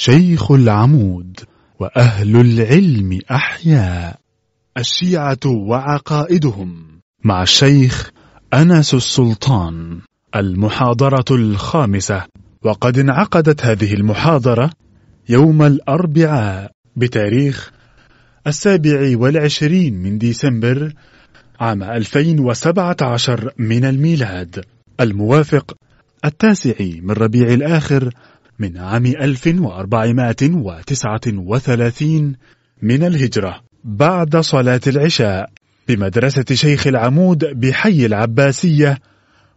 شيخ العمود وأهل العلم أحياء الشيعة وعقائدهم مع الشيخ أنس السلطان. المحاضرة الخامسة. وقد انعقدت هذه المحاضرة يوم الأربعاء بتاريخ السابع والعشرين من ديسمبر عام 2017 من الميلاد. الموافق التاسع من ربيع الآخر من عام 1439 من الهجرة بعد صلاة العشاء بمدرسة شيخ العمود بحي العباسية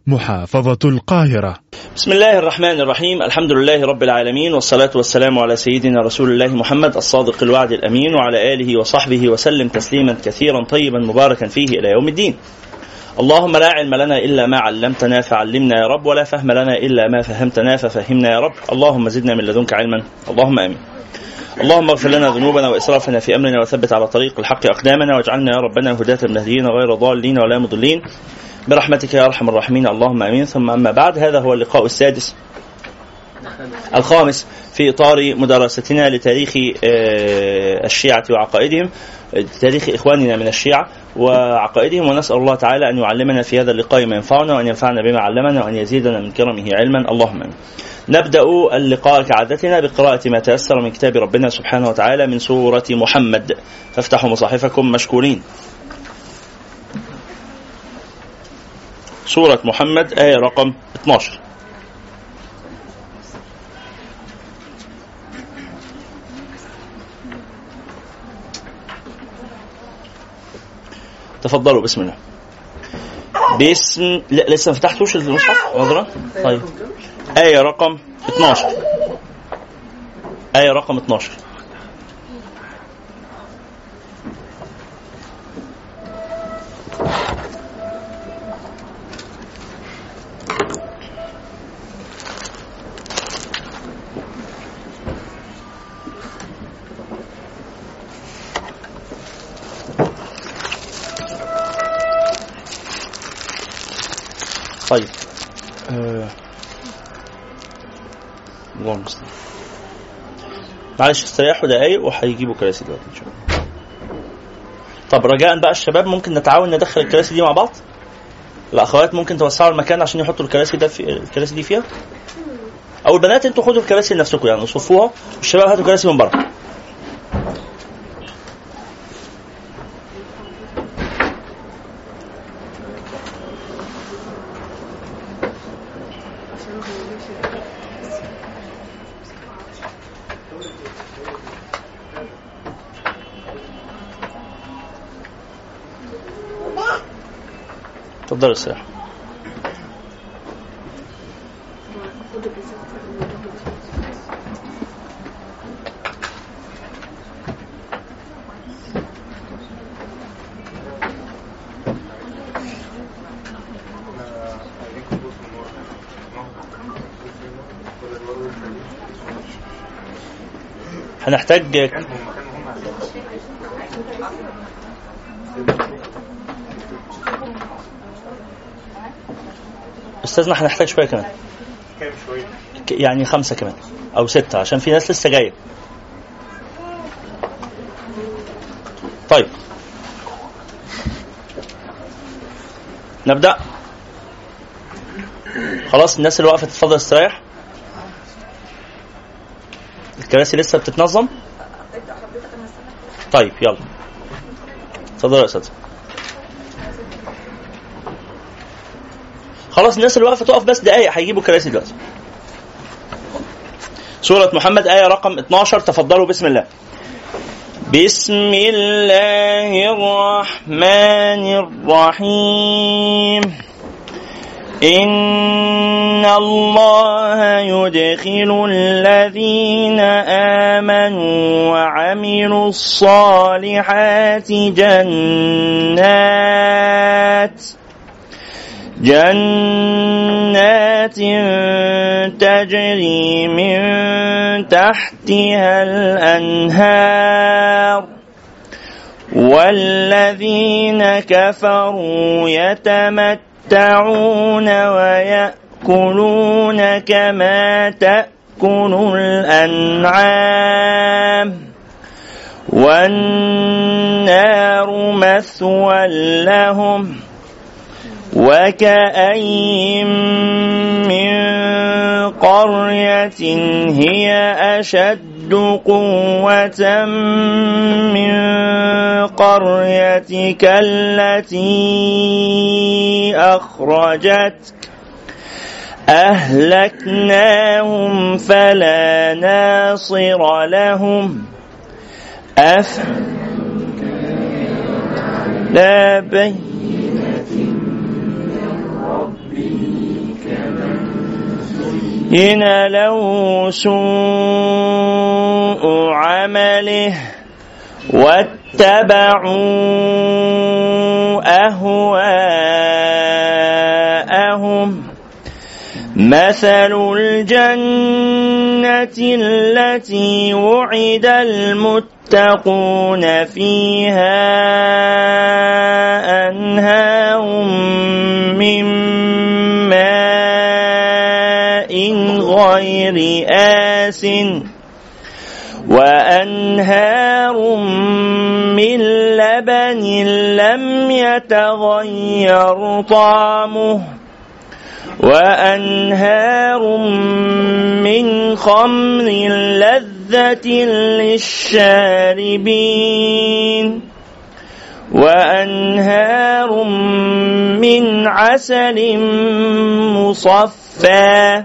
محافظة القاهرة. بسم الله الرحمن الرحيم. الحمد لله رب العالمين والصلاة والسلام على سيدنا رسول الله محمد الصادق الوعد الأمين وعلى آله وصحبه وسلم تسليما كثيرا طيبا مباركا فيه إلى يوم الدين. اللهم لا علم لنا إلا ما علمتنا فعلمنا يا رب ولا فهم لنا إلا ما فهمتنا ففهمنا يا رب. اللهم زدنا من لدنك علما. اللهم آمين. اللهم اغفر لنا ذنوبنا وإسرافنا في أمرنا وثبت على طريق الحق أقدامنا واجعلنا يا ربنا هداة مهديين غير ضالين ولا مضلين. برحمتك يا أرحم الراحمين. اللهم آمين. ثم أما بعد هذا هو اللقاء السادس. الخامس في إطار مدرستنا لتاريخ آه، الشيعة وعقائدهم تاريخ إخواننا من الشيعة وعقائدهم ونسأل الله تعالى أن يعلمنا في هذا اللقاء ما ينفعنا وأن ينفعنا بما علمنا وأن يزيدنا من كرمه علما اللهم آمين. نبدأ اللقاء كعادتنا بقراءة ما تيسر من كتاب ربنا سبحانه وتعالى من سورة محمد فافتحوا مصاحفكم مشكورين. سورة محمد آية رقم 12 تفضلوا بسم الله. باسم لا لسه ما فتحتوش المصحف؟ عذرا طيب. آية رقم؟ 12 آية رقم 12 طيب. آه. الله المستعان. معلش استريحوا دقايق وهيجيبوا كراسي دلوقتي إن شاء الله. طب رجاء بقى الشباب ممكن نتعاون ندخل الكراسي دي مع بعض؟ الأخوات ممكن توسعوا المكان عشان يحطوا الكراسي ده في الكراسي دي فيها؟ أو البنات أنتوا خدوا الكراسي لنفسكم يعني صفوها والشباب هاتوا كراسي من بره. تفضل السلاح هنحتاج استاذنا هنحتاج شوية كمان. كام شوية يعني خمسة كمان أو ستة عشان في ناس لسه جاية. طيب. نبدأ. خلاص الناس اللي واقفة تتفضل استريح. الكراسي لسه بتتنظم. طيب يلا. اتفضل يا أستاذ. خلاص الناس اللي واقفة تقف بس دقايق هيجيبوا كراسي دلوقتي. سورة محمد آية رقم 12 تفضلوا بسم الله. بسم الله الرحمن الرحيم. إن الله يدخل الذين آمنوا وعملوا الصالحات جنات. جنات تجري من تحتها الأنهار والذين كفروا يتمتعون ويأكلون كما تأكل الأنعام والنار مثوى لهم وكأين من قرية هي أشد قوة من قريتك التي أخرجتك أهلكناهم فلا ناصر لهم أف لا بين إن له سوء عمله واتبعوا أهواءهم. مثل الجنة التي وعد المتقون فيها أنهار من غير آس وأنهار من لبن لم يتغير طعمه وأنهار من خمر لذة للشاربين وأنهار من عسل مصفى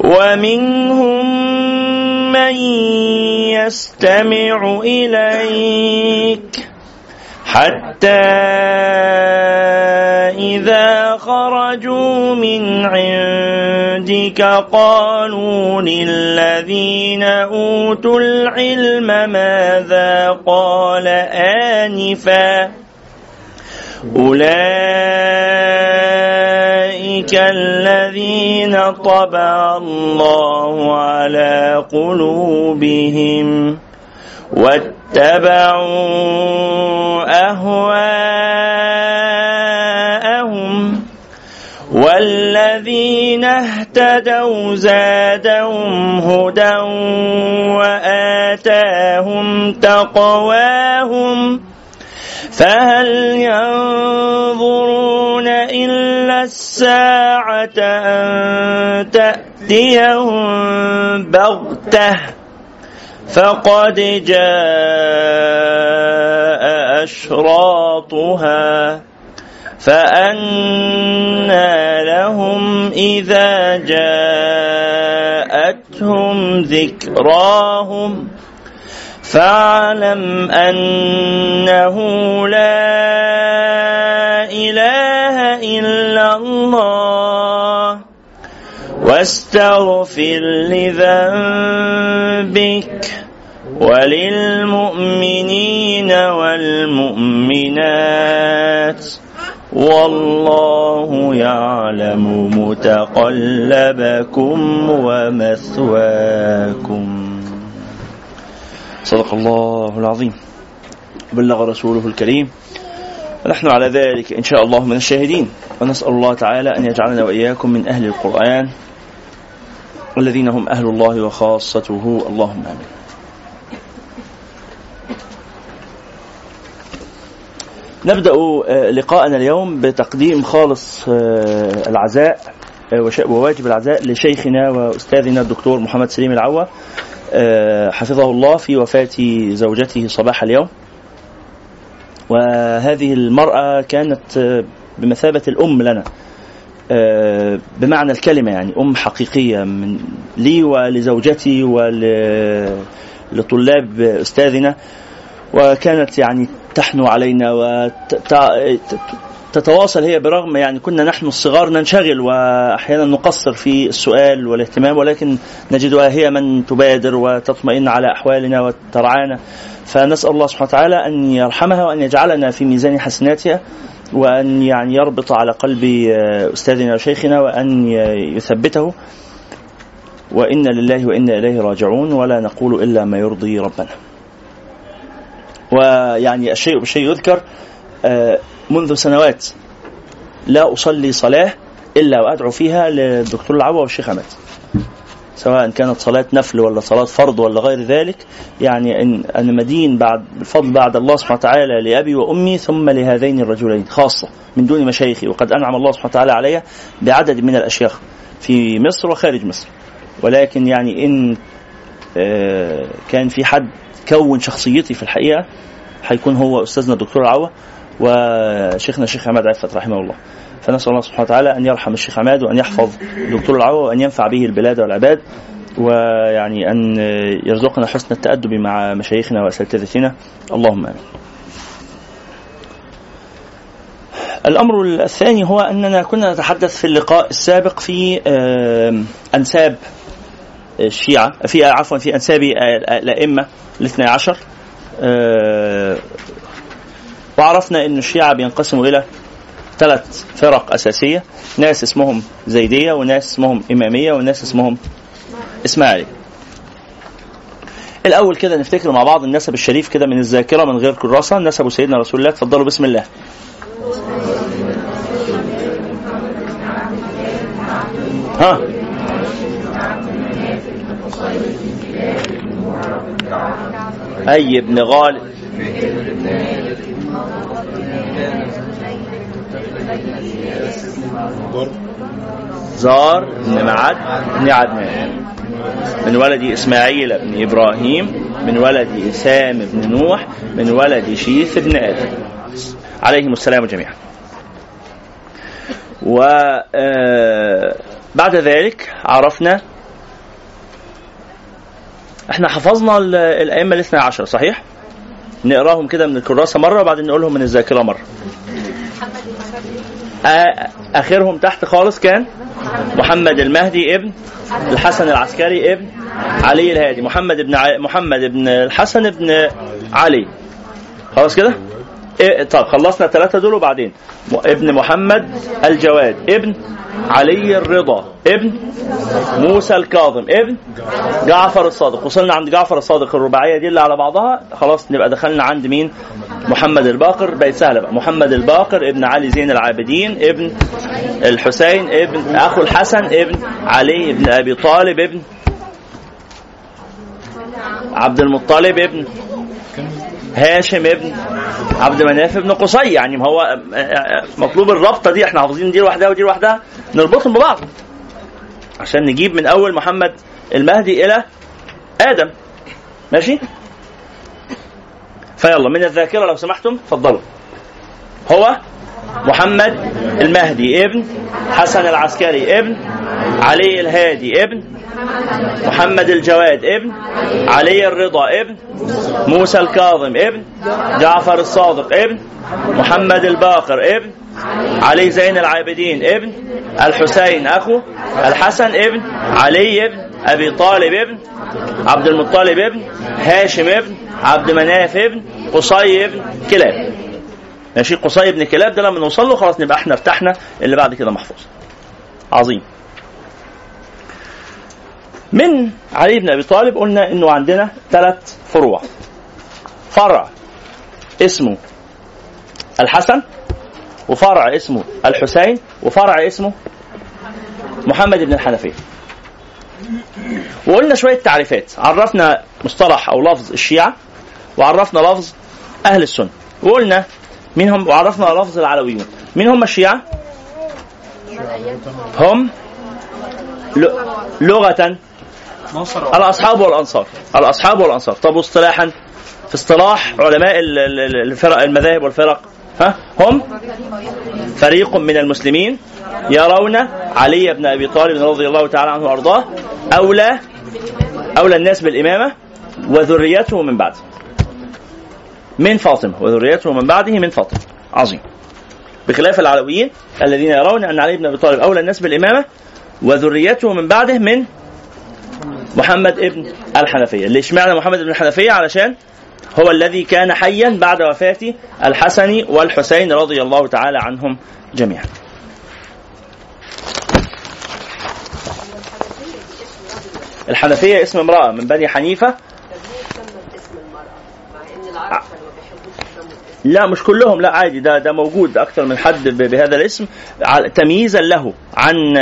ومنهم من يستمع إليك حتى إذا خرجوا من عندك قالوا للذين أوتوا العلم ماذا قال آنفا أولئك الذين طبع الله على قلوبهم واتبعوا أهواءهم والذين اهتدوا زادهم هدى وآتاهم تقواهم فهل ينظرون الساعة أن تأتيهم بغتة. فقد جاء أشراطها. فأنى لهم إذا جاءتهم ذكراهم. فاعلم أنه لا واستغفر لذنبك وللمؤمنين والمؤمنات والله يعلم متقلبكم ومثواكم. صدق الله العظيم. بلغ رسوله الكريم. ونحن على ذلك إن شاء الله من الشاهدين. ونسأل الله تعالى أن يجعلنا وإياكم من أهل القرآن. والذين هم أهل الله وخاصته. اللهم آمين. نبدأ آه، لقاءنا اليوم بتقديم خالص آه، العزاء آه، وواجب العزاء لشيخنا وأستاذنا الدكتور محمد سليم العوة حفظه الله في وفاة زوجته صباح اليوم. وهذه المرأة كانت بمثابة الأم لنا. بمعنى الكلمة يعني أم حقيقية من لي ولزوجتي ولطلاب أستاذنا. وكانت يعني تحنو علينا تتواصل هي برغم يعني كنا نحن الصغار ننشغل وأحيانا نقصر في السؤال والاهتمام ولكن نجدها هي من تبادر وتطمئن على أحوالنا وترعانا. فنسأل الله سبحانه وتعالى أن يرحمها وأن يجعلنا في ميزان حسناتها. وأن يعني يربط على قلب أستاذنا وشيخنا وأن يثبته وأنا لله وأنا إليه راجعون ولا نقول إلا ما يرضي ربنا. ويعني الشيء بالشيء يذكر آه، منذ سنوات لا أصلي صلاة إلا وأدعو فيها للدكتور العوا والشيخ عماد سواء كانت صلاة نفل ولا صلاة فرض ولا غير ذلك يعني إن أنا مدين بعد الفضل بعد الله سبحانه وتعالى لأبي وأمي ثم لهذين الرجلين خاصة من دون مشايخي وقد أنعم الله سبحانه وتعالى علي بعدد من الأشياخ في مصر وخارج مصر. ولكن يعني إن آه، كان في حد كون شخصيتي في الحقيقة هيكون هو أستاذنا الدكتور العوا وشيخنا الشيخ عماد عفت رحمه الله. فنسأل الله سبحانه وتعالى أن يرحم الشيخ عماد وأن يحفظ دكتور العوا وأن ينفع به البلاد والعباد ويعني أن يرزقنا حسن التأدب مع مشايخنا وأساتذتنا. اللهم آمين. الأمر الثاني هو أننا كنا نتحدث في اللقاء السابق في أنساب الشيعة في عفوا في أنساب الأئمة الاثنى عشر. وعرفنا أن الشيعة بينقسموا إلى ثلاث فرق أساسية. ناس اسمهم زيدية وناس اسمهم إمامية وناس اسمهم إسماعيلية الأول كده نفتكر مع بعض النسب الشريف كده من الذاكرة من غير كراسة نسب سيدنا رسول الله. تفضلوا بسم الله. ها. أي ابن غالب. زار بن معد بن عدنان من ولد إسماعيل بن إبراهيم من ولد إسام بن نوح من ولد شيث بن آدم عليهم السلام جميعا. وبعد آه، ذلك عرفنا إحنا حفظنا الأئمة الاثنى عشر صحيح؟ نقراهم كده من الكراسة مرة وبعدين نقولهم من الذاكرة مرة. آخرهم تحت خالص كان محمد المهدي ابن الحسن العسكري ابن علي الهادي. محمد ابن ع... محمد ابن الحسن ابن علي. خلاص كده؟ إيه طب خلصنا الثلاثه دول وبعدين. ابن محمد الجواد ابن علي الرضا ابن موسى الكاظم ابن جعفر الصادق. وصلنا عند جعفر الصادق الرباعية دي اللي على بعضها. خلاص نبقى دخلنا عند مين؟ محمد الباقر. بقت سهلة بقى. محمد الباقر ابن علي زين العابدين ابن الحسين ابن أخو الحسن ابن علي ابن أبي طالب ابن عبد المطلب ابن هاشم ابن عبد مناف ابن قصي يعني هو مطلوب الرابطة دي إحنا حافظين دي لوحدها ودي لوحدها نربطهم ببعض. عشان نجيب من أول محمد المهدي إلى آدم. ماشي؟ فيلا من الذاكرة لو سمحتم اتفضلوا. هو محمد المهدي ابن حسن العسكري ابن علي الهادي ابن محمد الجواد ابن علي الرضا ابن موسى الكاظم ابن جعفر الصادق ابن محمد الباقر ابن علي زين العابدين ابن الحسين اخو الحسن ابن علي ابن ابي طالب ابن عبد المطلب ابن هاشم ابن عبد مناف ابن قصي ابن كلاب ماشي قصي ابن كلاب ده لما نوصل له خلاص نبقى إحنا ارتحنا اللي بعد كده محفوظ. عظيم. من علي بن أبي طالب قلنا إنه عندنا ثلاث فروع. فرع اسمه الحسن وفرع اسمه الحسين وفرع اسمه محمد بن الحنفية وقلنا شوية تعريفات. عرفنا مصطلح أو لفظ الشيعة وعرفنا لفظ أهل السنة. وقلنا مين هم وعرفنا لفظ العلويون مين هم؟ الشيعة هم لغة. الأصحاب والأنصار. الأصحاب والأنصار. طب واصطلاحا؟ في اصطلاح علماء الفرق المذاهب والفرق. ها؟ هم؟ فريق من المسلمين يرون علي بن أبي طالب رضي الله تعالى عنه وأرضاه اولى أولى الناس بالإمامة وذريته من بعده من فاطمة وذريته من بعده من فاطمة عظيم بخلاف العلويين الذين يرون أن علي بن أبي طالب أولى الناس بالإمامة وذريته من بعده من محمد ابن الحنفية، اللي اشمعنى محمد ابن الحنفية؟ علشان هو الذي كان حيا بعد وفاة الحسن والحسين رضي الله تعالى عنهم جميعا. الحنفية اسم امرأة من بني حنيفة لا مش كلهم لا عادي ده ده موجود أكثر من حد بهذا الاسم. تمييزا له عن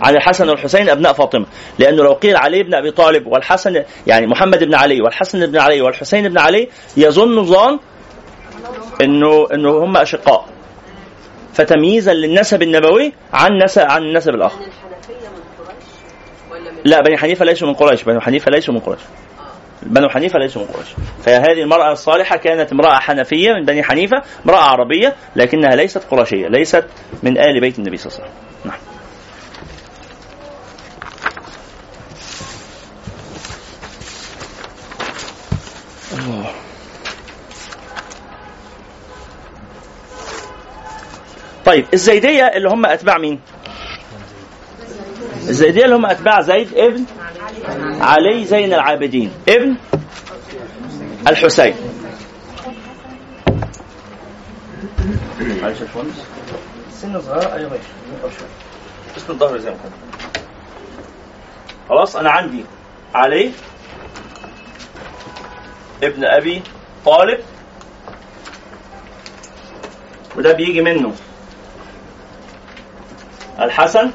عن الحسن والحسين أبناء فاطمة. لأنه لو قيل علي بن أبي طالب والحسن يعني محمد بن علي والحسن بن علي والحسين بن علي يظن ظان إنه إنه هم أشقاء. فتمييزا للنسب النبوي عن نسب عن النسب الآخر. لا بني حنيفة ليسوا من قريش بني حنيفة ليسوا من قريش. بنو حنيفة ليسوا من قريش. فهذه المرأة الصالحة كانت امرأة حنفية من بني حنيفة امرأة عربية لكنها ليست قرشية ليست من آل بيت النبي صلى الله عليه وسلم. نعم. الله. طيب الزيدية اللي هم أتباع مين؟ الزيدية اللي هم أتباع زيد ابن علي زين العابدين. ابن الحسين. معلش يا سن صغيرة أيوة ماشي اسم الظهر زي ما خلاص أنا عندي علي ابن أبي طالب. وده بيجي منه الحسن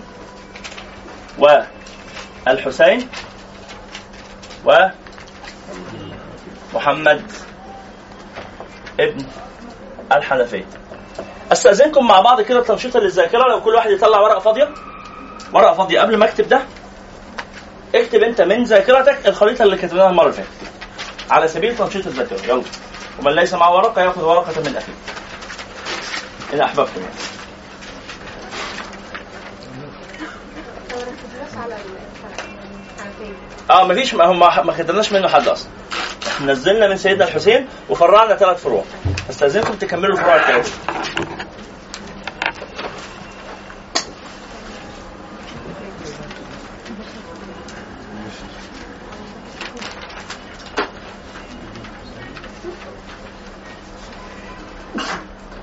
والحسين ومحمد ابن الحنفية أستأذنكم مع بعض كده تنشيطا للذاكرة. لو كل واحد يطلع ورقة فاضية. ورقة فاضية قبل ما اكتب ده. اكتب انت من ذاكرتك الخريطة اللي كتبناها المرة اللي فاتت. على سبيل تنشيط الذاكرة. يلا. ومن ليس معه ورقة يأخذ ورقة من أخيه. ان أحببتم يعني. آه مفيش ما هم ما خدناش منه حد أصلا. نزلنا من سيدنا الحسين وفرعنا ثلاث فروع. استاذنكم تكملوا الفروع الثلاثه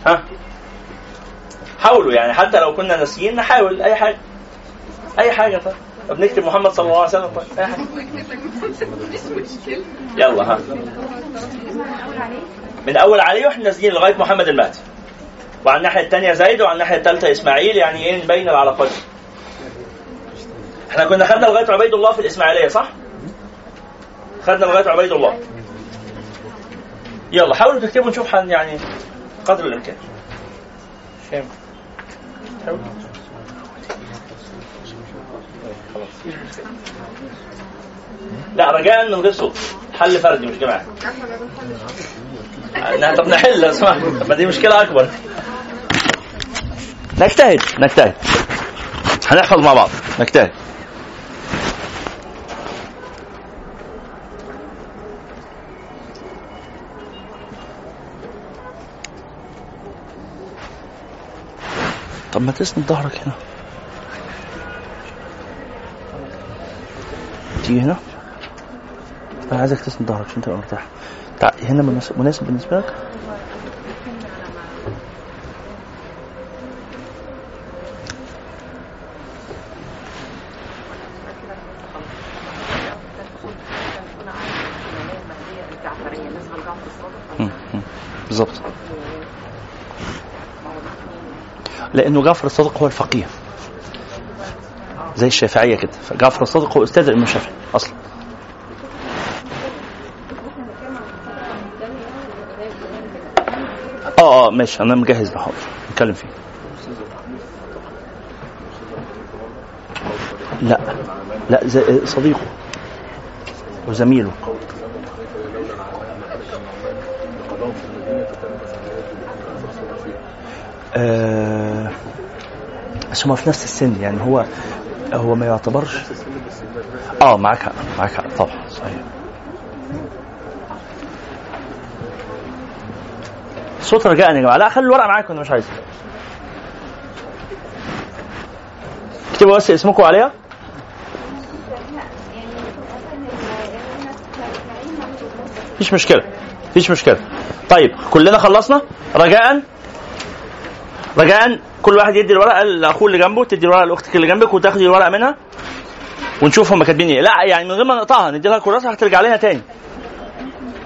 ها؟ حاولوا يعني حتى لو كنا ناسيين نحاول. أي حاجة. أي حاجة طيب. طب نكتب محمد صلى الله عليه وسلم طيب. أي حاجة. يلا ها. من أول علي وإحنا نازلين لغاية محمد المهدي. وعلى الناحية الثانية زيد وعلى الناحية الثالثه إسماعيل يعني إيه نبين العلاقات. إحنا كنا خدنا لغاية عبيد الله في الإسماعيلية صح؟ خدنا لغاية عبيد الله. يلا حاولوا تكتبوا نشوف يعني قدر الإمكان. لا رجاء من غير صوت حل فردي مش جماعي طب نحل اسمع ما دي مشكلة أكبر. نجتهد. نجتهد. هنحفظ مع بعض. نجتهد. طب ما تسند ظهرك هنا. تيجي هنا؟ أنا عايزك تسند ظهرك عشان تبقى مرتاح. هنا مناسب بالنسبة لك؟ بالظبط. لأنه جعفر الصادق هو الفقيه. زي الشافعية كده. فجعفر الصادق هو أستاذ الإمام الشافعي أصلا. آه آه ماشي أنا مجهز له حاضر. نتكلم فيه. لا لا صديقه وزميله. آه بس هما في نفس السن يعني هو هو ما يعتبرش. آه معاك حق معاك حق طبعا صحيح. الصوت رجاء يا جماعة. لا خلي الورقة معاكم أنا مش عايز اكتبوا بس اسمكم عليها. مفيش مشكلة مفيش مشكلة. طيب كلنا خلصنا؟ رجاء؟ رجاء؟ كل واحد يدي الورقة لأخوه اللي جنبه تدي الورقة لأختك اللي جنبك وتاخدي الورقة منها ونشوف هم كاتبين إيه. لا يعني من غير ما نقطعها ندي لها الكراسة هترجع لنا تاني.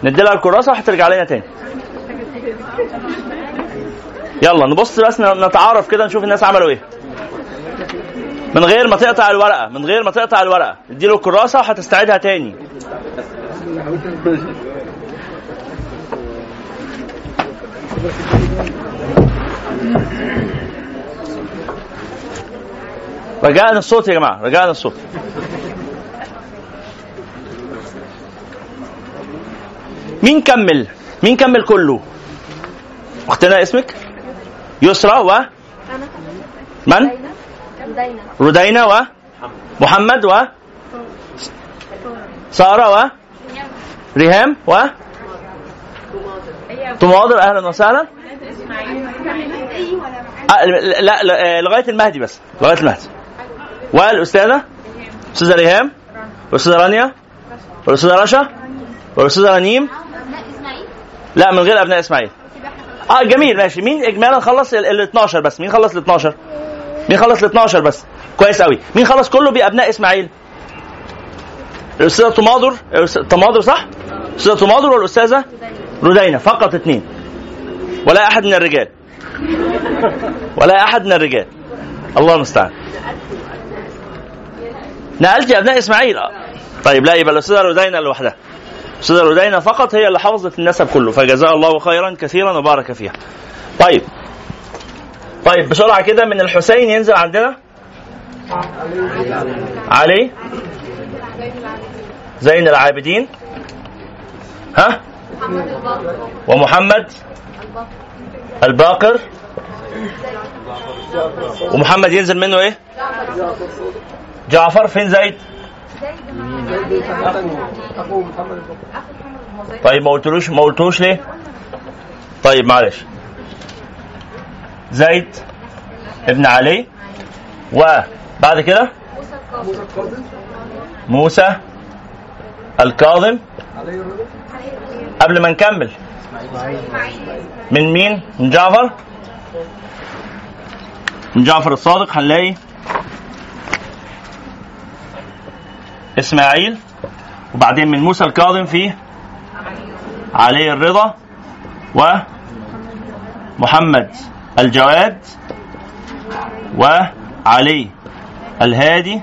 ندي لها الكراسة هترجع لنا تاني. يلا نبص بس نتعارف كده نشوف الناس عملوا إيه. من غير ما تقطع الورقة من غير ما تقطع الورقة ادي له الكراسة وهتستعيدها تاني. رجعنا الصوت يا جماعة رجعنا الصوت. مين كمل؟ مين كمل كله؟ اختنا اسمك؟ يسرى و؟ من؟ ردينا و؟ محمد و؟ سارة و؟ ريهام و؟ تماضر أهلا وسهلا. آه لا, لا لغاية المهدي بس لغاية المهدي. والاستاذه أستاذة؟ ريهام؟ والأستاذة رانيا؟ والأستاذة رشا؟ والأستاذة رنيم؟ لا من غير أبناء إسماعيل. آه جميل ماشي. مين اجمالا خلص ال 12 بس؟ مين خلص ال 12 مين خلص ال 12 بس؟ كويس قوي مين خلص كله بأبناء إسماعيل؟ الأستاذة تماضر تماضر صح؟ الأستاذة تماضر والأستاذة ردينا فقط اثنين ولا أحد من الرجال. ولا أحد من الرجال. الله المستعان. نقلت أبناء إسماعيل. طيب لا يبقى الأستاذة ردينا لوحدها. الاستاذه ردينا فقط هي اللي حفظت النسب كله فجزاها الله خيرا كثيرا وبارك فيها. طيب. طيب بسرعة كده من الحسين ينزل عندنا. علي؟ زين العابدين. ها؟ ومحمد؟ الباقر. ومحمد ينزل منه إيه؟ جعفر فين زيد طيب ما قلتلوش ما قلتوش ليه؟ طيب معلش. زيد ابن علي وبعد كده موسى الكاظم قبل ما نكمل. من مين؟ من جعفر. من جعفر الصادق هنلاقي إسماعيل وبعدين من موسى الكاظم في علي الرضا ومحمد الجواد وعلي الهادي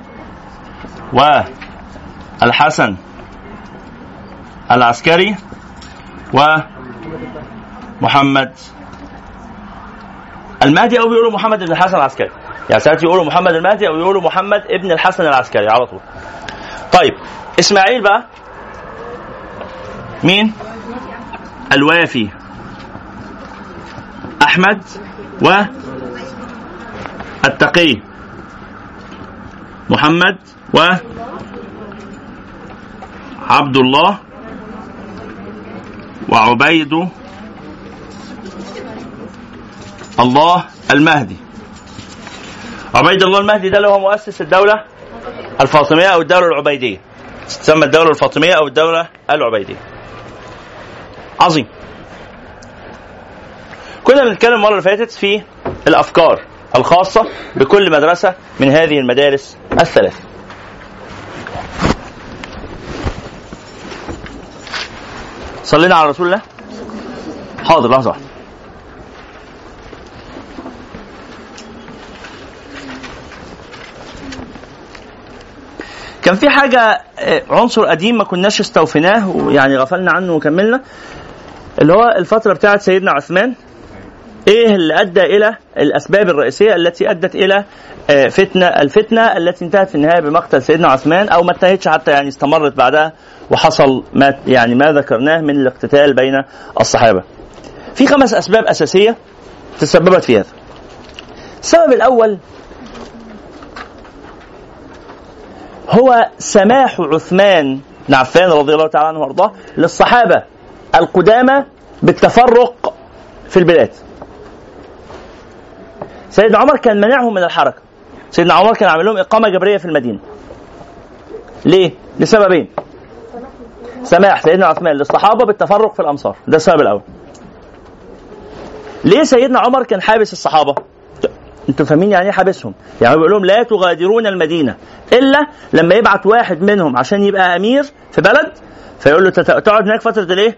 والحسن العسكري ومحمد المهدي أو بيقولوا محمد بن الحسن العسكري. يعني ساعات يقولوا محمد المهدي أو يقولوا محمد ابن الحسن العسكري على طول. طيب إسماعيل بقى. مين؟ الوافي. أحمد و التقي. محمد و عبد الله وعبيد الله المهدي. عبيد الله المهدي ده اللي هو مؤسس الدولة؟ الفاطمية أو الدولة العبيدية. تسمى الدولة الفاطمية أو الدولة العبيدية. عظيم. كنا بنتكلم المرة اللي فاتت في الأفكار الخاصة بكل مدرسة من هذه المدارس الثلاث صلينا على رسول الله؟ حاضر لحظة واحدة. كان في حاجة آه، عنصر قديم ما كناش استوفيناه ويعني غفلنا عنه وكملنا اللي هو الفترة بتاعت سيدنا عثمان إيه اللي أدى إلى الأسباب الرئيسية التي أدت إلى آه، فتنة الفتنة التي انتهت في النهاية بمقتل سيدنا عثمان أو ما انتهتش حتى يعني استمرت بعدها وحصل ما يعني ما ذكرناه من الاقتتال بين الصحابة. في خمس أسباب أساسية تسببت في هذا. السبب الأول هو سماح عثمان بن عفان رضي الله تعالى عنه وارضاه للصحابة القدامى بالتفرق في البلاد. سيدنا عمر كان منعهم من الحركة. سيدنا عمر كان عامل لهم إقامة جبرية في المدينة. ليه؟ لسببين. سماح سيدنا عثمان للصحابة بالتفرق في الأمصار. ده السبب الأول. ليه سيدنا عمر كان حابس الصحابة؟ أنتوا فاهمين يعني إيه حابسهم؟ يعني بيقول لهم لا تغادرون المدينة إلا لما يبعت واحد منهم عشان يبقى أمير في بلد فيقول له تقعد هناك فترة الإيه؟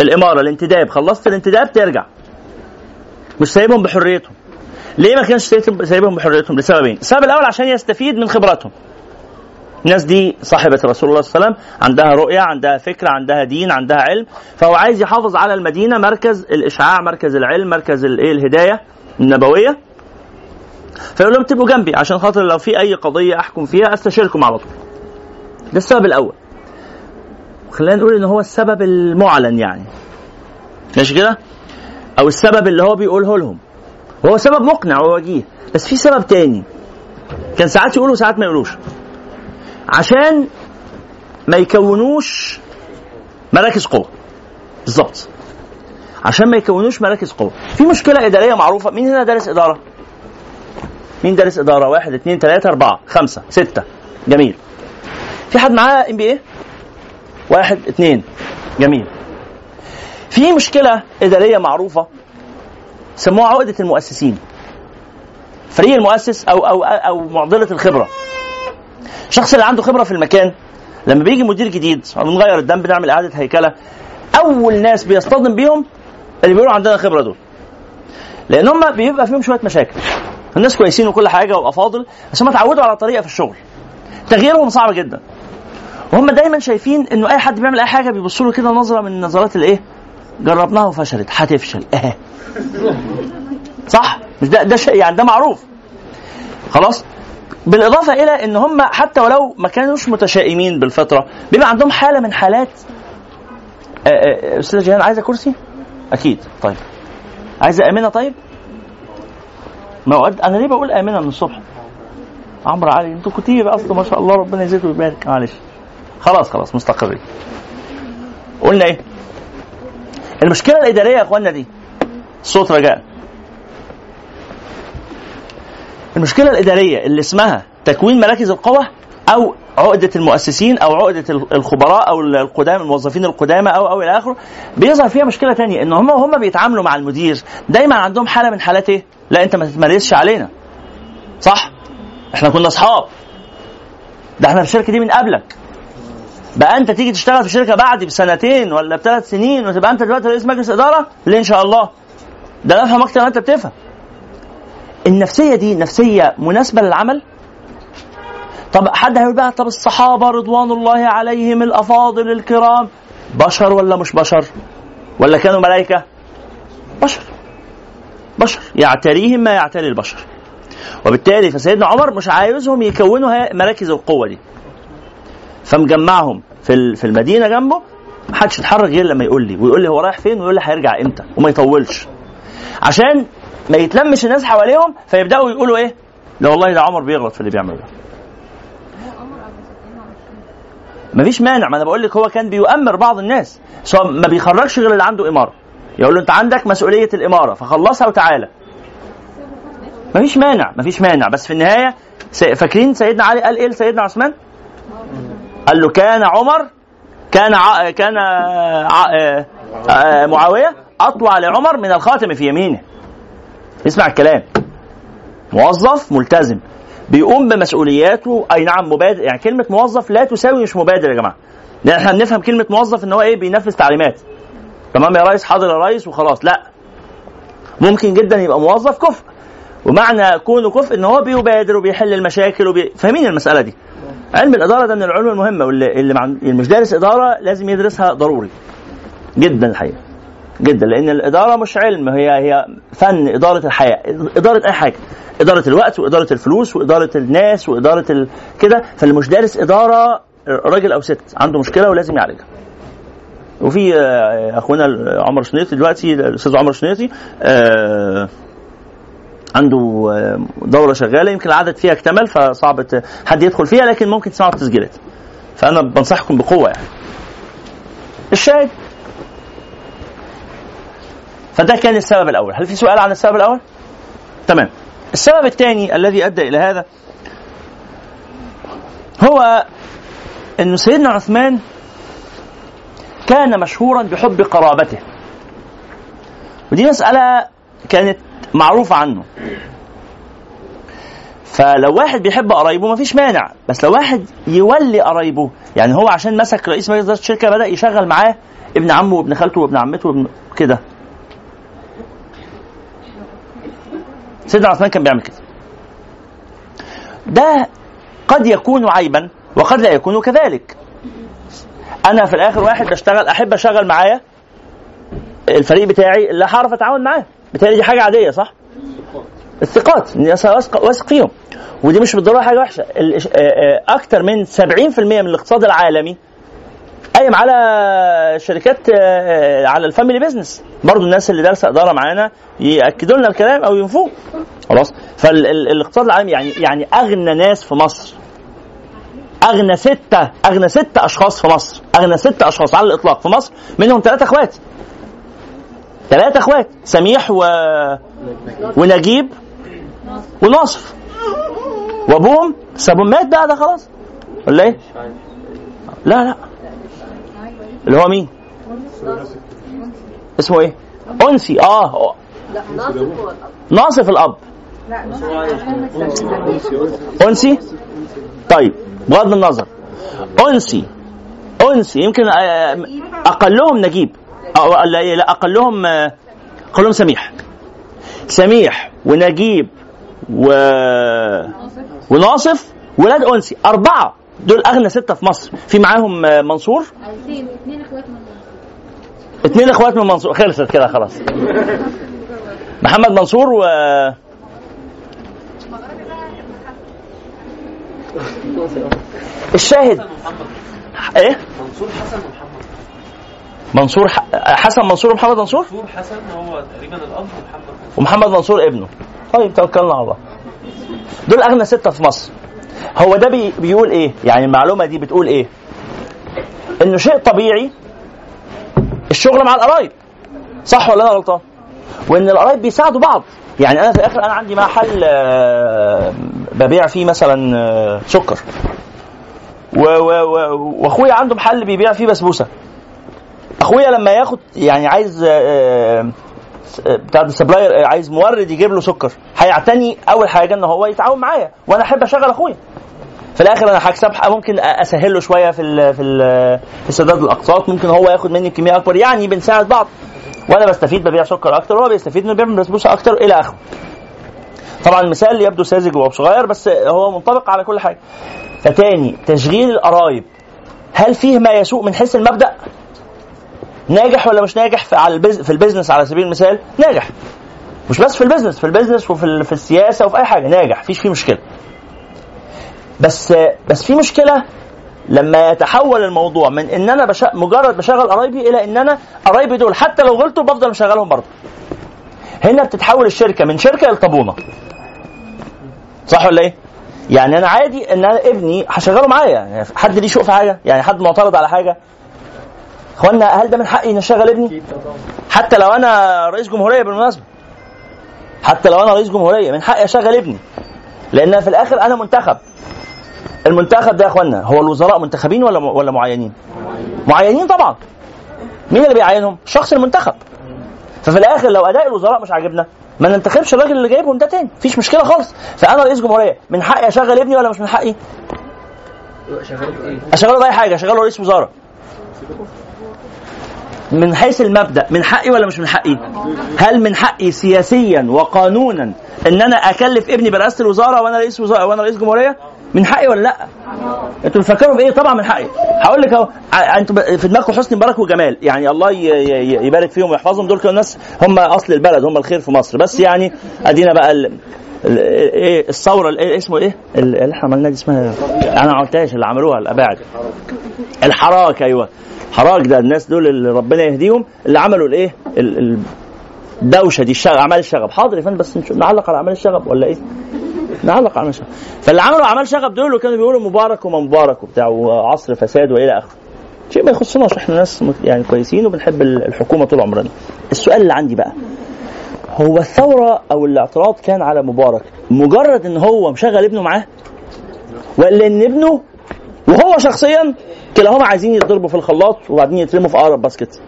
الإمارة الانتداب خلصت الانتداب ترجع. مش سايبهم بحريتهم. ليه ما كانش سايبهم بحريتهم؟ لسببين السبب الأول عشان يستفيد من خبراتهم. الناس دي صاحبة رسول الله صلى الله عليه وسلم عندها رؤية عندها فكرة عندها دين عندها علم فهو عايز يحافظ على المدينة مركز الإشعاع مركز العلم مركز الإيه الهداية النبوية. فيقول لهم تبقوا جنبي عشان خاطر لو في أي قضية أحكم فيها أستشيركم على طول. ده السبب الأول. خلينا نقول إن هو السبب المعلن يعني. ماشي كده؟ أو السبب اللي هو بيقوله لهم. وهو سبب مقنع ووجيه بس في سبب تاني. كان ساعات يقولوا وساعات ما يقولوش. عشان ما يكونوش مراكز قوة. بالظبط. عشان ما يكونوش مراكز قوة. في مشكلة إدارية معروفة. مين هنا دارس إدارة؟ مين دارس إدارة؟ واحد اثنين ثلاثة أربعة خمسة ستة. جميل. في حد معاه إم بي إيه؟ واحد اثنين. جميل. في مشكلة إدارية معروفة سموها عقدة المؤسسين. فريق المؤسس أو أو أو معضلة الخبرة. الشخص اللي عنده خبرة في المكان لما بيجي مدير جديد بنغير الدم بنعمل إعادة هيكلة أول ناس بيصطدم بيهم اللي بيقولوا عندنا خبرة دول. لأن هم بيبقى فيهم شوية مشاكل. الناس كويسين وكل حاجة وافاضل بس هم اتعودوا على طريقة في الشغل. تغييرهم صعب جدا. وهم دايما شايفين إنه أي حد بيعمل أي حاجة بيبصوا له كده نظرة من نظرات الإيه؟ جربناها وفشلت. هتفشل. آه صح؟ مش ده ده شيء يعني ده معروف. خلاص؟ بالإضافة إلى إن هم حتى ولو ما كانوش متشائمين بالفطرة بيبقى عندهم حالة من حالات آه، آه، أستاذ جيهان عايزة كرسي؟ أكيد. طيب. عايزة آمنة؟ طيب؟ موعد أنا ليه بقول امنه من الصبح؟ عمرو علي أنتوا كتير أصلا ما شاء الله ربنا يزيد ويبارك. معلش. خلاص خلاص مستقرين. قلنا إيه؟ المشكلة الإدارية يا اخوانا دي. صوت رجاء. المشكلة الإدارية اللي اسمها تكوين مراكز القوى أو عقدة المؤسسين أو عقدة الخبراء أو القدامى الموظفين القدامى أو أو إلى آخره. بيظهر فيها مشكلة تانية إن هم هم بيتعاملوا مع المدير. دايما عندهم حالة من حالات إيه؟ لا أنت ما تتمرسش علينا. صح؟ إحنا كنا أصحاب. ده إحنا في الشركة دي من قبلك. بقى أنت تيجي تشتغل في شركة بعدي بسنتين ولا بثلاث سنين وتبقى أنت دلوقتي رئيس مجلس إدارة؟ ليه إن شاء الله؟ ده أنا أفهم أكتر ما أنت بتفهم. النفسية دي نفسية مناسبة للعمل؟ طب حد هيقول بقى طب الصحابة رضوان الله عليهم الأفاضل الكرام بشر ولا مش بشر؟ ولا كانوا ملائكة؟ بشر. بشر. يعتريهم ما يعتري البشر. وبالتالي فسيدنا عمر مش عايزهم يكونوا مراكز القوة دي. فمجمعهم في في المدينة جنبه محدش يتحرك غير لما يقول لي ويقول لي هو رايح فين ويقول لي هيرجع إمتى وما يطولش. عشان ما يتلمش الناس حواليهم فيبدأوا يقولوا إيه؟ لا والله ده عمر بيغلط في اللي بيعمله ده مفيش مانع ما أنا بقول لك هو كان بيؤمر بعض الناس. سواء ما بيخرجش غير اللي عنده إمارة. يقول له أنت عندك مسؤولية الإمارة فخلصها وتعالى. مفيش مانع مفيش مانع. بس في النهاية فاكرين سيدنا علي قال إيه لسيدنا عثمان؟ قال له كان عمر كان ع... كان ع... آه، معاوية اطوع لعمر من الخاتم في يمينه. اسمع الكلام. موظف ملتزم. بيقوم بمسؤولياته. أي نعم مبادر يعني كلمة موظف لا تساوي مش مبادر يا جماعة. لأن إحنا بنفهم كلمة موظف إن هو إيه؟ بينفذ تعليمات. تمام؟ يا ريس حاضر يا ريس وخلاص. لا. ممكن جدا يبقى موظف كفء. ومعنى كونه كفء إن هو بيبادر وبيحل المشاكل وبي... فاهمين المسألة دي؟ علم الإدارة ده من العلوم المهمة واللي اللي مع... مش دارس إدارة لازم يدرسها ضروري. جدا الحقيقة. جدا لأن الإدارة مش علم هي هي فن إدارة الحياة. إدارة أي حاجة. إدارة الوقت وإدارة الفلوس وإدارة الناس وإدارة ال... كده. فاللي مش دارس إدارة راجل أو ست عنده مشكلة ولازم يعالجها وفي آه، أخونا عمر شنيطي دلوقتي الأستاذ عمر شنيطي آه عنده آه، دورة شغالة يمكن العدد فيها اكتمل فصعب حد يدخل فيها لكن ممكن تسمعوا التسجيلات. فأنا بنصحكم بقوة يعني. الشاهد. فده كان السبب الأول. هل في سؤال عن السبب الأول؟ تمام. السبب الثاني الذي أدى إلى هذا هو أن سيدنا عثمان كان مشهورا بحب قرابته. ودي مسألة كانت معروفة عنه. فلو واحد بيحب قرايبه مفيش مانع بس لو واحد يولي قرايبه يعني هو عشان مسك رئيس مجلس إدارة الشركة بدأ يشغل معاه ابن عمه وابن خالته وابن عمته وابن كده. سيدنا عثمان كان بيعمل كده. ده قد يكون عيبا وقد لا يكون كذلك. أنا في الآخر واحد بشتغل أحب اشغل معايا الفريق بتاعي اللي هعرف أتعاون معاه. بالتالي دي حاجة عادية صح؟ الثقات الناس واثق ودي مش بالضروره حاجة وحشة. أكثر من 70% من الاقتصاد العالمي قايم على شركات آه، على ال family business. برضو الناس اللي دارسة إدارة معانا يأكدوا لنا الكلام أو ينفوه. خلاص. فالاقتصاد العالمي يعني يعني أغنى ناس في مصر. أغنى ستة أغنى ستة أشخاص في مصر. أغنى ستة أشخاص على الإطلاق في مصر. منهم ثلاثة أخوات. ثلاثة أخوات. سميح و... ونجيب وناصف وأبوهم سابهم. مات بقى ده خلاص. ولا إيه؟ لا لا. اللي هو مين؟ اسمه إيه؟ أنسي. آه. ناصف الأب. أنسي؟ طيب بغض النظر. أنسي. أنسي. يمكن آه، أقلهم نجيب. لا أقلهم آه، اقلهم سميح. سميح ونجيب و وناصف. ولاد أنسي. أربعة. دول أغنى ستة في مصر. في معاهم آه، منصور؟ اثنين إخوات من منصور. اثنين إخوات من منصور. خلصت كده خلاص. محمد منصور و الشاهد. إيه؟ منصور حسن ومحمد منصور حسن منصور ومحمد منصور؟ منصور حسن هو تقريبا الأب ومحمد ومحمد منصور ابنه. طيب توكلنا على الله. دول أغنى ستة في مصر. هو ده بي بيقول إيه؟ يعني المعلومة دي بتقول إيه؟ إنه شيء طبيعي الشغل مع القرايب صح ولا أنا غلطان؟ وإن القرايب بيساعدوا بعض. يعني أنا في الآخر أنا عندي محل آه، ببيع فيه مثلا آه، سكر. وأخويا عنده محل بيبيع فيه بسبوسة. أخويا لما ياخد يعني عايز آه، بتاع ال supplier عايز مورد يجيب له سكر. هيعتني أول حاجة إن هو يتعاون معايا وأنا أحب أشغل أخويا. في الآخر أنا هكسب ممكن اسهل له شوية في ال في ال في سداد الأقساط. ممكن هو ياخد مني كميه أكبر يعني بنساعد بعض. وأنا بستفيد ببيع سكر أكتر وهو بيستفيد إنه بيعمل بسبوسة أكتر إلى آخره. طبعا المثال يبدو ساذج وصغير بس هو منطبق على كل حاجة. فتاني تشغيل القرايب. هل فيه ما يسوء من حيث المبدأ؟ ناجح ولا مش ناجح في على ال busi... في ال business على سبيل المثال؟ ناجح. مش بس في ال business في ال business وفي. في السياسة وفي أي حاجة. ناجح مفيش فيه مشكلة. بس بس في مشكلة لما يتحول الموضوع من إن أنا بش... مجرد بشغل قرايبي إلى إن أنا قرايبي دول حتى لو غلطوا بفضل مشغلهم برضه. هنا بتتحول الشركة من شركة لطابونه صح ولا إيه؟ يعني أنا عادي إن أنا ابني هشغله معايا. يعني حد ليه شوق في حاجة؟ يعني حد معترض على حاجة؟ اخوانا هل ده من حقي ان أشغل ابني؟ حتى لو أنا رئيس جمهورية بالمناسبة. حتى لو أنا رئيس جمهورية من حقي أشغل ابني. لأن في الآخر أنا منتخب. المنتخب ده يا اخوانا هو الوزراء منتخبين ولا ولا معينين؟ معينين طبعا. مين اللي بيعينهم؟ الشخص المنتخب. ففي الآخر لو أداء الوزراء مش عاجبنا ما ننتخبش الراجل اللي جايبهم ده تاني. مفيش مشكلة خالص. فأنا رئيس جمهورية من حقي أشغل ابني ولا مش من حقي؟ أشغله باي حاجة أشغله رئيس وزارة. من حيث المبدأ من حقي ولا مش من حقي؟ هل من حقي سياسيا وقانونا ان أنا أكلف ابني برئاسة الوزارة وأنا رئيس وزاره وأنا رئيس جمهورية؟ من حقي ولا لأ؟ أنتوا بتفكروا بإيه؟ طبعا من حقي. هقول لك أهو أنتوا في دماغكم حسني مبارك وجمال، يعني الله يبارك فيهم ويحفظهم دول كانوا الناس هم أصل البلد هم الخير في مصر، بس يعني أدينا بقى ال... إيه الثورة إيه اسمه إيه؟ اللي إحنا عملناها دي اسمها أنا ما قلتهاش اللي عملوها الأباعد. الحراك أيوه. حراك ده الناس دول اللي ربنا يهديهم اللي عملوا الايه؟ الدوشة دي الشغب أعمال الشغب. حاضر يا فندم بس نعلق على أعمال الشغب ولا إيه؟ نعلق على شغب فاللي عملوا أعمال شغب دول كانوا بيقولوا مبارك وما مبارك وبتاع وعصر فساد وإلى آخره. شيء ما يخصناش إحنا ناس يعني كويسين وبنحب الحكومة طول عمرنا. السؤال اللي عندي بقى هو الثورة أو الاعتراض كان على مبارك مجرد إن هو مشغل ابنه معاه؟ ولا إن ابنه وهو شخصيا كلاهما عايزين يضربوا في الخلاط وبعدين يترموا في أقرب basket.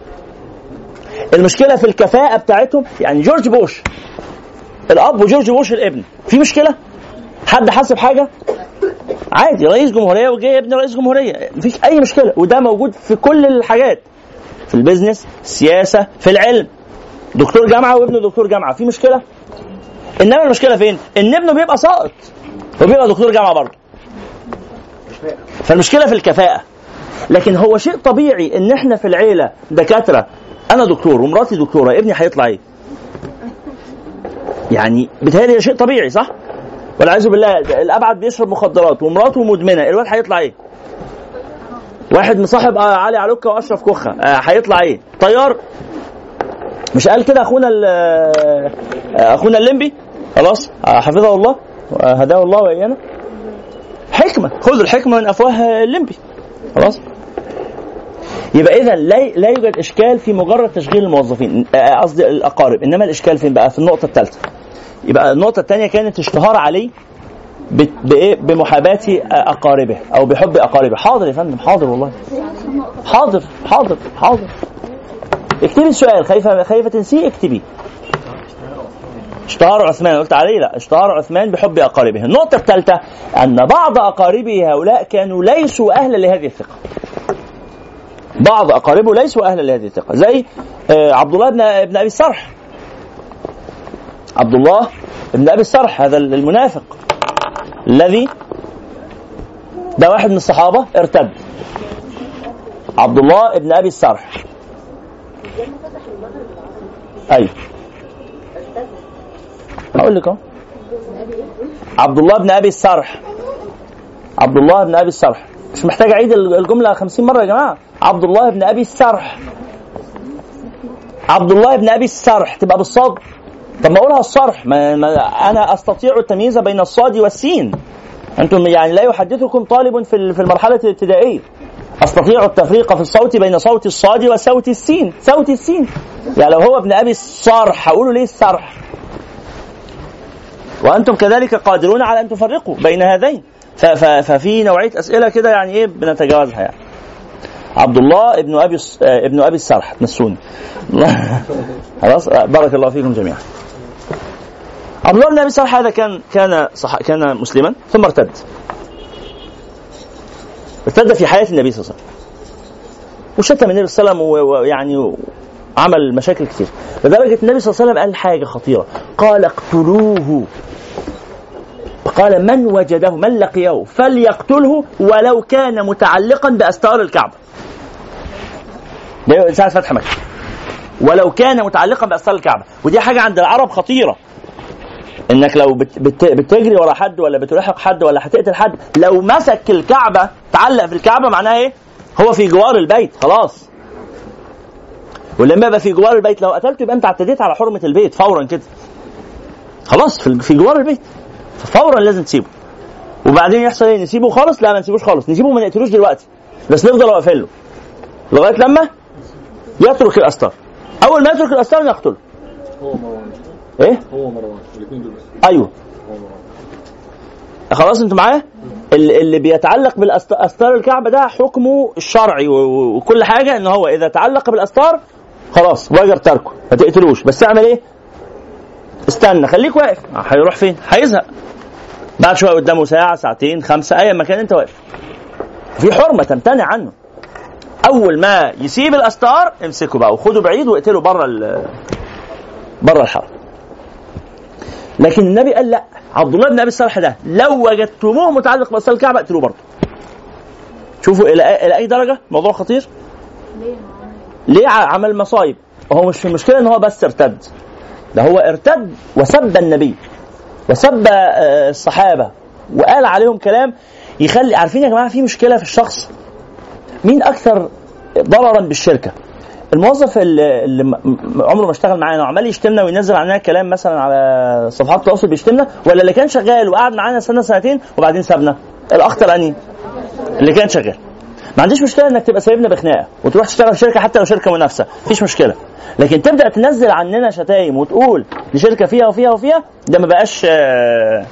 المشكلة في الكفاءة بتاعتهم يعني جورج بوش الأب وجورج بوش الابن في مشكلة؟ حد حاسب حاجة؟ عادي رئيس جمهورية وجاي ابن رئيس جمهورية مفيش أي مشكلة وده موجود في كل الحاجات في ال business السياسة في العلم. دكتور جامعة وابنه دكتور جامعة في مشكلة؟ إنما المشكلة فين؟ إن ابنه بيبقى ساقط وبيبقى دكتور جامعة برضه. فالمشكلة في الكفاءة. لكن هو شيء طبيعي إن إحنا في العيلة دكاترة. أنا دكتور ومراتي دكتورة ابني هيطلع إيه؟ يعني بتهيألي شيء طبيعي صح؟ والعياذ بالله الأبعد بيشرب مخدرات ومراته مدمنة الواد هيطلع إيه؟ واحد مصاحب آه علي علوكة وأشرف كخه آه هيطلع إيه؟ طيار. مش قال كده أخونا آه أخونا الليمبي؟ خلاص آه حفظه الله هداه الله وإيانا. حكمة خذوا الحكمة من أفواه الليمبي. خلاص؟ يبقى إذا لا لا يوجد إشكال في مجرد تشغيل الموظفين قصدي الأقارب إنما الإشكال فين بقى؟ في النقطة الثالثة. يبقى النقطة الثانية كانت اشتهار علي بإيه؟ بمحاباه أقاربه أو بحب أقاربه. حاضر يا فندم حاضر والله. حاضر حاضر حاضر. اكتبي السؤال خايفه خايفة تنسيه؟ اكتبي. اشتهار عثمان قلت عليه لا اشتهار عثمان بحب أقاربه. النقطة الثالثة أن بعض أقاربه هؤلاء كانوا ليسوا أهلا لهذه الثقة. بعض أقاربه ليسوا أهلا لهذه الثقة زي آه، عبد الله بن ابن أبي السرح. عبد الله بن أبي السرح هذا المنافق الذي ده واحد من الصحابة ارتد. عبد الله بن أبي السرح. أيوه. أقول لك اهو. عبد الله بن أبي السرح. عبد الله بن أبي السرح. مش محتاج أعيد الجملة 50 مرة يا جماعة. عبد الله بن أبي السرح. عبد الله بن أبي السرح. تبقى بالصاد. طب ما أقولها الصرح. ما, أنا أستطيع التمييز بين الصاد والسين. أنتم يعني لا يحدثكم طالب في في المرحلة الابتدائية. أستطيع التفريق في الصوت بين صوت الصاد وصوت السين. صوت السين. يعني لو هو ابن أبي الصرح هقوله ليه السرح؟ وأنتم كذلك قادرون على أن تفرقوا بين هذين. ففي نوعية أسئلة كده يعني إيه بنتجاوزها يعني. عبد الله ابن أبي ابن أبي السرح نسوني. خلاص؟ بارك الله فيكم جميعا. عبد الله بن أبي السرح هذا كان كان صح كان مسلما ثم ارتد. ارتد في حياة النبي صلى الله عليه وسلم. وشتم النبي صلى الله عليه وسلم ويعني عمل مشاكل كثير لدرجة النبي صلى الله عليه وسلم قال حاجة خطيرة. قال اقتلوه. قال من وجده من لقيه فليقتله ولو كان متعلقا بأستار الكعبة. ده ساعة فتح مكة. ولو كان متعلقا بأستار الكعبة. ودي حاجة عند العرب خطيرة. إنك لو بت بت بتجري ورا حد ولا بتلاحق حد ولا هتقتل حد لو مسك الكعبة تعلق في الكعبة معناها إيه؟ هو في جوار البيت خلاص. ولما يبقى في جوار البيت لو قتلته يبقى انت اعتديت على حرمة البيت فورا كده. خلاص في جوار البيت. ففورا لازم تسيبه. وبعدين يحصل إيه؟ نسيبه خالص؟ لا ما نسيبوش خالص. نسيبه ما نقتلوش دلوقتي. بس نفضل واقفين له. لغاية لما يترك الأستار. أول ما يترك الأستار نقتله. هو مروان. إيه؟ هو مروان. الاثنين دول أيوه. خلاص أنتوا معايا؟ اللي بيتعلق بالاستار الكعبة ده حكمه الشرعي وكل حاجة إن هو إذا تعلق بالأستار خلاص واجر تركه ما تقتلوش. بس اعمل إيه؟ استنى خليك واقف. هيروح فين؟ هيزهق. بعد شوية قدامه ساعة ساعتين خمسة اي مكان انت واقف. في حرمة تمتنع عنه. أول ما يسيب الأستار امسكه بقى وخده بعيد واقتله بره بره الحرم لكن النبي قال لا. عبد الله بن أبي الصالح ده لو وجدتموه متعلق بأستار الكعبة اقتلوه برضه. شوفوا إلى إلى أي درجة؟ موضوع خطير. ليه عمل مصايب. هو مش المشكلة إن هو بس ارتد. ده هو ارتد وسب النبي. وسب آه، الصحابة. وقال عليهم كلام يخلي عارفين يا جماعة في مشكلة في الشخص؟ مين أكثر ضررا بالشركة؟ الموظف اللي عمره ما اشتغل معانا وعمال يشتمنا وينزل علينا كلام مثلا على صفحات التواصل بيشتمنا ولا اللي كان شغال وقعد معانا سنة سنتين وبعدين سابنا؟ الأخطر اني اللي كان شغال. ما عنديش مشكلة إنك تبقى سايبنا بخناقة وتروح تشتغل في شركة حتى لو شركة منافسة. مفيش مشكلة. لكن تبدأ تنزل عننا شتايم وتقول دي شركه فيها وفيها وفيها ده ما بقاش آه،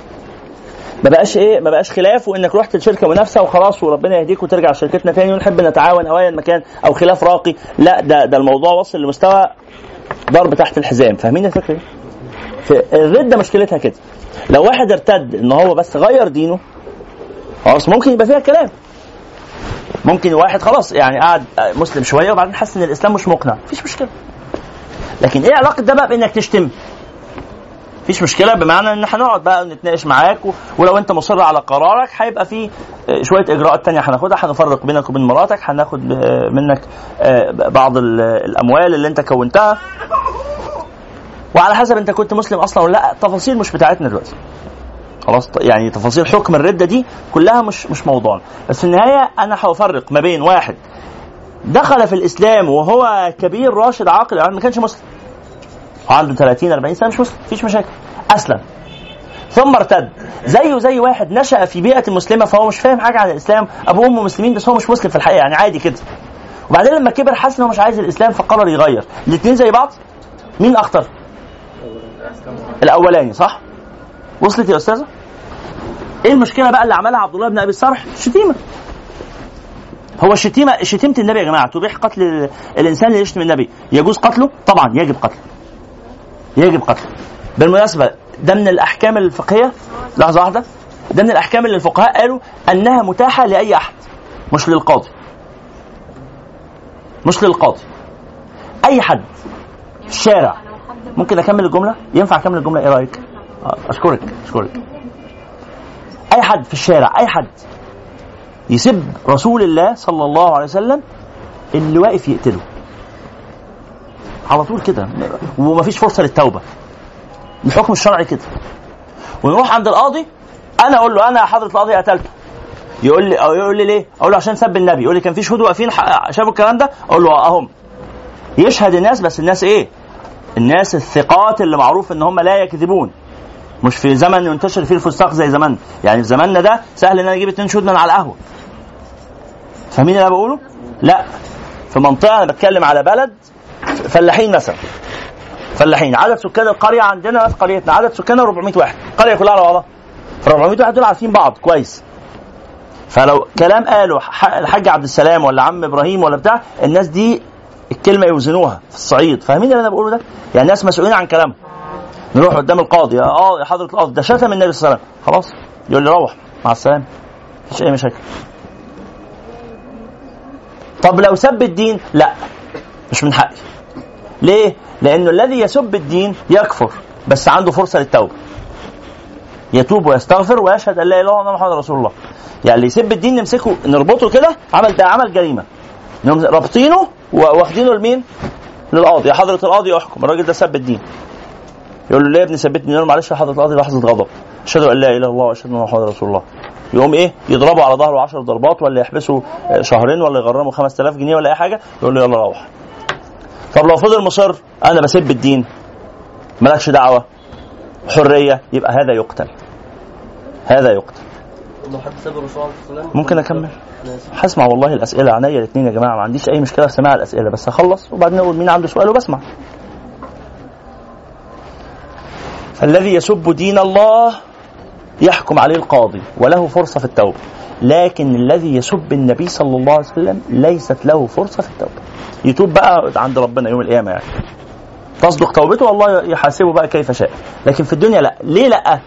ما بقاش إيه ما بقاش خلاف وإنك رحت لشركة منافسة وخلاص وربنا يهديك وترجع لشركتنا تاني ونحب نتعاون أو ايا مكان أو خلاف راقي. لا ده ده الموضوع وصل لمستوى ضرب تحت الحزام. فاهمين الفكرة دي؟ الرده مشكلتها كده. لو واحد ارتد إن هو بس غير دينه خلاص ممكن يبقى فيها كلام. ممكن واحد خلاص يعني قعد مسلم شوية وبعدين حس إن الإسلام مش مقنع. مفيش مشكلة. لكن إيه علاقة ده بقى بإنك تشتم؟ مفيش مشكلة بمعنى إن هنقعد بقى نتناقش معاك. ولو أنت مصر على قرارك هيبقى في آه، شوية إجراءات تانية هناخدها. هنفرق بينك وبين مراتك هناخد آه، منك آه، بعض ال- الأموال اللي أنت كونتها. وعلى حسب أنت كنت مسلم أصلا ولا لأ تفاصيل مش بتاعتنا دلوقتي. خلاص يعني تفاصيل حكم الردة دي كلها مش مش موضوعنا بس في النهاية أنا هفرق ما بين واحد دخل في الإسلام وهو كبير راشد عاقل يعني ما كانش مسلم. عنده 30 40 سنة مش مسلم مفيش مشاكل. أسلم. ثم ارتد. زيه زي واحد نشأ في بيئة مسلمة فهو مش فاهم حاجة عن الإسلام. ابوه وامه مسلمين بس هو مش مسلم في الحقيقة يعني عادي كده. وبعدين لما كبر حس انه مش عايز الإسلام فقرر يغير. الاثنين زي بعض. مين أخطر؟ الأولاني صح؟ وصلت يا أستاذة؟ إيه المشكلة بقى اللي عملها عبد الله بن أبي الصرح شتيمة. هو الشتيمه شتيمة النبي يا جماعة. تبيح قتل ال- الإنسان اللي يشتم النبي. يجوز قتله؟ طبعا يجب قتله. يجب قتله. بالمناسبة ده من الأحكام الفقهية؟ لحظة واحدة. ده من الأحكام اللي الفقهاء قالوا أنها متاحة لأي أحد. مش للقاضي. مش للقاضي. أي حد في الشارع ممكن أكمل الجملة؟ ينفع أكمل الجملة؟ إيه رأيك؟ أشكرك أشكرك. أي حد في الشارع أي حد يسب رسول الله صلى الله عليه وسلم اللي واقف يقتله. على طول كده. ومفيش فرصة للتوبة. الحكم الشرعي كده. ونروح عند القاضي. أنا أقول له أنا يا حضرة القاضي قتلته. يقول لي أو يقول لي ليه؟ أقول له عشان سب النبي. يقول لي كان في شهود واقفين شافوا الكلام ده؟ أقول له آه أهم. يشهد الناس بس الناس إيه؟ الناس الثقات اللي معروف إن هم لا يكذبون. مش في زمن ينتشر فيه الفساق زي زمان. يعني في زماننا ده سهل إن أنا أجيب اتنين شهود من على القهوة. فاهمين اللي أنا بقوله؟ لا. في منطقة أنا بتكلم على بلد فلاحين مثلا. فلاحين. عدد سكان القرية عندنا في قريتنا عدد سكانها 400 واحد. القريه كلها على بعضها ف 400 واحد دول عارفين بعض كويس. فلو كلام قاله الحاج عبد السلام ولا عم إبراهيم ولا بتاع الناس دي الكلمة يوزنوها في الصعيد. فاهمين اللي أنا بقوله ده؟ يعني ناس مسؤولين عن كلامهم. نروح قدام القاضي. آه يا حضرة القاضي. ده شتم النبي صلى الله عليه وسلم. خلاص. يقول لي روح. مع السلامة. مفيش أي مشاكل. طب لو سب الدين؟ لا. مش من حقي. ليه؟ لأنه الذي يسب الدين يكفر بس عنده فرصة للتوبة. يتوب ويستغفر ويشهد أن لا إله إلا الله محمد رسول الله. يعني اللي يسب الدين نمسكه نربطه كده عمل ده عمل نقوم رابطينه واخدينه لمين؟ للقاضي. يا حضرة القاضي احكم. الراجل ده سب الدين. يقول له ليه يا ابني سبتني؟ يقول له معلش يا حضرة القاضي لحظة غضب أشهد أن لا إله إلا الله وأشهد أن محمد رسول الله. يقوم إيه؟ يضربه على ظهره 10 ضربات ولا يحبسه شهرين ولا يغرمه 5000 جنيه ولا أي حاجة. يقول له يلا روح. طب لو فضل مصر أنا بسب الدين. مالكش دعوة. حرية. يبقى هذا يقتل. هذا يقتل. ممكن أكمل. هسمع والله الأسئلة عينيا الاثنين يا جماعة ما عنديش أي مشكلة في سماع الأسئلة بس هخلص وبعدين أقول مين عنده سؤال وبسمع. فالذي يسب دين الله يحكم عليه القاضي وله فرصة في التوبة. لكن الذي يسب النبي صلى الله عليه وسلم ليست له فرصة في التوبة. يتوب بقى عند ربنا يوم القيامة يعني. تصدق توبته والله يحاسبه بقى كيف شاء. لكن في الدنيا لا. ليه لا؟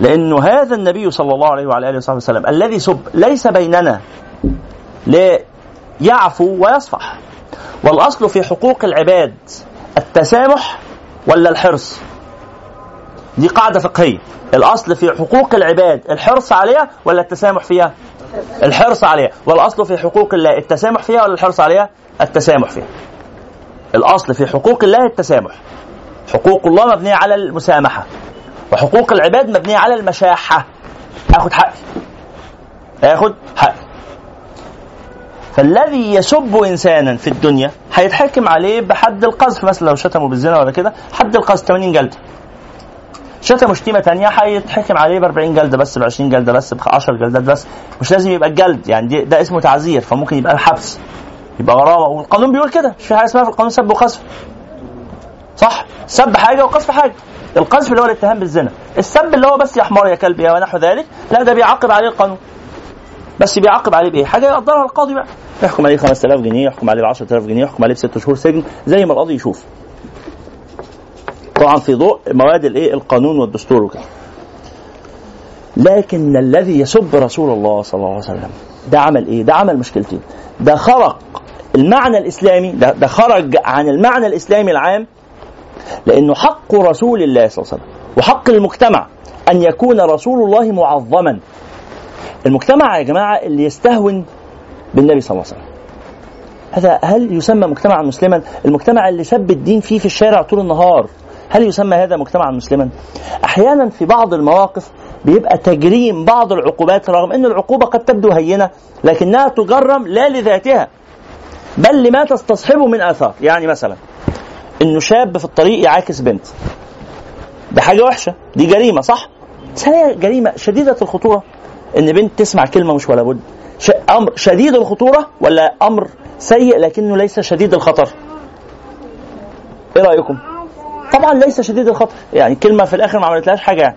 لأنه هذا النبي صلى الله عليه وعلى آله وصحبه وسلم الذي سب ليس بيننا ليعفو ويصفح. والأصل في حقوق العباد التسامح ولا الحرص؟ دي قاعدة فقهية. الأصل في حقوق العباد الحرص عليها ولا التسامح فيها؟ الحرص عليها. والأصل في حقوق الله التسامح فيها ولا الحرص عليها؟ التسامح فيها. الأصل في حقوق الله التسامح. حقوق الله مبنية على المسامحة وحقوق العباد مبنية على المشاحة. آخد حقي. آخد حقي. فالذي يسب إنسانا في الدنيا هيتحكم عليه بحد القذف مثلا لو شتمه بالزنا ولا كده حد القذف 80 جلده شتم شتيمة ثانية هيتحكم عليه ب 40 جلده بس ب 20 جلده بس ب 10 جلدات بس. مش لازم يبقى الجلد يعني ده اسمه تعزير فممكن يبقى الحبس يبقى غرامه والقانون بيقول كده مش في حاجة اسمها في القانون سب وقذف. صح؟ سب حاجة وقذف حاجة. القذف اللي هو الاتهام بالزنا. السب اللي هو بس يا حمار يا كلب يا ونحو ذلك لا ده بيعاقب عليه القانون. بس بيعاقب عليه بإيه؟ حاجة يقدرها القاضي بقى. يحكم عليه 5000 جنيه يحكم عليه ب 10000 جنيه يحكم عليه بست شهور سجن زي ما القاضي يشوف. طبعا في ضوء مواد الايه؟ القانون والدستور وكده. لكن الذي يسب رسول الله صلى الله عليه وسلم ده عمل إيه؟ ده عمل مشكلتين. ده خرق المعنى الإسلامي ده, ده خرج عن المعنى الإسلامي العام لأنه حق رسول الله صلى الله عليه وسلم وحق المجتمع أن يكون رسول الله معظما. المجتمع يا جماعة اللي يستهون بالنبي صلى الله عليه وسلم هذا هل يسمى مجتمعا مسلما؟ المجتمع اللي سب الدين فيه في الشارع طول النهار هل يسمى هذا مجتمعا مسلما؟ أحيانا في بعض المواقف بيبقى تجريم بعض العقوبات رغم إن العقوبة قد تبدو هينة لكنها تجرم لا لذاتها بل لما تصطحبه من آثار، يعني مثلا إنه شاب في الطريق يعاكس بنت. ده حاجة وحشة، دي جريمة صح؟ بس هي جريمة شديدة الخطورة إن بنت تسمع كلمة مش ولا بد. أمر شديد الخطورة ولا أمر سيء لكنه ليس شديد الخطر؟ إيه رأيكم؟ طبعا ليس شديد الخطر. يعني كلمة في الآخر ما عملتلهاش حاجة. يعني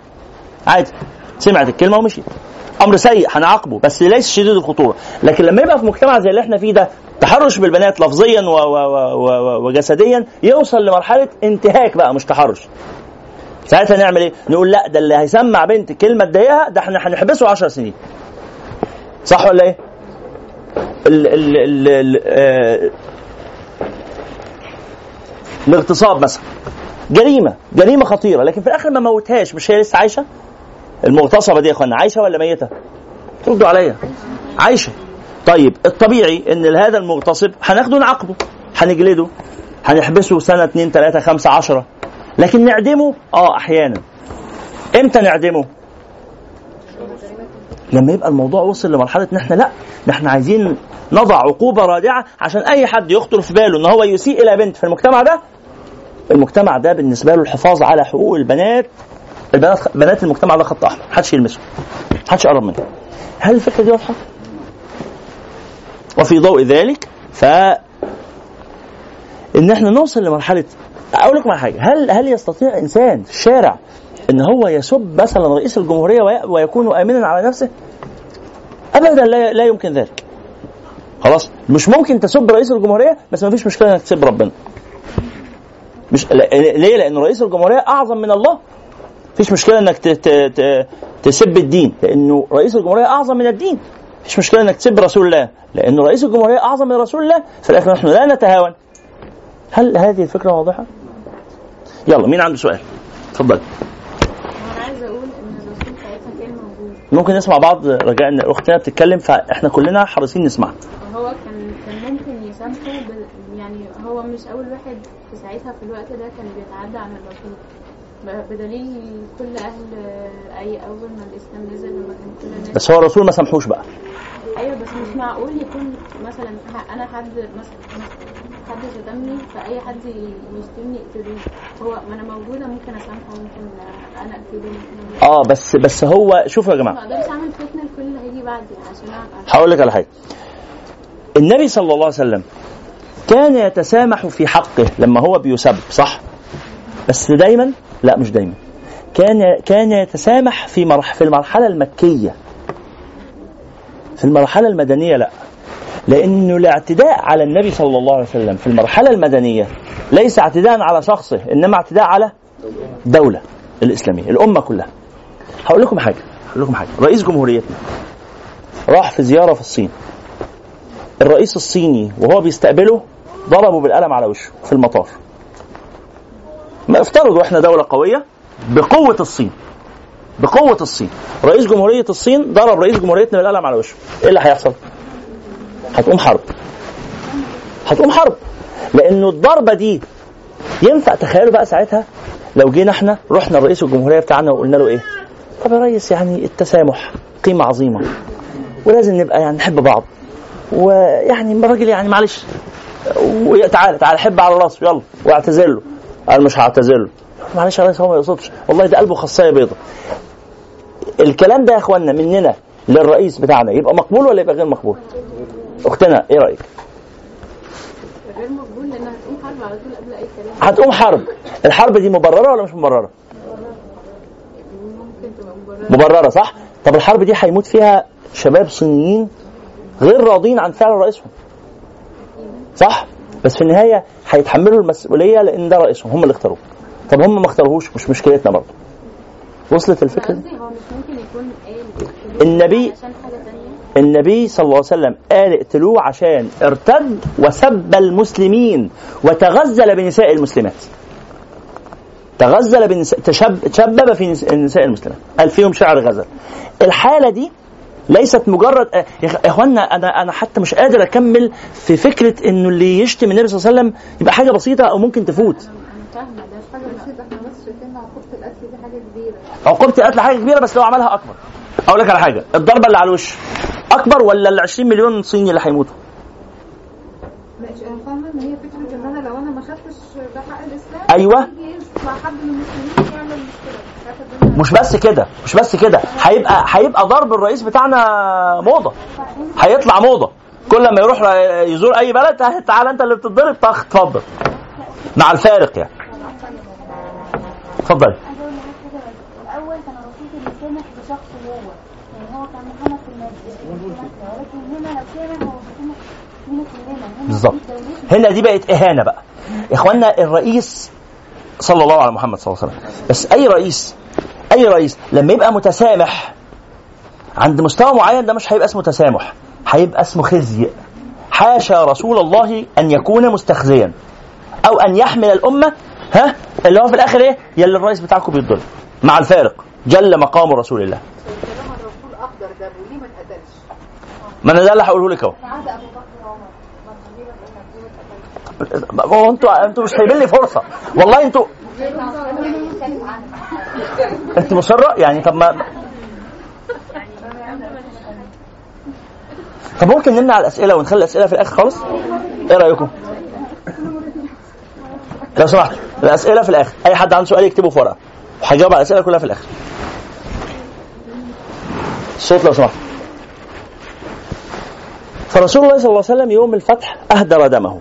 عادي. سمعت الكلمة ومشيت. أمر سيء هنعاقبه بس ليس شديد الخطورة. لكن لما يبقى في مجتمع زي اللي إحنا فيه ده تحرش بالبنات لفظيا و و و و وجسديا يوصل لمرحلة انتهاك بقى مش تحرش. ساعتها نعمل إيه؟ نقول لا ده اللي هيسمع بنت كلمة تضايقها ده إحنا هنحبسه 10 سنين. صح ولا إيه؟ ال ال ال ال آه الاغتصاب مثلا. جريمة جريمة خطيرة لكن في الآخر ما موتهاش. مش هي لسه عايشة؟ المغتصبة دي يا اخوانا عايشة ولا ميتة؟ ردوا عليا. عايشة. طيب الطبيعي إن هذا المغتصب هناخده نعاقبه. هنجلده. هنحبسه سنة اتنين تلاتة خمسة عشرة. لكن نعدمه؟ آه أحيانا. إمتى نعدمه؟ لما يبقى الموضوع وصل لمرحلة إن إحنا لأ ده إحنا عايزين نضع عقوبة رادعة عشان أي حد يخطر في باله إن هو يسيء إلى بنت. في المجتمع ده؟ المجتمع ده بالنسبة له الحفاظ على حقوق البنات البنات بنات المجتمع ده خط أحمر محدش يلمسه محدش يقرب منه. هل الفكرة دي واضحة؟ وفي ضوء ذلك ف إن إحنا نوصل لمرحلة أقول لكم على حاجة هل هل يستطيع إنسان في الشارع إن هو يسب مثلا رئيس الجمهورية ويكون امنا على نفسه؟ ابدا لا, لا يمكن ذلك. خلاص مش ممكن تسب رئيس الجمهورية بس ما فيش مشكلة إنك تسب ربنا. مش ليه؟ لأن رئيس الجمهورية أعظم من الله. مفيش مشكلة إنك. تسب الدين لأنه رئيس الجمهورية أعظم من الدين. مفيش مشكلة إنك تسب رسول الله لأنه رئيس الجمهورية أعظم من رسول الله في الآخر نحن لا نتهاون. هل هذه الفكرة واضحة؟ يلا مين عنده سؤال؟ اتفضل. أنا عايزه أقول ان الرسول ساعتها كان موجود ممكن نسمع بعض رجاء إن اختنا بتتكلم فإحنا كلنا حريصين نسمع. وهو كان كان ممكن يسامحه يعني هو مش أول واحد في ساعتها في الوقت ده كان بيتعدى عن الرسول بدليل كل أهل أي أول ما الإسلام نزل لما كان كل الناس بس هو الرسول ما سامحوش بقى. أيوه بس مش معقول يكون مثلا أنا حد مثلا حد شتمني فأي حد يشتمني يقتلوه هو ما أنا موجودة ممكن اسامحه ممكن أنا اقتله آه بس بس هو شوفوا يا ما جماعة أقدرش أعمل فتنة لكل اللي هيجي بعدي عشان هقول لك على حاجة. النبي صلى الله عليه وسلم كان يتسامح في حقه لما هو بيسب صح؟ بس دايما؟ لا مش دايما. كان كان يتسامح في مرح في المرحلة المكية. في المرحلة المدنية لا. لأنه الاعتداء على النبي صلى الله عليه وسلم في المرحلة المدنية ليس اعتداء على شخصه إنما اعتداء على دولة الإسلامية الأمة كلها. هقول لكم حاجة هقول لكم حاجة. رئيس جمهوريتنا راح في زيارة في الصين. الرئيس الصيني وهو بيستقبله ضربه بالقلم على وشه في المطار. ما افترضوا إحنا دولة قوية بقوة الصين بقوة الصين. رئيس جمهورية الصين ضرب رئيس جمهوريتنا بالقلم على وشه. إيه اللي هيحصل؟ هتقوم حرب. هتقوم حرب. لأنه الضربة دي ينفع تخيلوا بقى ساعتها؟ لو جينا إحنا رحنا لرئيس الجمهوريه بتاعنا وقلنا له إيه؟ طب يا ريس يعني التسامح قيمة عظيمة. ولازم نبقى يعني نحب بعض. ويعني الراجل يعني معلش تعالى تعالى حب على راسه يلا واعتذر له قال مش هعتذر له معلش يا ريس هو ما يقصدش. والله ده قلبه خاصية بيضة. الكلام ده يا اخوانا مننا للرئيس بتاعنا يبقى مقبول ولا يبقى غير مقبول؟ اختنا إيه رأيك؟ غير مقبول لأنها هتقوم حرب على طول قبل أي كلام. هتقوم حرب. الحرب دي مبررة ولا مش مبررة؟ ممكن تبقى مبررة. مبررة صح؟ طب الحرب دي هيموت فيها شباب صينيين غير راضين عن فعل رئيسهم. صح؟ بس في النهاية هيتحملوا المسؤولية لأن ده رئيسهم هم اللي اختاروه. طب هم ما اختاروهوش؟ مش مشكلتنا برضه. وصلت الفكرة؟ قصدي هو مش ممكن يكون قال النبي- النبي صلى الله عليه وسلم قال اقتلوه عشان ارتد وسب المسلمين وتغزل بنساء المسلمات. تغزل بنساء تشب تشبب في نس- نساء المسلمات. قال فيهم شعر غزل. الحالة دي ليست مجرد يا إخ- يا إخوانا أنا أنا حتى مش قادر أكمل في فكرة إنه اللي يشتم النبي صلى الله عليه وسلم يبقى حاجة بسيطة أو ممكن تفوت. أنا فاهمة ده مش حاجة بسيطه إحنا بس شايفين عقوبة القتل دي حاجة كبيرة. عقوبة القتل حاجة كبيرة بس لو عملها أكبر. أقول لك على حاجة. الضربة اللي على الوش أكبر ولا ال 20 مليون صيني اللي هيموتوا؟ ماشي أنا فاهمة إن هي فكرة إن أنا لو أنا ما خدتش بحق الإسلام أيوه. يطلع حد من المسلمين يعمل مشكلة. مش بس كده مش بس كده. هيبقى هيبقى ضرب الرئيس بتاعنا موضة. هيطلع موضة. كل ما يروح يزور أي بلد تعال- تعالى أنت اللي بتتضرب. طخ اتفضل. مع الفارق يعني. اتفضل عايزه أقول لحضرتك حاجة بس الأول كان الرسول اللي سامح بشخص هو يعني هو كان محمد في المسجد ولكن هنا لو سامح هو بيسامح فينا كلنا هنا بالظبط. هنا دي بقت إهانة بقى. اخوانا الرئيس صلى الله على محمد صلى الله عليه وسلم. بس أي رئيس أي رئيس لما يبقى متسامح عند مستوى معين ده مش هيبقى اسمه تسامح هيبقى اسمه خزي. حاشا رسول الله أن يكون مستخزيا. أو أن يحمل الأمة ها؟ اللي هو في الآخر إيه؟ يلي الرئيس بتاعكم بيتضرب مع الفارق جل مقام رسول الله طالما الرسول أقدر ده وليه ما اتقتلش ما أنا ده اللي هقوله لك أهو. هو أنتوا أنتوا مش سايبين لي فرصة. والله أنتوا. انت مصرة؟ يعني طب ما طب ممكن نمنع الأسئلة ونخلي الأسئلة في الآخر خالص؟ إيه رأيكم؟ لو سمحت الأسئلة في الآخر. أي حد عنده سؤال يكتبه في ورقة. وهجاوب على الأسئلة كلها في الآخر. الصوت لو سمحت. فرسول الله صلى الله عليه وسلم يوم الفتح أهدر دمه.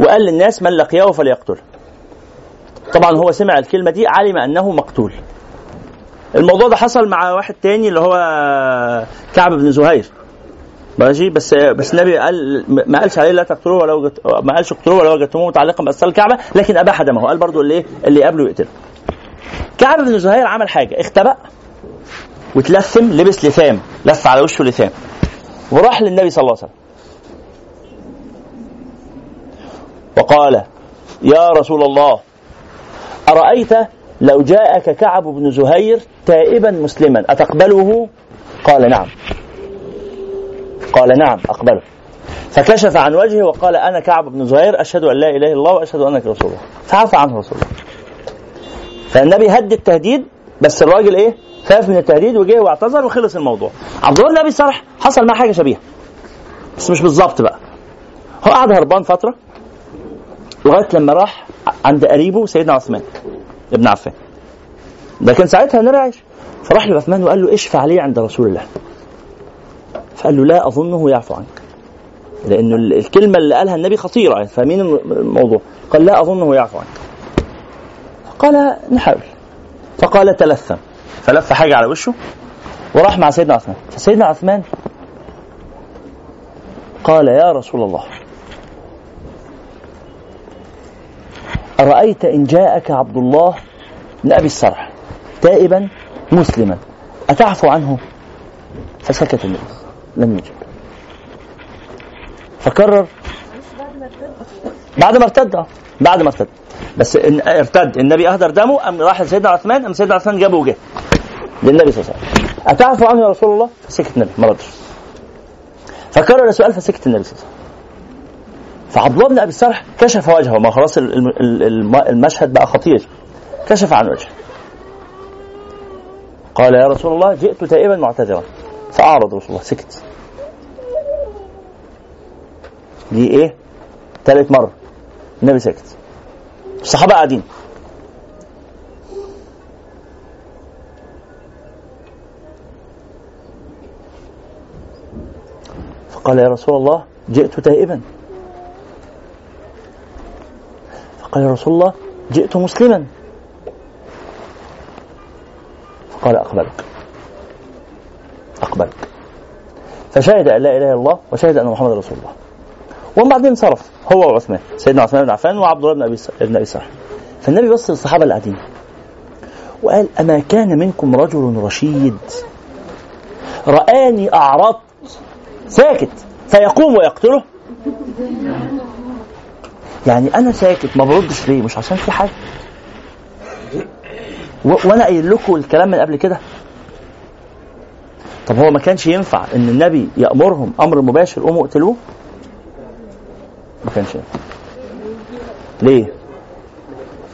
وقال للناس من لقياه فليقتله. طبعا هو سمع الكلمة دي علم أنه مقتول. الموضوع ده حصل مع واحد تاني اللي هو كعب بن زهير. ماشي؟ بس بس النبي قال ما قالش عليه لا تقتلوه ولو ما قالش اقتلوه ولو وجدتموه متعلقا بأسفل الكعبة لكن أباح دمه. قال برضو اللي إيه؟ اللي يقابله يقتله. كعب بن زهير عمل حاجة اختبأ. وتلثم لبس لثام لف على وشه لثام. وراح للنبي صلى الله عليه وسلم. وقال يا رسول الله أرأيت لو جاءك كعب بن زهير تائبا مسلما أتقبله؟ قال نعم. قال نعم أقبله. فكشف عن وجهه وقال أنا كعب بن زهير أشهد أن لا إله إلا الله وأشهد أنك رسول الله. فعفى عنه رسول الله. فالنبي هد التهديد بس الراجل إيه؟ خاف من التهديد وجه واعتذر وخلص الموضوع. عبد الله أبي سرح حصل معاه حاجة شبيهة. بس مش بالظبط بقى. هو قعد هربان فترة لغاية لما راح عند قريبه سيدنا عثمان ابن عفان. ده كان ساعتها النبي عايش فراح لعثمان وقال له اشفع لي عند رسول الله. فقال له لا أظنه يعفو عنك. لأنه ال- الكلمة اللي قالها النبي خطيرة. فاهمين الم- الموضوع. قال لا أظنه يعفو عنك. قال نحاول. فقال تلثم. فلف حاجة على وشه وراح مع سيدنا عثمان. فسيدنا عثمان قال يا رسول الله أرأيت إن جاءك عبد الله بن أبي السرح تائبا مسلما أتعفو عنه؟ فسكت النبي لم يجب. فكرر بعد ما ارتد. بعد ما ارتد. بس إن ارتد النبي أهدر دمه أم راح لسيدنا عثمان أم سيدنا عثمان جابه وجه. للنبي صلى الله عليه وسلم. اتعفو عنه يا رسول الله؟ فسكت النبي ما ردش. فكرر السؤال فسكت النبي صلى الله عليه وسلم. فعبد الله بن أبي السرح كشف وجهه ما خلاص ال- ال- ال- المشهد بقى خطير. كشف عن وجهه. قال يا رسول الله جئت تائبا معتذرا. فأعرض رسول الله سكت. دي إيه؟ ثالث مرة. النبي سكت. الصحابة قاعدين. فقال يا رسول الله جئت تائبا. فقال يا رسول الله جئت مسلما. فقال أقبلك. أقبلك. فشهد أن لا إله إلا الله وشهد أن محمد رسول الله. ومن بعدين انصرف هو وعثمان سيدنا عثمان بن عفان وعبد الله بن أبي بن أبي فالنبي بص للصحابة اللي قاعدين وقال أما كان منكم رجل رشيد؟ رآني أعرضت ساكت. فيقوم ويقتله. يعني أنا ساكت ما بردش ليه؟ مش عشان في حاجة. وأنا قايل لكم الكلام من قبل كده. طب هو ما كانش ينفع إن النبي يأمرهم أمر مباشر قوموا اقتلوه؟ ما كانش ينفع. ليه؟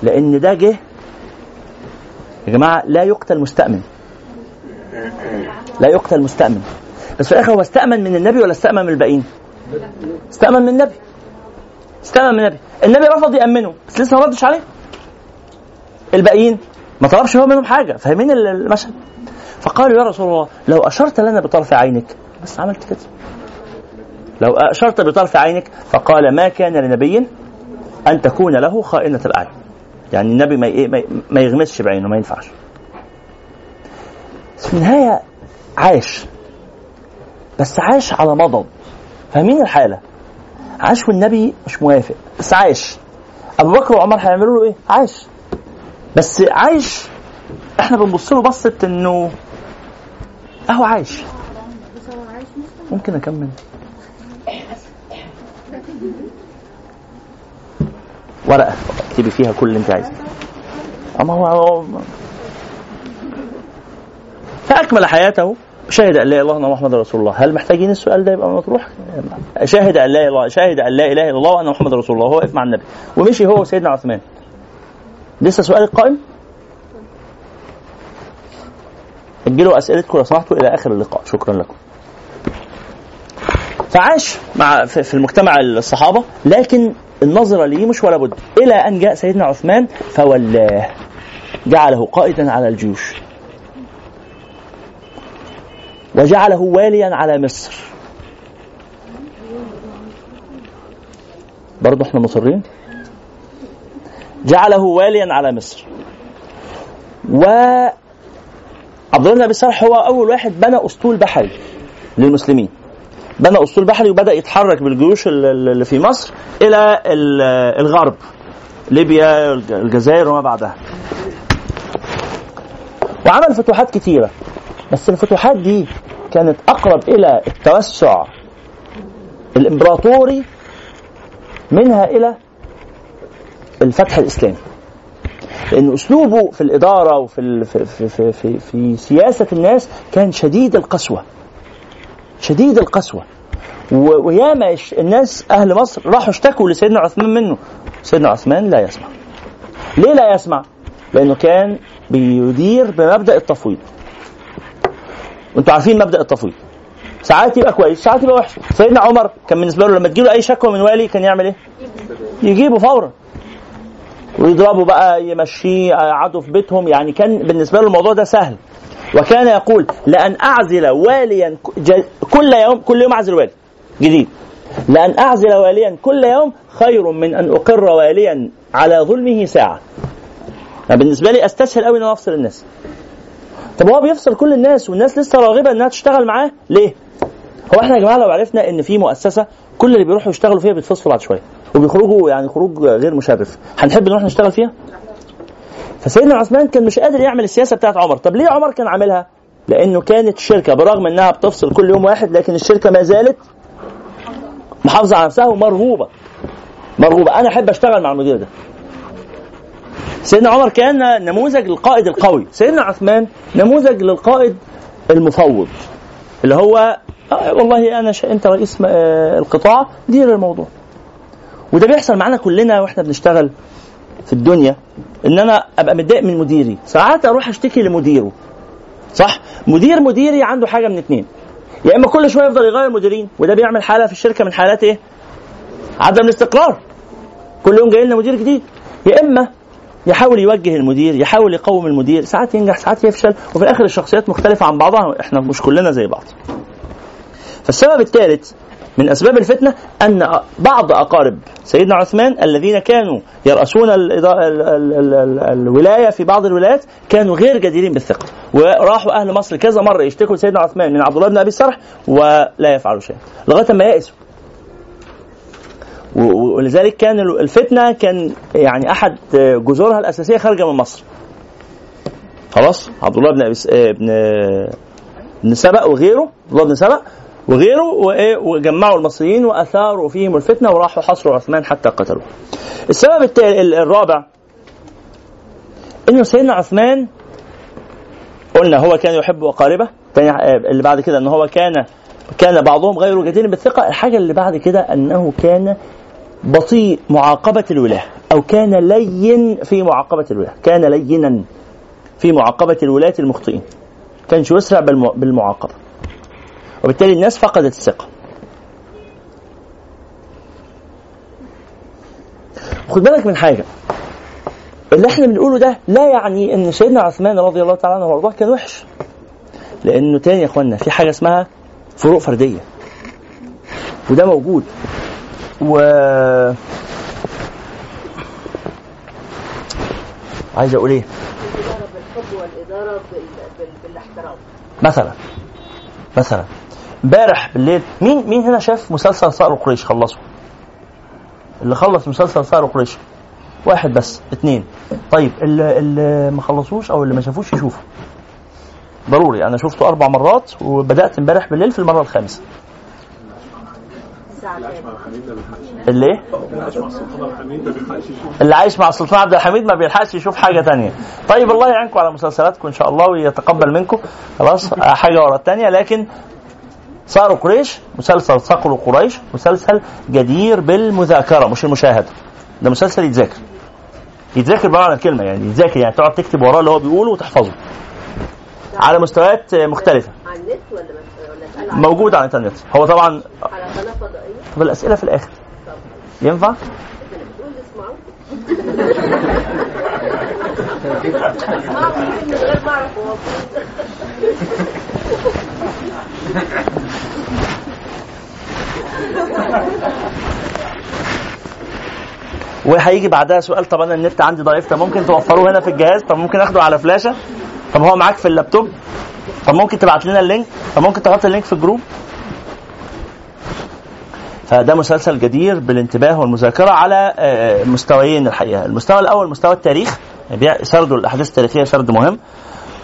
لأن ده جه. يا جماعة لا يقتل مستأمن. لا يقتل مستأمن. بس في الآخر هو استأمن من النبي ولا استأمن من الباقيين؟ استأمن من النبي. استأمن من النبي. النبي رفض يأمنه بس لسه ما ردش عليه. الباقيين ما طلبش هو منهم حاجة فاهمين ال- المشهد؟ فقالوا يا رسول الله لو أشرت لنا بطرف عينك بس عملت كده. لو أشرت بطرف عينك فقال ما كان لنبي أن تكون له خائنة الأعين. يعني النبي ما ما- يغمسش بعينه ما ينفعش. في النهاية عاش بس عاش على مضض. فاهمين الحالة؟ عاش والنبي مش موافق. بس عاش. أبو بكر وعمر هيعملوا له إيه؟ عاش. بس عايش إحنا بنبص له بصة إنه أهو عايش ممكن أكمل. ورقة. اكتبي فيها كل اللي أنت عايزه. أما هو فأكمل حياته. شهد أن لا إله إلا الله محمد رسول الله. هل محتاجين السؤال ده يبقى مطروح شاهد أن لا اله شاهد أن لا إله إلا الله وأن محمد رسول الله. هو واقف مع النبي. ومشي هو وسيدنا عثمان. لسه سؤال القائم اجلوا أسئلتكم لو سمحتوا إلى آخر اللقاء. شكرا لكم. فعاش مع في المجتمع الصحابة لكن النظره ليه مش ولا بد. إلى أن جاء سيدنا عثمان فولاه. جعله قائدا على الجيوش. وجعله واليا على مصر. برضه إحنا مصرين. جعله واليا على مصر. و عبد الله بن أبي سرح هو أول واحد بنى أسطول بحري للمسلمين. بنى أسطول بحري وبدأ يتحرك بالجيوش ال- ال- اللي في مصر إلى ال- الغرب ليبيا الجزائر وما بعدها. وعمل فتوحات كتيرة. بس الفتوحات دي كانت أقرب إلى التوسع الإمبراطوري منها إلى الفتح الإسلامي. لأن أسلوبه في الإدارة وفي في في في, في, سياسة الناس كان شديد القسوة. شديد القسوة. و- وياما الناس أهل مصر راحوا اشتكوا لسيدنا عثمان منه. سيدنا عثمان لا يسمع. ليه لا يسمع؟ لأنه كان بيدير بمبدأ التفويض. وانتوا عارفين مبدأ التفويض. ساعات يبقى كويس ساعات يبقى وحش. سيدنا عمر كان بالنسبة له لما تجيله أي شكوى من والي كان يعمل إيه؟ يجيبه فورا. ويضربه بقى يمشيه يقعدوا في بيتهم. يعني كان بالنسبة له الموضوع ده سهل. وكان يقول لأن أعزل واليا كل يوم كل يوم أعزل والي. جديد. لأن أعزل واليا كل يوم خير من أن أقر واليا على ظلمه ساعة. أنا بالنسبة لي أستسهل قوي أنا أفصل الناس. طب هو بيفصل كل الناس والناس لسه راغبة إنها تشتغل معاه ليه؟ هو إحنا يا جماعة لو عرفنا إن في مؤسسة كل اللي بيروحوا يشتغلوا فيها بيتفصلوا بعد شوية وبيخرجوا يعني خروج غير مشرف هنحب نروح نشتغل فيها؟ فسيدنا عثمان كان مش قادر يعمل السياسة بتاعت عمر طب ليه عمر كان عاملها؟ لأنه كانت الشركة برغم إنها بتفصل كل يوم واحد لكن الشركة ما زالت محافظة على نفسها ومرغوبة مرغوبة أنا أحب أشتغل مع المدير ده سيدنا عمر كان نموذج للقائد القوي. سيدنا عثمان نموذج للقائد المفوض اللي هو آه والله أنا ش... أنت رئيس آه القطاع دير الموضوع. وده بيحصل معانا كلنا وإحنا بنشتغل في الدنيا إن أنا أبقى متضايق من مديري. ساعات أروح أشتكي لمديره. صح؟ مدير مديري عنده حاجة من اتنين. يا إما كل شوية يفضل يغير مديرين وده بيعمل حالة في الشركة من حالات إيه؟ عدم الاستقرار. كل يوم جاي لنا مدير جديد. يا إما يحاول يوجه المدير يحاول يقوم المدير ساعات ينجح ساعات يفشل وفي الآخر الشخصيات مختلفة عن بعضها إحنا مش كلنا زي بعض. فالسبب الثالث من أسباب الفتنة أن بعض أقارب سيدنا عثمان الذين كانوا يرأسون الإدا- ال- ال- ال- ال- الولاية في بعض الولايات كانوا غير جديرين بالثقة. وراحوا أهل مصر كذا مرة يشتكوا لسيدنا عثمان من عبد الله بن أبي السرح ولا يفعلوا شيئا لغاية ما يأسوا. ولذلك كان ال- الفتنة كان يعني أحد جذورها الأساسية خارجه من مصر. خلاص؟ عبد الله بن أبي س- آه، بن سبأ وغيره عبد الله بن سبأ وغيره وإيه وجمعوا المصريين وأثاروا فيهم الفتنة وراحوا حصروا عثمان حتى قتلوه. السبب الرابع إنه سيدنا عثمان قلنا هو كان يحب أقاربه آه، اللي بعد كده إن هو كان كان بعضهم غير جدير بالثقة. الحاجة اللي بعد كده إنه كان بطيء معاقبة الولاة أو كان لين في معاقبة الولاة كان لينا في معاقبة الولاة المخطئين. كانش يسرع بالم- بالمعاقبة. وبالتالي الناس فقدت الثقة. خد بالك من حاجة. اللي إحنا بنقوله ده لا يعني إن سيدنا عثمان رضي الله تعالى عنه وأرضاه كان وحش. لأنه تاني يا اخوانا في حاجة اسمها فروق فردية. وده موجود. و عايز أقول إيه؟ بالحب. بال... بالاحترام. مثلا مثلا امبارح بالليل مين مين هنا شاف مسلسل صقر قريش خلصه اللي خلص مسلسل صقر قريش واحد بس اتنين. طيب اللي, اللي ما خلصوش أو اللي ما شافوش يشوفوا. ضروري أنا شفته أربع مرات وبدأت امبارح بالليل في المرة الخامسة؟ اللي؟ إيه؟ اللي عايش مع السلطان عبد الحميد ما بيلحقش يشوف حاجة تانية. طيب الله يعينكم على مسلسلاتكم إن شاء الله ويتقبل منكم. خلاص حاجة ورا التانية. لكن صقر قريش مسلسل صقر قريش مسلسل جدير بالمذاكرة مش المشاهدة. ده مسلسل يتذاكر. يتذاكر بمعنى الكلمة يعني يتذاكر يعني تقعد تكتب وراه اللي هو بيقوله وتحفظه. على مستويات مختلفة. على النت ولا على موجود على الإنترنت. هو طبعا على فضائية؟ طب الأسئلة في الآخر. ينفع؟ وهيجي بعدها سؤال طب أنا النت عندي ضعيف طب ممكن توفروه هنا في الجهاز؟ طب ممكن أخده على فلاشة؟ طب هو معاك في اللابتوب؟ طب ممكن تبعت لنا ال link؟ طب ممكن تحط ال link في ال group؟ فده مسلسل جدير بالانتباه والمذاكرة على آه، مستويين الحقيقة. المستوى الأول مستوى التاريخ. سردوا الأحداث التاريخية سرد مهم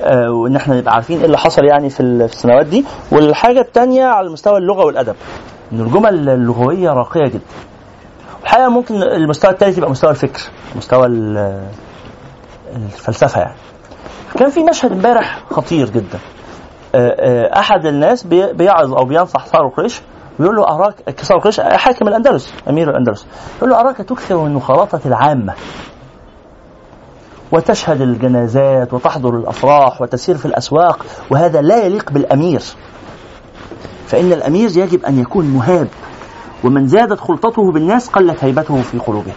آه، وان إحنا نبقى عارفين إيه اللي حصل يعني في ال- في السنوات دي. والحاجة الثانية على المستوى اللغة والأدب. إن الجمل اللغوية راقية جدا. الحقيقة ممكن المستوى الثالث يبقى مستوى الفكر مستوى ال- الفلسفة يعني. كان في مشهد امبارح خطير جدا. آه، آه، أحد الناس بي- بيعظ أو بينصح صار قريش بيقول له اراك قريش حاكم الأندلس أمير الأندلس. يقول له أراك تكثر من مخالطة العامة. وتشهد الجنازات وتحضر الأفراح وتسير في الأسواق وهذا لا يليق بالأمير. فإن الأمير يجب أن يكون مهاب ومن زادت خلطته بالناس قلت هيبته في قلوبهم.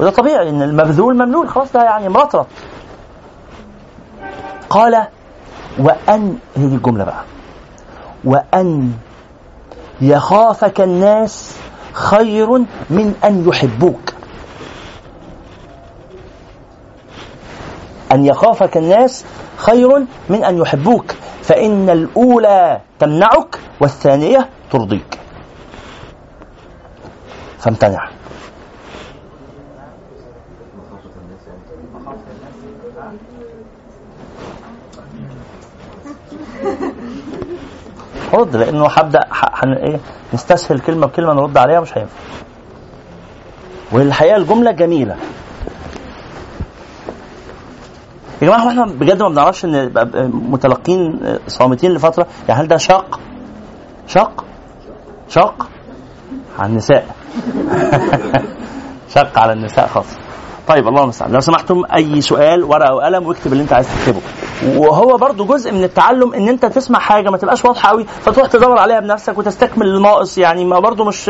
وده طبيعي إن المبذول مملول خلاص ده يعني مرطرط قال وان هي دي الجملة بقى. وأن يخافك الناس خير من أن يحبوك. أن يخافك الناس خير من أن يحبوك. فإن الأولى تمنعك والثانية ترضيك. فامتنع. رد لأنه هبدأ إيه نستسهل كلمة بكلمة نرد عليها مش هينفع. والحقيقة الجملة جميلة. يا جماعة إحنا بجد ما بنعرفش إن متلقين صامتين لفترة؟ يعني هل ده شاق شاق شاق على النساء. شق على النساء خاصة. طيب الله المستعان لو سمحتم أي سؤال ورقة وقلم واكتب اللي أنت عايز تكتبه. وهو برضو جزء من التعلم ان انت تسمع حاجة ما تبقاش واضحة قوي فتروح تدور عليها بنفسك وتستكمل الناقص. يعني ما برضو مش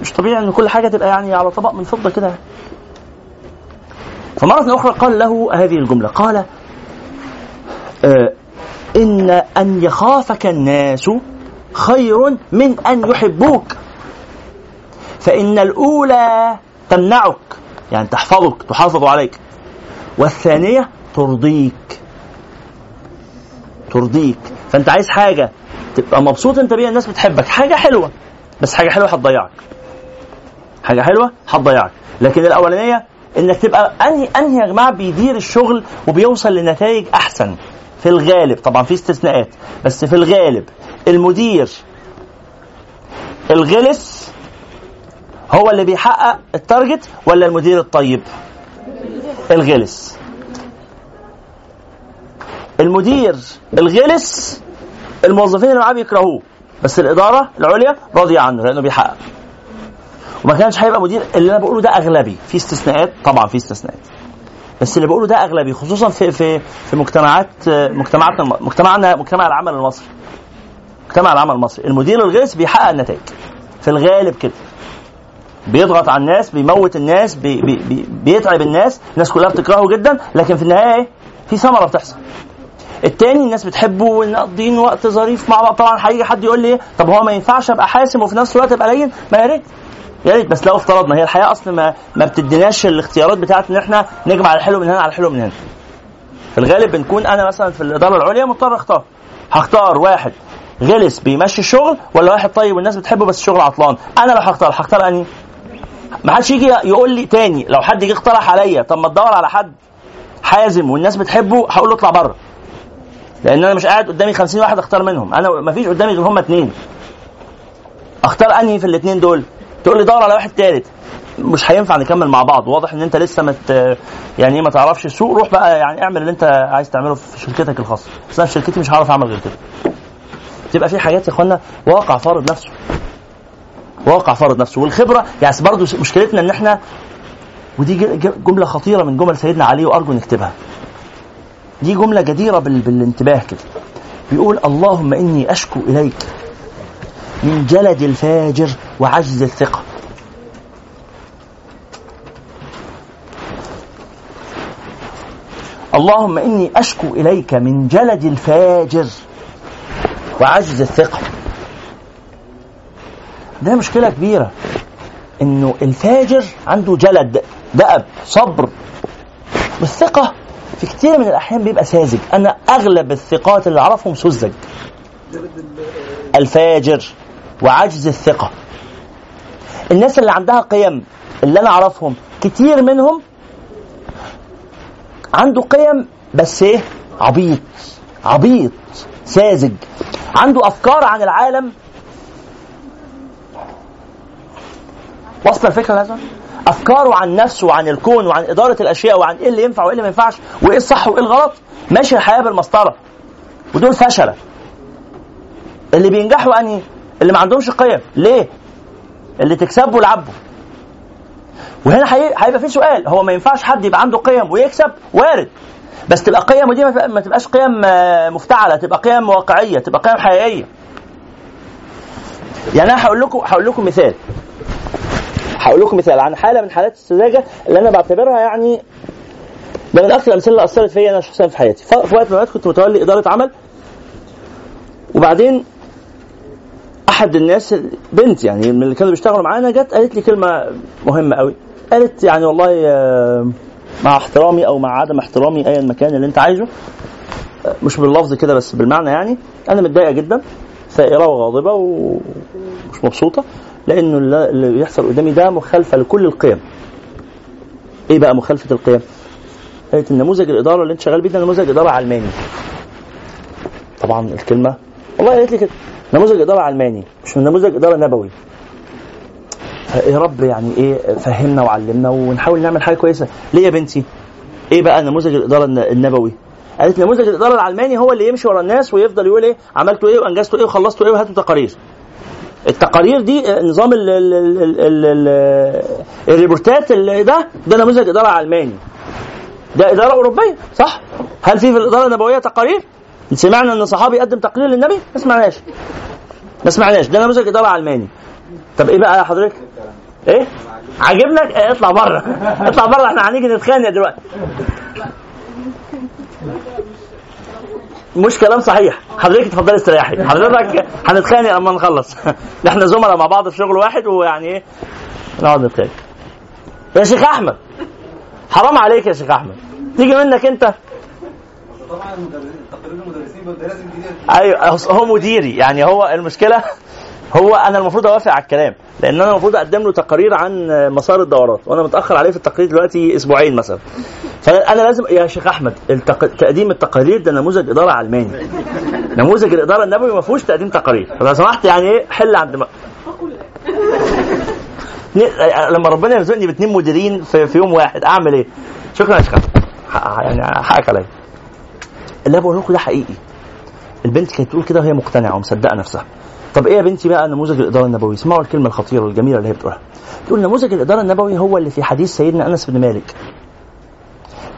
مش طبيعي ان كل حاجة تبقى يعني على طبق من فضة كده. فمرة أخرى قال له هذه الجملة قال آه إن أن يخافك الناس خير من أن يحبوك فإن الأولى تمنعك يعني تحفظك تحافظ عليك. والثانية ترضيك. ترضيك. فأنت عايز حاجة تبقى مبسوط أنت بيها الناس بتحبك. حاجة حلوة. بس حاجة حلوة هتضيعك. حاجة حلوة هتضيعك. لكن الأولانية إنك تبقى أنهي أنهي يا جماعة بيدير الشغل وبيوصل لنتائج أحسن. في الغالب. طبعا في استثناءات. بس في الغالب. المدير. الغلس هو اللي بيحقق التارجت ولا المدير الطيب؟ الغلس. المدير الغلس الموظفين اللي معاه بيكرهوه بس الإدارة العليا راضية عنه لأنه بيحقق. وما كانش هيبقى مدير اللي أنا بقوله ده أغلبي. في استثناءات؟ طبعا في استثناءات. بس اللي بقوله ده أغلبي خصوصا في في في مجتمعات مجتمعاتنا مجتمعنا مجتمع العمل المصري. مجتمع العمل المصري. المدير الغيث بيحقق النتائج. في الغالب كده. بيضغط على الناس بيموت الناس بي بي بي بيتعب الناس. الناس كلها بتكرهه جدا. لكن في النهاية إيه؟ في ثمرة بتحصل. التاني الناس بتحبه ونقضين وقت ظريف مع بعض. طبعا هيجي حد يقول لي إيه طب هو ما ينفعش أبقى حاسم وفي نفس الوقت أبقى لين؟ ما يا ريت. يا ريت بس لو افترضنا هي الحياة أصلا ما ما بتديناش الاختيارات بتاعت إن إحنا نجمع الحلو من هنا على الحلو من هنا. في الغالب بنكون أنا مثلا في الإدارة العليا مضطر أختار. هختار واحد غلس بيمشي الشغل ولا واحد طيب والناس بتحبه بس الشغل عطلان؟ أنا لو هختار هختار أنهي؟ ما حدش يجي يقول لي تاني. لو حد جه اقترح عليا طب ما تدور على حد حازم والناس بتحبه هقول له اطلع بره. لأن أنا مش قاعد قدامي 50 واحد أختار منهم. أنا ما فيش قدامي غير هم اثنين أختار أنهي في الاثنين دول؟ تقول لي دور على واحد ثالث مش هينفع نكمل مع بعض. واضح إن أنت لسه مت يعني إيه ما تعرفش السوق. روح بقى يعني اعمل اللي أنت عايز تعمله في شركتك الخاصة. بس أنا في شركتي مش هعرف أعمل غير كده. تبقى في حاجات يا إخوانا واقع فارض نفسه. واقع فارض نفسه. والخبرة يعني برضه مشكلتنا إن إحنا ودي جملة خطيرة من جمل سيدنا علي وأرجو نكتبها. دي جملة جديرة بال... بالانتباه كده. بيقول اللهم إني أشكو إليك من جلد الفاجر وعجز الثقة. اللهم إني أشكو إليك من جلد الفاجر وعجز الثقة. ده مشكلة كبيرة. إنه الفاجر عنده جلد دأب صبر والثقة في كتير من الأحيان بيبقى ساذج أنا أغلب الثقات اللي أعرفهم سذج. الفاجر وعجز الثقة. الناس اللي عندها قيم اللي أنا أعرفهم كتير منهم عنده قيم بس إيه؟ عبيط. عبيط. ساذج. عنده أفكار عن العالم. واصله الفكرة لازم أفكاره عن نفسه وعن الكون وعن إدارة الأشياء وعن إيه اللي ينفع وإيه اللي ما ينفعش وإيه الصح وإيه الغلط ماشي الحياة بالمسطرة. ودول فشلة. اللي بينجحوا أنهي؟ اللي ما عندهمش قيم. ليه؟ اللي تكسبوا العبوا وهنا هيبقى في سؤال. هو ما ينفعش حد يبقى عنده قيم ويكسب؟ وارد. بس تبقى قيم ودي ما تبقاش قيم مفتعلة. تبقى قيم واقعية. تبقى قيم حقيقية. يعني أنا هقول لكم هقول لكم مثال. هقول لكم مثال عن حالة من حالات السذاجة اللي أنا بعتبرها يعني ده من أكثر الامثله اللي أثرت فيا أنا شخصيا في حياتي. في وقت من الأوقات كنت متولي إدارة عمل. وبعدين أحد الناس بنت يعني من اللي كانوا بيشتغلوا معانا جت قالت لي كلمة مهمة قوي. قالت يعني والله مع احترامي أو مع عدم احترامي ايا مكان اللي أنت عايزه. مش باللفظ كده بس بالمعنى يعني. أنا متضايقة جدا ثائره وغاضبة ومش مبسوطة. لأنه اللي بيحصل قدامي ده مخالفة لكل القيم. إيه بقى مخالفة القيم؟ قالت النموذج الإدارة اللي أنت شغال بيه ده نموذج إدارة علماني. طبعا الكلمة والله قالت لي كده نموذج إدارة علماني مش نموذج إدارة نبوي. يا رب يعني إيه فهمنا وعلمنا ونحاول نعمل حاجة كويسة. ليه يا بنتي؟ إيه بقى نموذج الإدارة النبوي؟ قالت نموذج الإدارة العلماني هو اللي يمشي ورا الناس ويفضل يقول إيه عملتوا إيه وأنجزتوا إيه وخلصتوا إيه وهاتوا تقارير. التقارير دي نظام ال ال ال الريبورتات ده ده نموذج إدارة علماني ده إدارة أوروبية صح؟ هل في في الإدارة النبوية تقارير؟ سمعنا إن صحابي يقدم تقرير للنبي ما سمعناش. ما سمعناش ده نموذج إدارة علماني طب إيه بقى يا حضرتك؟ إيه؟ عاجبنك؟ إيه اطلع بره. اطلع بره إحنا هنيجي نتخانق دلوقتي. مش كلام صحيح. حضرتك اتفضلي استريحي. حضرتك هنتخانق لما نخلص. إحنا زملاء مع بعض في شغل واحد ويعني إيه؟ نقعد نتخانق. يا شيخ أحمد حرام عليك يا شيخ أحمد. تيجي منك أنت؟ طبعا تقرير المدرسين لازم أيوه هو مديري. يعني هو المشكلة هو أنا المفروض أوافق على الكلام لأن أنا المفروض أقدم له تقارير عن مسار الدورات وأنا متأخر عليه في التقرير دلوقتي أسبوعين مثلا. فأنا لازم يا شيخ أحمد التق... تقديم التقارير ده نموذج إدارة علماني نموذج الإدارة النبوي ما فيهوش تقديم تقارير فلو سمحت يعني إيه حل عند ما... لما ربنا يرزقني باثنين مديرين في, في يوم واحد أعمل إيه؟ شكرا يا شيخ يعني حقك عليا. اللي أنا بقول لكم ده حقيقي. البنت كانت تقول كده وهي مقتنعة ومصدقة نفسها. طب إيه يا بنتي بقى نموذج الإدارة النبوي؟ اسمعوا الكلمة الخطيرة والجميله اللي هي بتقولها. تقول نموذج الإدارة النبوي هو اللي في حديث سيدنا أنس بن مالك.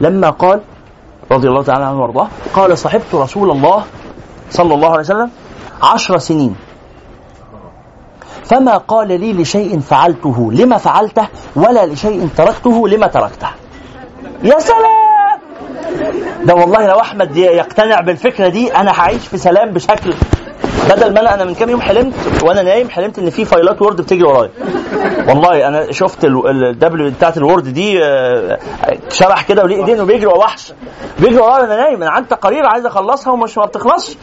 لما قال رضي الله تعالى عنه وأرضاه قال صحبت رسول الله صلى الله عليه وسلم عشر سنين. فما قال لي لشيء فعلته. لما فعلته؟ ولا لشيء تركته. لما تركته. يا سلام! ده والله لو أحمد يقتنع بالفكرة دي أنا هعيش في سلام بشكل بدل ما أنا أنا من كام يوم حلمت وأنا نايم حلمت ان في فايلات Word بتجري ورايا. والله أنا شفت ال W بتاعت ال Word دي آه، شرح كده وليه ايدين وبيجري وحش. بيجري ورايا وأنا نايم أنا عندي تقارير عايز اخلصها ومش ما بتخلصش.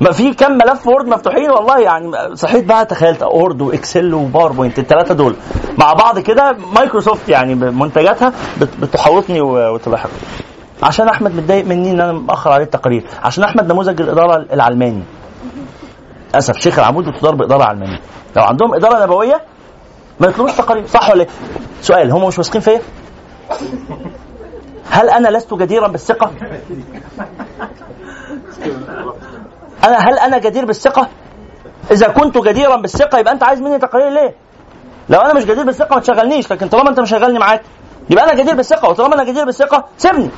ما في كم ملف Word مفتوحين والله يعني صحيت بقى تخيلت Word و Excel و PowerPoint الثلاثه دول. مع بعض كده مايكروسوفت يعني منتجاتها بت- بتحوطني وتلاحقني عشان أحمد متضايق مني إن أنا مأخر عليه التقارير عشان أحمد نموذج الإدارة العلماني. للأسف شيخ العمود بتدار بإدارة علمانيه لو عندهم إدارة نبوية ما يطلبوش تقارير صح ولا إيه؟ سؤال هم مش واثقين فيا؟ هل أنا لست جديرا بالثقة؟ أنا هل أنا جدير بالثقة؟ إذا كنت جديرا بالثقة يبقى أنت عايز مني تقارير ليه؟ لو أنا مش جدير بالثقة ما تشغلنيش لكن طالما أنت مشغلني معاك يبقى أنا جدير بالثقة وطالما أنا جدير بالثقة سيبني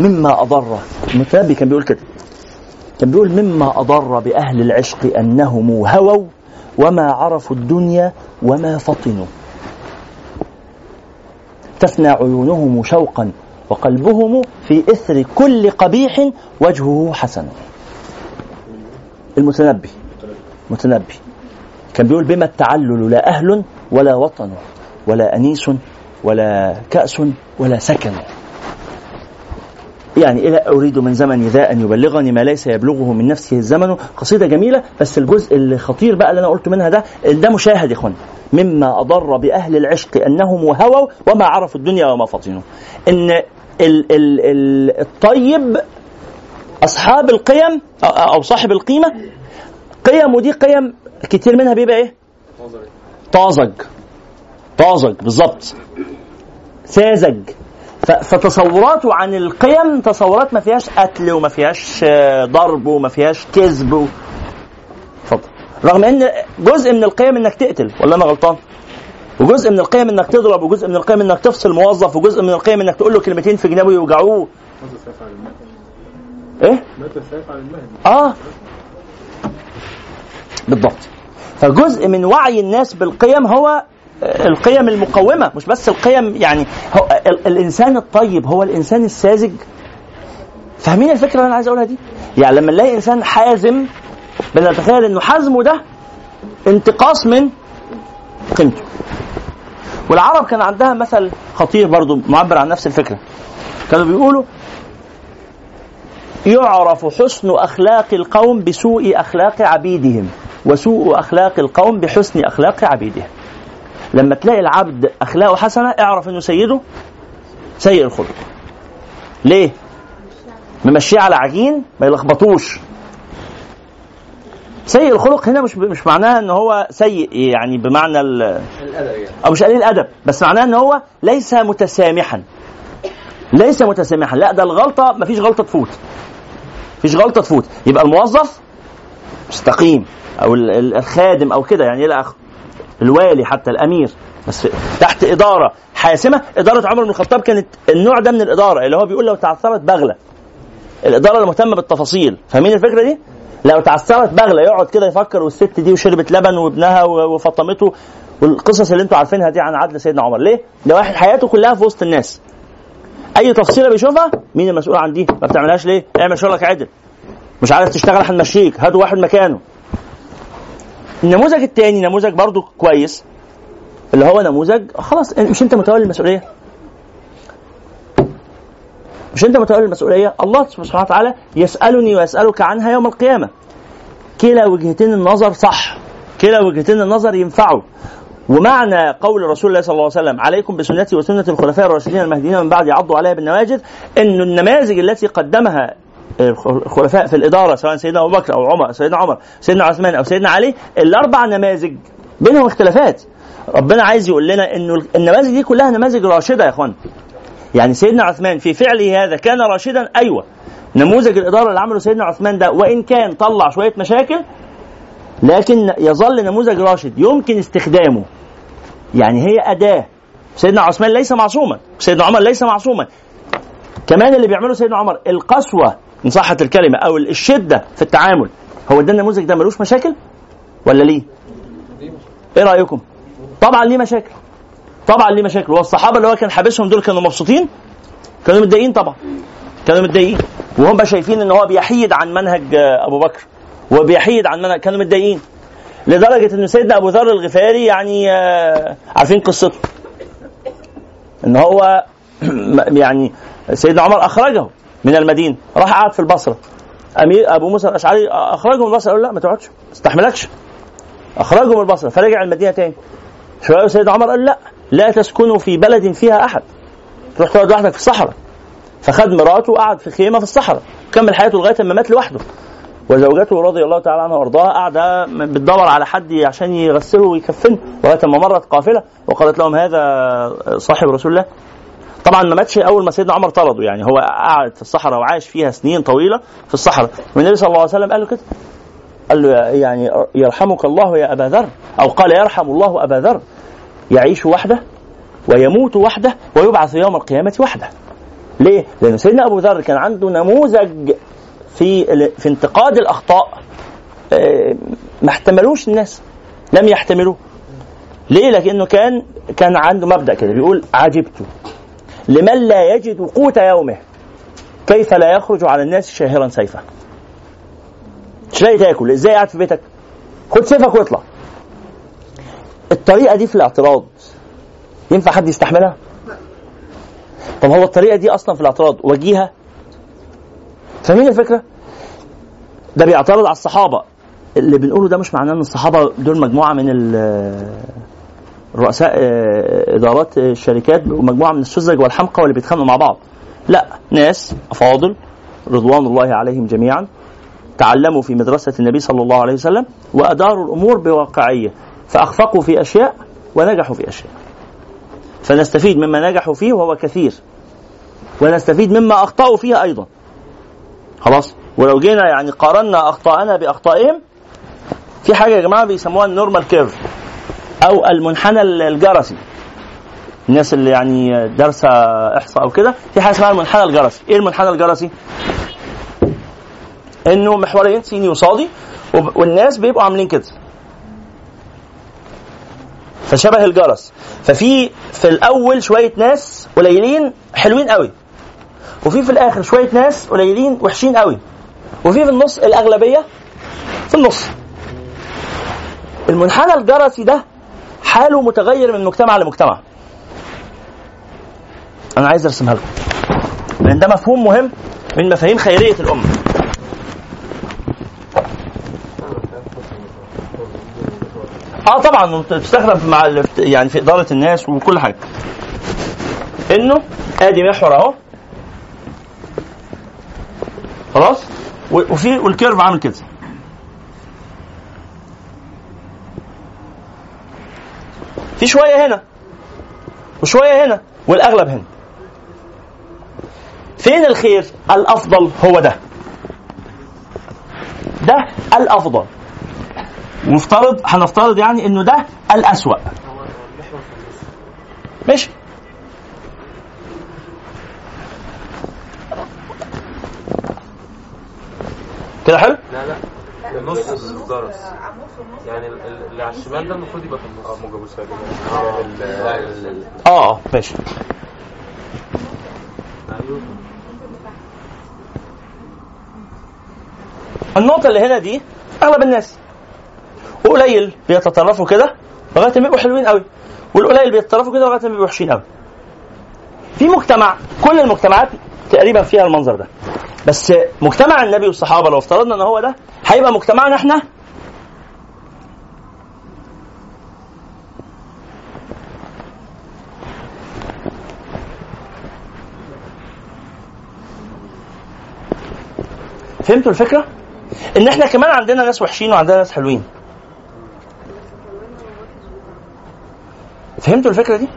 مما أضر المتنبي كان بيقول كده كان بيقول مما أضر بأهل العشق أنهم هووا وما عرفوا الدنيا وما فطنوا. تفنى عيونهم شوقا وقلبهم في إثر كل قبيح وجهه حسن. المتنبي متنبي. كان بيقول بما التعلل لا أهل ولا وطن ولا أنيس ولا كأس ولا سكن. يعني إلى أريد من زمن ذا أن يبلغني ما ليس يبلغه من نفسه الزمن. قصيدة جميلة بس الجزء الخطير بقى اللي أنا قلت منها ده ده مشاهد يا إخوان مما أضر بأهل العشق أنهم هووا وما عرفوا الدنيا وما فطنوا. إن ال ال ال الطيب أصحاب القيم أو- صاحب القيمة قيم ودي قيم كتير منها بيبقى إيه؟ طازج. طازج بالظبط. ساذج. فتصوراته عن القيم تصورات ما فيهاش قتل وما فيهاش آه، ضرب وما فيهاش كذب. اتفضل رغم إن جزء من القيم إنك تقتل ولا أنا غلطان؟ وجزء من القيم إنك تضرب وجزء من القيم إنك تفصل موظف وجزء من القيم إنك تقول له كلمتين في جنابه يوجعوه إيه؟ آه بالضبط فجزء من وعي الناس بالقيم هو القيم المقومة مش بس القيم يعني هو ال- الإنسان الطيب هو الإنسان الساذج. فاهمين الفكرة اللي أنا عايز أقولها دي؟ يعني لما نلاقي إنسان حازم بنتخيل إنه حزمه ده انتقاص من قيمته. والعرب كان عندها مثل خطير برضو معبر عن نفس الفكرة. كانوا بيقولوا يعرف حسن أخلاق القوم بسوء أخلاق عبيدهم وسوء أخلاق القوم بحسن أخلاق عبيدهم. لما تلاقي العبد أخلاقه حسنة اعرف أنه سيده سيء الخلق. ليه؟ ممشيه على عجين ما يلخبطوش. سيء الخلق هنا مش مش معناها إن هو سيء يعني بمعنى ال أو مش قليل الأدب بس معناه إن هو ليس متسامحا. ليس متسامحا. لا ده الغلطة مفيش غلطة تفوت. مفيش غلطة تفوت. يبقى الموظف مستقيم أو ال- ال- الخادم أو كده يعني إلى آخره. الوالي حتى الأمير. بس تحت إدارة حاسمة إدارة عمر بن الخطاب كانت النوع ده من الإدارة اللي هو بيقول لو تعثرت بغلة. الإدارة اللي مهتمه بالتفاصيل فاهمين الفكرة دي؟ لو تعثرت بغلة يقعد كده يفكر والست دي وشربت لبن وابنها وفطمته. والقصص اللي أنتوا عارفينها دي عن عدل سيدنا عمر. ليه؟ ده واحد حياته كلها في وسط الناس. أي تفصيلة بيشوفها؟ مين المسؤول عن دي؟ ما بتعملهاش ليه؟ اعمل شغلك عدل. مش عارف تشتغل هنمشيك هاتوا واحد مكانه. النموذج الثاني نموذج برضو كويس اللي هو نموذج خلاص مش انت متولي المسؤولية. مش انت متولي المسؤولية الله سبحانه وتعالى يسألني ويسألك عنها يوم القيامة. كلا وجهتين النظر صح كلا وجهتين النظر ينفعوا. ومعنى قول رسول الله صلى الله عليه وسلم عليكم بسنتي وسنة الخلفاء الراشدين المهديين من بعد يعضوا عليها بالنواجذ. أن النماذج التي قدمها الخلفاء في الإدارة سواء سيدنا أبو بكر أو عمر سيدنا عمر سيدنا عثمان أو سيدنا علي الأربع نماذج بينهم اختلافات. ربنا عايز يقول لنا أنه النماذج دي كلها نماذج راشدة يا إخوان. يعني سيدنا عثمان في فعله هذا كان راشدا؟ أيوة. نموذج الإدارة اللي عمله سيدنا عثمان ده وإن كان طلع شوية مشاكل لكن يظل نموذج راشد يمكن استخدامه. يعني هي أداة. سيدنا عثمان ليس معصوما. سيدنا عمر ليس معصوما. كمان اللي بيعمله سيدنا عمر القسوة إن صحت الكلمة أو الشدة في التعامل هو ده النموذج ده ملوش مشاكل؟ ولا ليه؟ إيه رأيكم؟ طبعا ليه مشاكل. طبعا ليه مشاكل. والصحابة اللي هو كان حابسهم دول كانوا مبسوطين؟ كانوا متضايقين طبعا. كانوا متضايقين. وهم شايفين إن هو بيحيد عن منهج أبو بكر. وبيحيد عن منهج. كانوا متضايقين. لدرجة إن سيدنا أبو ذر الغفاري يعني آه، عارفين قصته؟ إن هو يعني سيدنا عمر أخرجه. من المدينة راح قعد في البصرة. امير أبو موسى الأشعري اخرجه من البصرة؟ قال لا ما تقعدش. ما تستحملكش اخرجه من البصرة. فرجع المدينة تاني. شوية سيدنا عمر قال لا لا تسكنوا في بلد فيها أحد. تروح تقعد لوحدك في الصحراء. فخد مراته وقعد في خيمة في الصحراء. كمل حياته لغاية ما مات لوحده. وزوجته رضي الله تعالى عنها وأرضاها قاعدة بتدور على حد عشان يغسله ويكفنه لغاية ما مرت قافلة وقالت لهم هذا صاحب رسول الله. طبعا ما ماتش أول ما سيدنا عمر طرده يعني هو قعد في الصحراء وعاش فيها سنين طويلة في الصحراء. والنبي صلى الله عليه وسلم قال له كده. قال له يعني يرحمك الله يا أبا ذر أو قال يرحم الله أبا ذر. يعيش وحده ويموت وحده ويبعث يوم القيامة وحده. ليه؟ لأن سيدنا أبو ذر كان عنده نموذج في في انتقاد الأخطاء. آه، ما احتملوش الناس لم يحتملوه. ليه؟ لكنه كان كان عنده مبدأ كده بيقول عجبت. لمن لا يجد قوت يومه. كيف لا يخرج على الناس شاهرا سيفه مش لاقي تاكل؟ إزاي قاعد في بيتك؟ خد سيفك واطلع. الطريقة دي في الاعتراض. ينفع حد يستحملها؟ طب هو الطريقة دي أصلا في الاعتراض وجيهة؟ فاهمين الفكرة؟ ده بيعترض على الصحابة. اللي بنقوله ده مش معناه إن الصحابة دول مجموعة من ال- رؤساء آه، إدارات الشركات ومجموعه من السذج والحمقى واللي بيتخانقوا مع بعض. لا ناس أفاضل رضوان الله عليهم جميعا تعلموا في مدرسة النبي صلى الله عليه وسلم وأداروا الأمور بواقعية فأخفقوا في أشياء ونجحوا في أشياء. فنستفيد مما نجحوا فيه وهو كثير ونستفيد مما أخطأوا فيه أيضا. خلاص؟ ولو جينا يعني قارنا أخطاءنا بأخطائهم في حاجة يا جماعة بيسموها ال normal curve. أو المنحنى الجرسي. الناس اللي يعني دارسة إحصاء أو كده في حاجة اسمها المنحنى الجرسي. إيه المنحنى الجرسي؟ إنه محورين سيني وصادي والناس بيبقوا عاملين كده. فشبه الجرس. ففي في الأول شوية ناس قليلين حلوين قوي. وفي في الآخر شوية ناس قليلين وحشين قوي. وفي في النص الأغلبية في النص. المنحنى الجرسي ده حاله متغير من مجتمع لمجتمع. أنا عايز أرسمها لكم. لأن ده مفهوم مهم من مفاهيم خيرية الأمة. آه طبعا بتستخدم مع يعني في إدارة الناس وكل حاجة. إنه آدي محور أهو. خلاص؟ وفي والكيرف عامل كده. في شوية هنا وشوية هنا والأغلب هنا. فين الخير؟ الأفضل هو ده. ده الأفضل. ونفترض هنفترض يعني إنه ده الأسوأ. ماشي. كده حلو؟ لا لا. النص الجرس يعني ال- ال- اللي على الشمال ده المفروض يبقى في النص. آه موجب آه. آه ماشي. النقطة اللي هنا دي أغلب الناس وقليل بيتطرفوا كده لغاية ما يبقوا حلوين قوي. والقليل بيتطرفوا كده لغاية ما يبقوا وحشين قوي. في مجتمع كل المجتمعات تقريبا فيها المنظر ده. بس مجتمع النبي والصحابة لو افترضنا إن هو ده هيبقى مجتمعنا إحنا فهمتوا الفكرة؟ إن إحنا كمان عندنا ناس وحشين وعندنا ناس حلوين فهمتوا الفكرة دي؟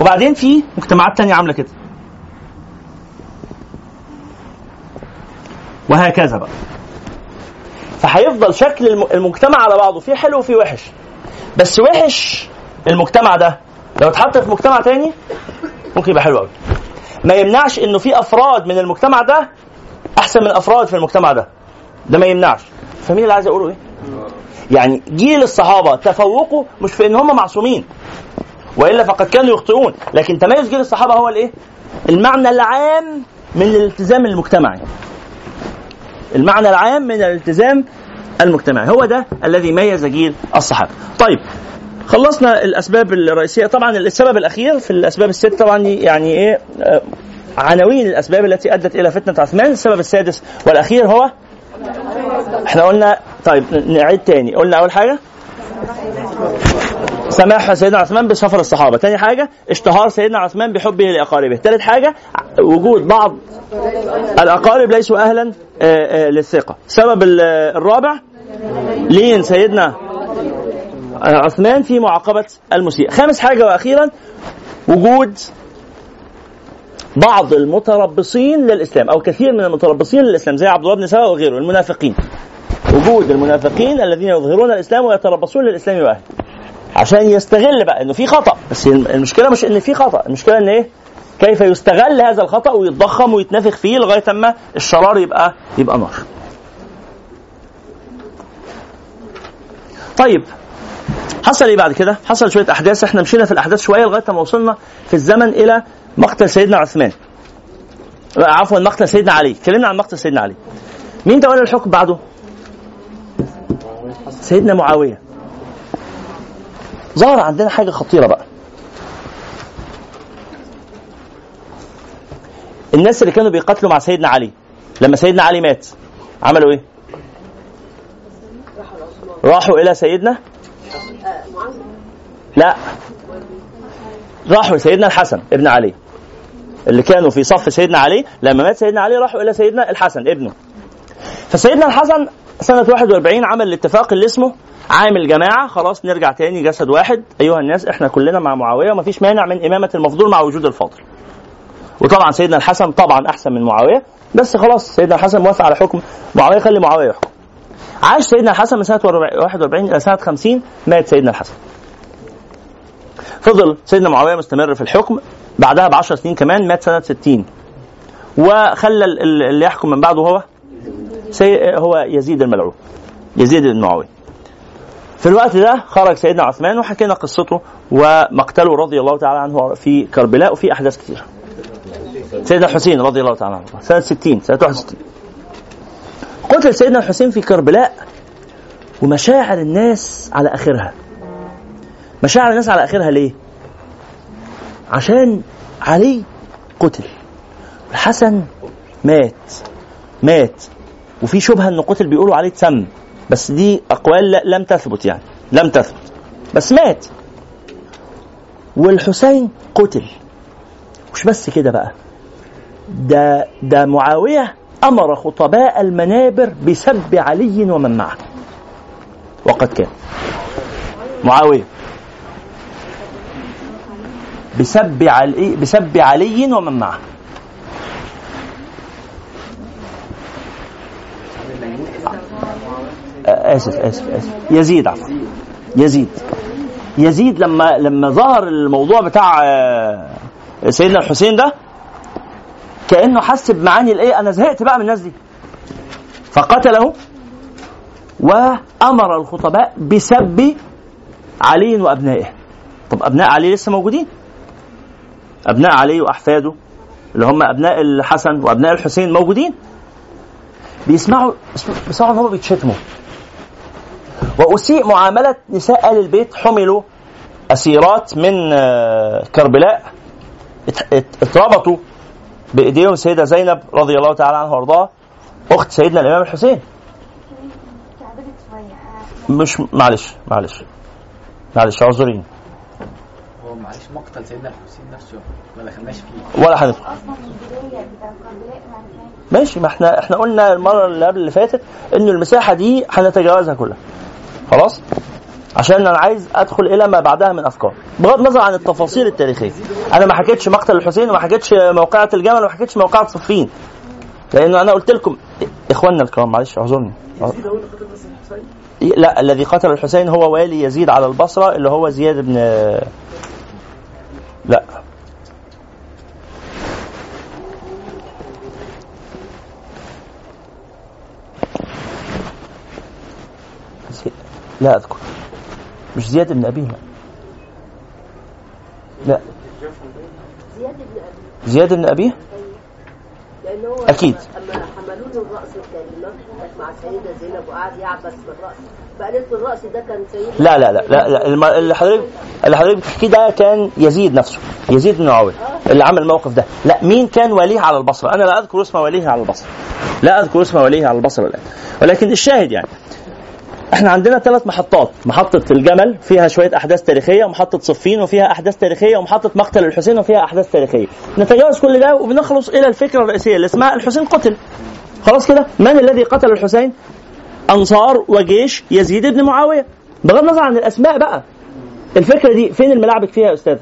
وبعدين في مجتمعات تانية عاملة كده وهكذا بقى. فهيفضل شكل الم- المجتمع على بعضه فيه حلو وفيه وحش. بس وحش المجتمع ده لو اتحط في مجتمع تاني ممكن يبقى حلو قوي ما يمنعش إنه في أفراد من المجتمع ده أحسن من أفراد في المجتمع ده. ده ما يمنعش. فمين اللي عايز أقوله إيه؟ يعني جيل الصحابة تفوقوا مش في إن هم معصومين وإلا فقد كانوا يخطئون. لكن تميز جيل الصحابة هو الإيه؟ المعنى العام من الالتزام المجتمعي. المعنى العام من الالتزام المجتمعي. هو ده الذي ميز جيل الصحابة. طيب خلصنا الأسباب الرئيسية. طبعا السبب الأخير في الأسباب الست طبعا يعني إيه آه، عناوين الأسباب التي أدت إلى فتنة عثمان. السبب السادس والأخير هو إحنا قلنا طيب نعيد تاني. قلنا أول حاجة سماح سيدنا عثمان بسفر الصحابة. ثاني حاجة اشتهار سيدنا عثمان بحبه لأقاربه. ثالث حاجة وجود بعض الأقارب ليسوا أهلا آه، آه، للثقة. السبب ال- الرابع لين سيدنا عثمان في معاقبة المسيء خامس حاجة وأخيرا وجود بعض المتربصين للإسلام أو كثير من المتربصين للإسلام زي عبد الله بن سبأ وغيره المنافقين. وجود المنافقين الذين يظهرون الإسلام ويتربصون للإسلام واهله عشان يستغل بقى إنه في خطأ بس المشكلة مش إن في خطأ المشكلة إن إيه كيف يستغل هذا الخطأ ويتضخم ويتنفخ فيه لغاية أما الشرار يبقى يبقى نار طيب حصل إيه بعد كده؟ حصل شوية أحداث إحنا مشينا في الأحداث شوية لغاية ما وصلنا في الزمن إلى مقتل سيدنا عثمان. عفوا مقتل سيدنا علي، اتكلمنا عن مقتل سيدنا علي. مين تولى الحكم بعده؟ سيدنا معاوية. ظهر عندنا حاجة خطيرة بقى. الناس اللي كانوا بيقاتلوا مع سيدنا علي لما سيدنا علي مات عملوا إيه؟ راحوا إلى سيدنا لا راحوا لسيدنا الحسن ابن علي اللي كانوا في صف سيدنا علي لما مات سيدنا علي راحوا إلى سيدنا الحسن ابنه فسيدنا الحسن سنة 41 عمل الاتفاق اللي اسمه عام الجماعة خلاص نرجع تاني جسد واحد. أيها الناس إحنا كلنا مع معاوية ومفيش مانع من إمامة المفضول مع وجود الفاضل. وطبعا سيدنا الحسن طبعا أحسن من معاوية بس خلاص سيدنا الحسن موافق على حكم. معاوية خلي معاوية يحكم. عاش سيدنا الحسن من سنة 41 إلى سنة 50 مات سيدنا الحسن. فضل سيدنا معاوية مستمر في الحكم. بعدها ب 10 سنين كمان مات سنة 60 وخلى ال- ال- اللي يحكم من بعده هو سي هو يزيد الملعون يزيد بن معاويه في الوقت ده خرج سيدنا عثمان وحكينا قصته ومقتله رضي الله تعالى عنه في كربلاء وفي أحداث كثيره سيدنا الحسين رضي الله تعالى عنه سنة 60 سنة 61 قتل سيدنا الحسين في كربلاء ومشاعر الناس على آخرها. مشاعر الناس على آخرها ليه؟ عشان علي قتل. الحسن مات مات. وفي شبهة إنه قتل بيقولوا عليه اتسم بس دي أقوال لم تثبت يعني. لم تثبت. بس مات. والحسين قتل. مش بس كده بقى. ده ده معاوية أمر خطباء المنابر بسب علي ومن معه. وقد كان. معاوية. بسب علي بسب علي ومن معه. آسف آسف آسف. يزيد عفوا. يزيد. يزيد لما لما ظهر الموضوع بتاع آه، سيدنا الحسين ده كأنه حس بمعاني الآية أنا زهقت بقى من الناس دي. فقتله وأمر الخطباء بسب علي وأبنائه. طب أبناء علي لسه موجودين؟ أبناء علي وأحفاده اللي هم أبناء الحسن وأبناء الحسين موجودين. بيسمعوا بيسمعوا إن هم بيتشتموا. وأسيء معاملة نساء ال البيت حملوا أسيرات من آه، كربلاء ات- ات- اتربطوا بإيديهم. السيده زينب رضي الله تعالى عنها وارضاها أخت سيدنا الإمام الحسين. مش معلش معلش معلش اعذريني هو معلش مقتل سيدنا الحسين نفسه ما دخلناش فيه. ولا هندخل عرفناش ماشي ما إحنا إحنا قلنا المرة اللي قبل اللي فاتت ان المساحة دي هنتجاوزها كلها. خلاص؟ عشان أنا عايز أدخل إلى ما بعدها من أفكار. بغض النظر عن التفاصيل التاريخية. أنا ما حكيتش مقتل الحسين وما حكيتش موقعة الجمل وما حكيتش موقعة صفين. لأنه أنا قلت لكم إخواننا الكرام معلش اعذرني. لا الذي قتل الحسين هو والي يزيد على البصرة اللي هو زياد بن لا زي- لا أذكر. مش زياد بن أبيه. لا. زياد بن هو أكيد. اما حملوا له الراس الكريمه كانت مع السيده زينب وقعد يعبس بالراس فقالت له الراس ده كان سيدنا لا لا لا لا, اللي حضرتك اللي حضرتك بتحكيه ده كان يزيد نفسه. يزيد بن معاويه اللي عمل الموقف ده. لا مين كان وليه على البصرة؟ أنا لا أذكر اسم وليه على البصرة. لا أذكر اسم وليه على البصرة الآن. ولكن الشاهد يعني إحنا عندنا ثلاث محطات. محطة الجمل فيها شوية أحداث تاريخية ومحطة صفين وفيها أحداث تاريخية ومحطة مقتل الحسين وفيها أحداث تاريخية. نتجاوز كل ده وبنخلص إلى الفكرة الرئيسية اللي اسمها الحسين قتل. خلاص كده؟ من الذي قتل الحسين؟ أنصار وجيش يزيد بن معاوية. بغض النظر عن الأسماء بقى. الفكرة دي فين الملعبك فيها يا أستاذ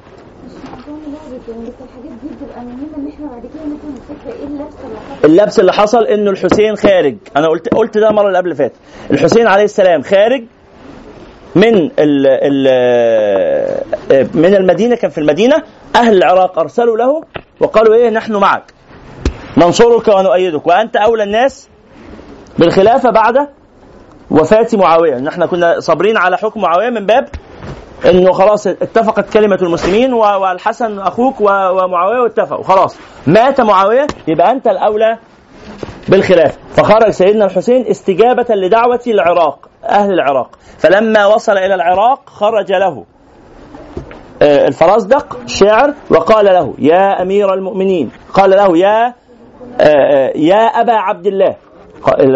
اللبس اللي حصل إنه الحسين خارج. أنا قلت قلت ده المره اللي قبل فاتت الحسين عليه السلام خارج من ال ال من المدينة كان في المدينة. أهل العراق أرسلوا له وقالوا إيه نحن معك. ننصرك ونؤيدك. وأنت أولى الناس بالخلافة بعد وفاة معاوية. ان إحنا كنا صابرين على حكم معاوية من باب انه خلاص اتفقت كلمة المسلمين والحسن أخوك ومعاوية واتفقوا. خلاص. مات معاوية يبقى انت الاولى بالخلافه فخرج سيدنا الحسين استجابة لدعوة العراق أهل العراق. فلما وصل إلى العراق خرج له. آه، الفرزدق شاعر وقال له يا أمير المؤمنين. قال له يا آه، آه، يا أبا عبد الله.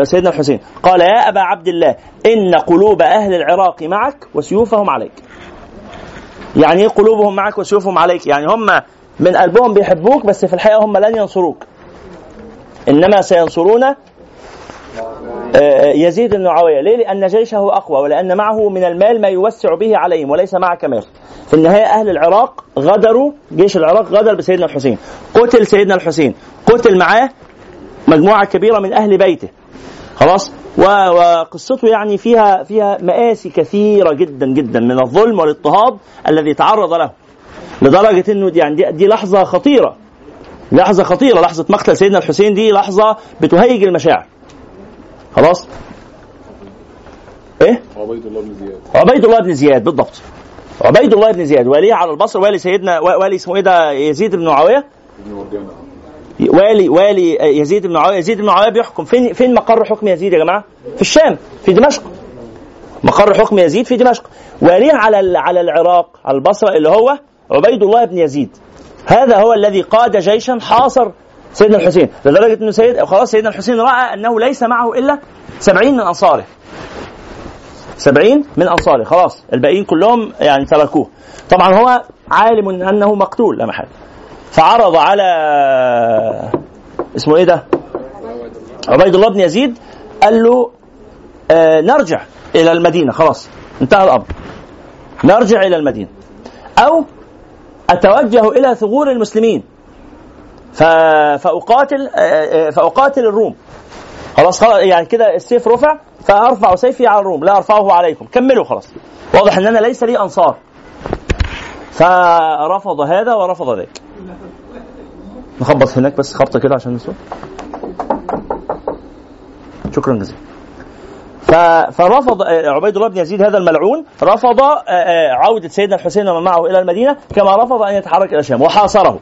سيدنا الحسين. قال يا أبا عبد الله إن قلوب أهل العراق معك وسيوفهم عليك. يعني إيه قلوبهم معك وسيوفهم عليك يعني هم من قلبهم بيحبوك بس في الحقيقة هم لن ينصروك إنما سينصرون آه، يزيد بن معاوية ليه؟ لأن جيشه أقوى ولأن معه من المال ما يوسع به عليهم وليس معك مال. في النهاية أهل العراق غدروا جيش العراق غدر بسيدنا الحسين. قتل سيدنا الحسين، قتل معاه مجموعة كبيرة من أهل بيته. خلاص؟ وقصته يعني فيها فيها مآسي كثيرة جدا جدا من الظلم والاضطهاد الذي تعرض له. لدرجة إنه دي يعني دي, دي لحظة خطيرة. لحظة خطيرة، لحظة مقتل سيدنا الحسين دي لحظة بتهيج المشاعر. خلاص إيه عبيد الله بن زياد عبيد الله بن زياد بالضبط عبيد الله بن زياد والي على البصر والي سيدنا والي اسمه إيه ده يزيد بن معاوية بن والي والي يزيد بن معاويه يزيد بن معاويه بيحكم. فين فين مقر حكم يزيد يا جماعة؟ في الشام في دمشق. مقر حكم يزيد في دمشق. والي على على العراق على البصرة اللي هو عبيد الله بن يزيد. هذا هو الذي قاد جيشا حاصر سيدنا الحسين. لدرجة إنه سيد خلاص سيدنا الحسين رأى أنه ليس معه إلا سبعين من أنصاره. سبعين من أنصاره. خلاص الباقيين كلهم يعني تركوه طبعا هو عالم أنه مقتول لا محل فعرض على اسمه إيه ده؟ عبيد الله بن يزيد قال له آه نرجع إلى المدينة خلاص انتهى الأمر. نرجع إلى المدينة. أو أتوجه إلى ثغور المسلمين. فأقاتل آه، آه، فأقاتل الروم. خلاص خلاص يعني كده السيف رفع فأرفع سيفي على الروم لا أرفعه عليكم. كملوا خلاص. واضح إن أنا ليس لي أنصار. فرفض هذا ورفض ذاك نخبط هناك بس خبطة كده عشان نسوي شكرا جزيلا. فرفض آه، عبيد الله بن يزيد هذا الملعون رفض آه، آه، عودة سيدنا الحسين ومن معه إلى المدينة كما رفض أن يتحرك إلى الشام وحاصره.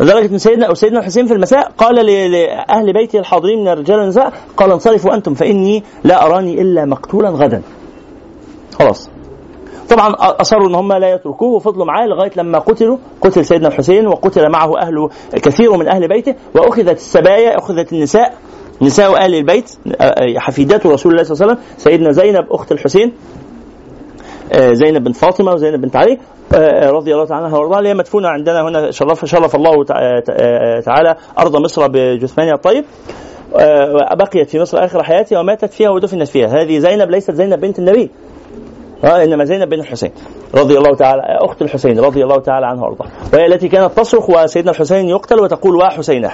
لدرجة أن سيدنا سيدنا الحسين في المساء قال لأهل بيته الحاضرين من الرجال والنساء قال انصرفوا أنتم فإني لا أراني إلا مقتولا غدا. خلاص. طبعا أصروا إن هم لا يتركوه وفضلوا معاه لغاية لما قتلوا قتل سيدنا الحسين وقتل معه اهله كثير من أهل بيته وأخذت السبايا أخذت النساء نساء أهل البيت حفيدات رسول الله صلى الله عليه وسلم سيدنا زينب أخت الحسين آه، زينب بنت فاطمة وزينب بنت علي آه، رضي الله تعالى عنها وأرضاها اللي هي مدفونة عندنا هنا شرف شرف الله تع- تع- تعالى أرض مصر بجثمانها الطيب آه، بقيت في مصر آخر حياتها وماتت فيها ودفنت فيها. هذه زينب ليست زينب بنت النبي. آه إنما زينب بن الحسين رضي الله تعالى أخت الحسين رضي الله تعالى عنها وأرضاها. وهي التي كانت تصرخ وسيدنا الحسين يقتل وتقول وحسينه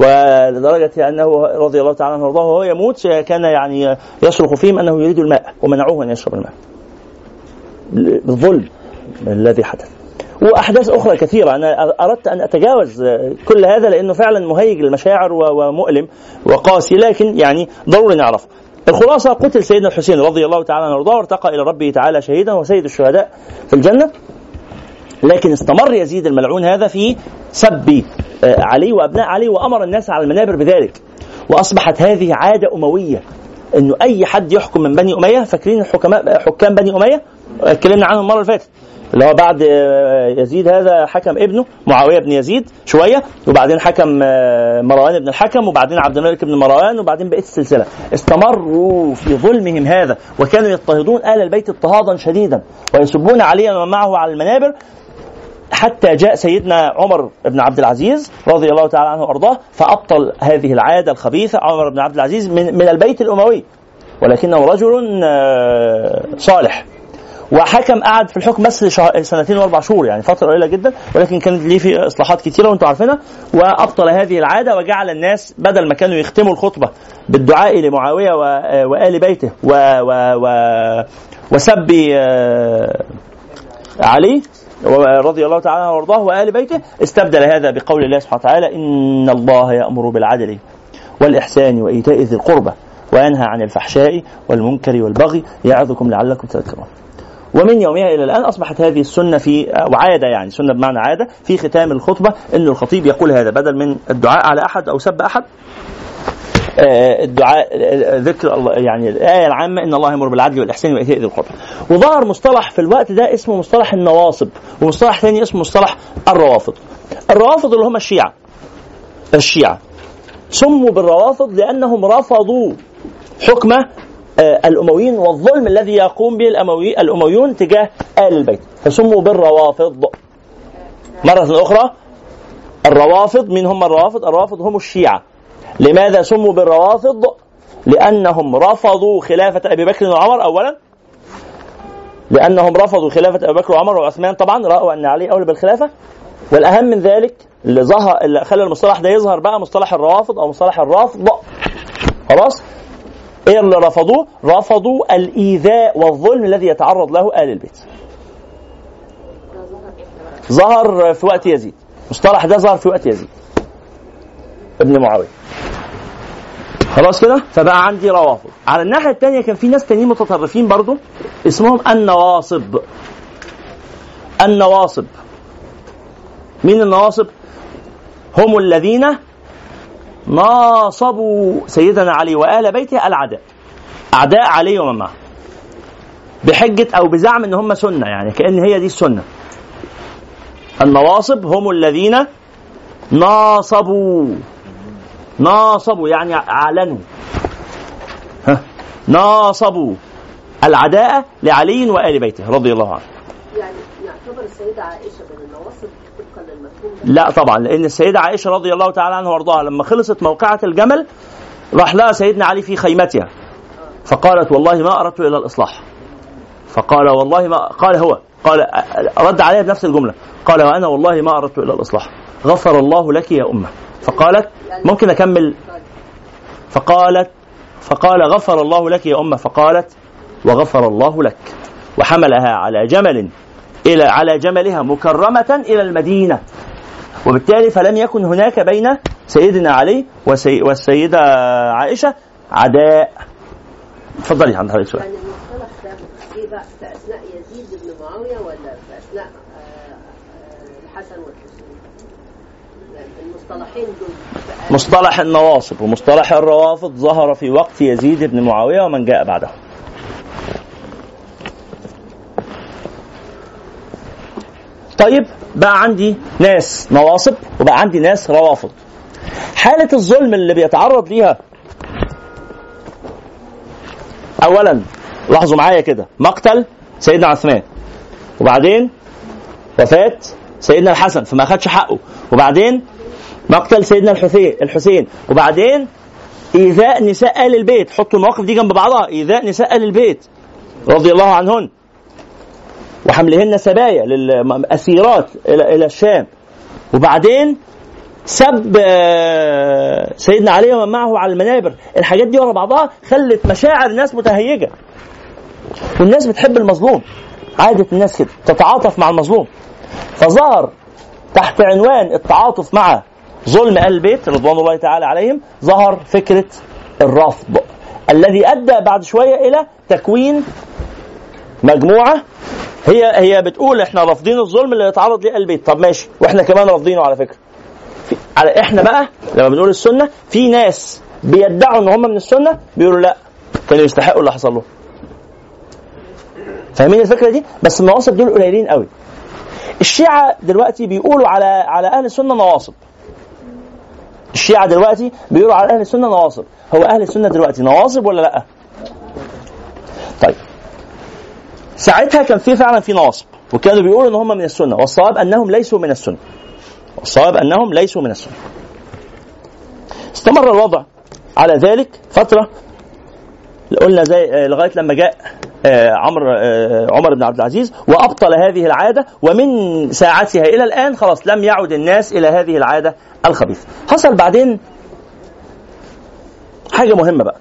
ولدرجة أنه رضي الله تعالى عنه وارضاه وهو يموت كان يعني يصرخ فيهم أنه يريد الماء ومنعوه أن يشرب الماء. بالظلم الذي حدث. وأحداث أخرى كثيرة. أنا أردت أن أتجاوز كل هذا لأنه فعلا مهيج للمشاعر ومؤلم وقاسي لكن يعني ضروري نعرفه الخلاصة قتل سيدنا الحسين رضي الله تعالى عنه وارضاه وارتقى إلى ربه تعالى شهيدا وسيد الشهداء في الجنة. لكن استمر يزيد الملعون هذا في سب آه، علي وأبناء علي وأمر الناس على المنابر بذلك. وأصبحت هذه عادة أموية إنه أي حد يحكم من بني أمية فاكرين الحكماء حكام بني أمية؟ اتكلمنا عنهم المرة اللي فاتت. اللي هو بعد آه، يزيد هذا حكم ابنه معاوية بن يزيد شوية وبعدين حكم آه، مروان بن الحكم وبعدين عبد الملك بن مروان وبعدين بقيه السلسلة. استمروا في ظلمهم هذا وكانوا يضطهدون آل البيت اضطهادا شديدا ويسبون عليا ومن معه على المنابر حتى جاء سيدنا عمر بن عبد العزيز رضي الله تعالى عنه وأرضاه فأبطل هذه العادة الخبيثة عمر بن عبد العزيز من, من البيت الأموي ولكنه رجل آه، صالح. وحكم قعد في الحكم بس سنتين وأربع شهور يعني فترة قليلة جدا ولكن كانت ليه في إصلاحات كثيره وأنتم عارفينها وأبطل هذه العادة وجعل الناس بدل ما كانوا يختموا الخطبة بالدعاء لمعاوية وآل بيته و و و وسب آه، علي رضي الله تعالى وأرضاه وآل بيته استبدل هذا بقول الله سبحانه وتعالى إن الله يأمر بالعدل والإحسان وإيتاء ذي القربى وينهى عن الفحشاء والمنكر والبغي يعظكم لعلكم تذكرون. ومن يومها إلى الآن أصبحت هذه السنة في وعادة يعني سنة بمعنى عادة في ختام الخطبة إن الخطيب يقول هذا بدل من الدعاء على أحد أو سب أحد. آه، الدعاء آه، ذكر الله يعني الآية العامة إن الله يأمر بالعدل والإحسان وإيتاء ذي القربى. وظهر مصطلح في الوقت ده اسمه مصطلح النواصب ومصطلح ثاني اسمه مصطلح الروافض. الروافض اللي هم الشيعة. الشيعة. سموا بالروافض لأنهم رفضوا حكم الأمويين والظلم الذي يقوم به الاموي الأمويون تجاه آل البيت. فسموا بالروافض. مرة أخرى الروافض من هم الروافض؟ الروافض هم الشيعة. لماذا سموا بالروافض؟ لأنهم رفضوا خلافة أبي بكر وعمر اولا. لأنهم رفضوا خلافة أبي بكر وعمر وعثمان طبعا. رأوا أن علي أولى بالخلافة. والأهم من ذلك اللي ظهر اللي خلى المصطلح ده يظهر بقى مصطلح الروافض أو مصطلح الرفض خلاص؟ إيه اللي رفضوه؟ رفضوا الإيذاء والظلم الذي يتعرض له آل البيت. ظهر في وقت يزيد. المصطلح ده ظهر في وقت يزيد. ابن معاوية. خلاص كده؟ فبقى عندي روافض. على الناحية الثانية كان في ناس تانيين متطرفين برضو اسمهم النواصب. النواصب. مين النواصب؟ هم الذين ناصبوا سيدنا علي وآل بيته العداء. أعداء علي ومن معه. بحجة أو بزعم إن هم سنة يعني كأن هي دي السنة. النواصب هم الذين ناصبوا. ناصبوا يعني أعلنوا. ها ناصبوا العداء لعلي وآل بيته رضي الله عنه. يعني يعتبر السيدة عائشة من النواصب لا طبعا لأن السيدة عائشة رضي الله تعالى عنها وأرضاها لما خلصت موقعة الجمل راح لها سيدنا علي في خيمتها فقالت والله ما أردت الا الإصلاح. فقال والله ما قال هو قال رد عليها بنفس الجملة قال وأنا والله ما أردت الا الإصلاح غفر الله لك يا أمة. فقالت ممكن أكمل؟ فقالت فقال غفر الله لك يا أمة فقالت وغفر الله لك وحملها على جمل إلى على جملها مكرمة إلى المدينة. وبالتالي فلم يكن هناك بين سيدنا علي وسي والسيدة عائشة عداء. اتفضلي عند حضرتك سؤال. يعني ده إيه بقى في أثناء يزيد بن معاوية ولا في أثناء آه، الحسن والحسين؟ يعني المصطلحين دول مصطلح النواصب ومصطلح الروافض ظهر في وقت يزيد بن معاوية ومن جاء بعده. طيب بقى عندي ناس نواصب وبقى عندي ناس روافض. حالة الظلم اللي بيتعرض ليها أولا لاحظوا معايا كده مقتل سيدنا عثمان. وبعدين وفاة سيدنا الحسن فما أخدش حقه. وبعدين مقتل سيدنا الحسين الحسين. وبعدين إيذاء نساء آل البيت. حطوا المواقف دي جنب بعضها إيذاء نساء آل البيت. رضي الله عنهن. وحملهن سبايا للأسيرات إلى إلى الشام. وبعدين سب آه، سيدنا علي ومن معه على المنابر. الحاجات دي ورا بعضها خلت مشاعر الناس متهيجة. والناس بتحب المظلوم. عادة الناس كده تتعاطف مع المظلوم. فظهر تحت عنوان التعاطف مع ظلم أهل البيت رضوان الله تعالى عليهم ظهر فكرة الرفض الذي أدى بعد شوية إلى تكوين مجموعة هي هي بتقول إحنا رافضين الظلم اللي يتعرض ليه أهل البيت طب ماشي. وإحنا كمان رافضينه على فكرة. على إحنا بقى لما بنقول السنة في ناس بيدعوا إن هم من السنة بيقولوا لأ كانوا يستحقوا اللي حصل لهم فاهمين الفكرة دي؟ بس النواصب دول قليلين قوي. الشيعة دلوقتي بيقولوا على على أهل السنة نواصب. الشيعة دلوقتي بيقولوا على أهل السنة نواصب. هو أهل السنة دلوقتي نواصب ولا لأ؟ طيب. ساعتها كان في فعلا في نواصب وكانوا بيقولوا إن هم من السنة والصواب أنهم ليسوا من السنة والصواب أنهم ليسوا من السنة استمر الوضع على ذلك فترة قلنا زي آه، لغاية لما جاء آه، عمرو آه، عمر بن عبد العزيز وأبطل هذه العادة ومن ساعتها إلى الآن خلاص لم يعد الناس إلى هذه العادة الخبيثة. حصل بعدين حاجة مهمة بقى.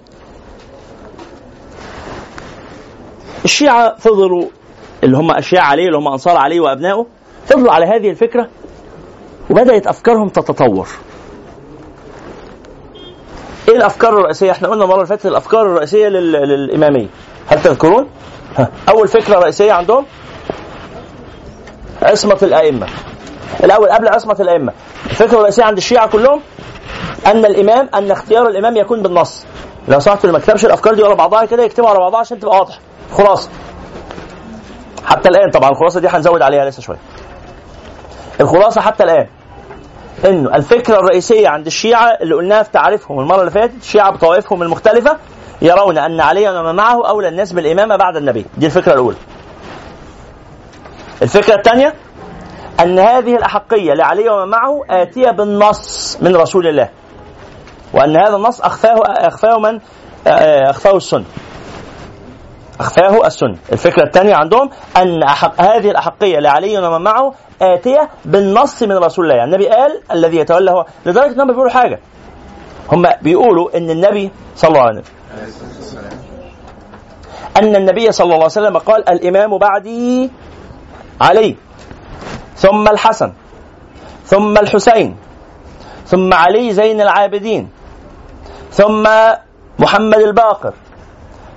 الشيعة فضلوا اللي هم أشياء عليه اللي هم أنصار عليه وأبنائه فضلوا على هذه الفكرة وبدأت أفكارهم تتطور. إيه الأفكار الرئيسية؟ إحنا قلنا المرة اللي فاتت الأفكار الرئيسية لل... للإمامية. هل تذكرون؟ ها. أول فكرة رئيسية عندهم عصمة الأئمة. الأول قبل عصمة الأئمة. الفكرة الرئيسية عند الشيعة كلهم أن الإمام أن اختيار الإمام يكون بالنص. لو سمحتوا اللي ما كتبش الأفكار دي ورا بعضها كده يكتبها ورا بعضها عشان تبقى واضحه. خلاصه. حتى الآن طبعا الخلاصة دي هنزود عليها لسه شوية. الخلاصة حتى الآن إنه الفكرة الرئيسية عند الشيعة اللي قلناها في تعريفهم المرة اللي فاتت الشيعة بطوائفهم المختلفة يرون أن عليا ومن معه أولى الناس بالإمامة بعد النبي. دي الفكرة الأولى. الفكرة الثانية أن هذه الأحقية لعلي ومن معه آتية بالنص من رسول الله. وأن هذا النص اخفاه أخفاه من؟ آه، أخفاه السنة. أخفاه السنة. الفكرة الثانية عندهم أن أحق هذه الأحقية لعلي ومن معه آتية بالنص من رسول الله. يعني النبي قال الذي يتولى هو لدرجة انهم بيقولوا حاجة. هم بيقولوا إن النبي صلى الله عليه وسلم أن النبي صلى الله عليه وسلم قال الإمام بعدي علي ثم الحسن ثم الحسين ثم علي زين العابدين ثم محمد الباقر.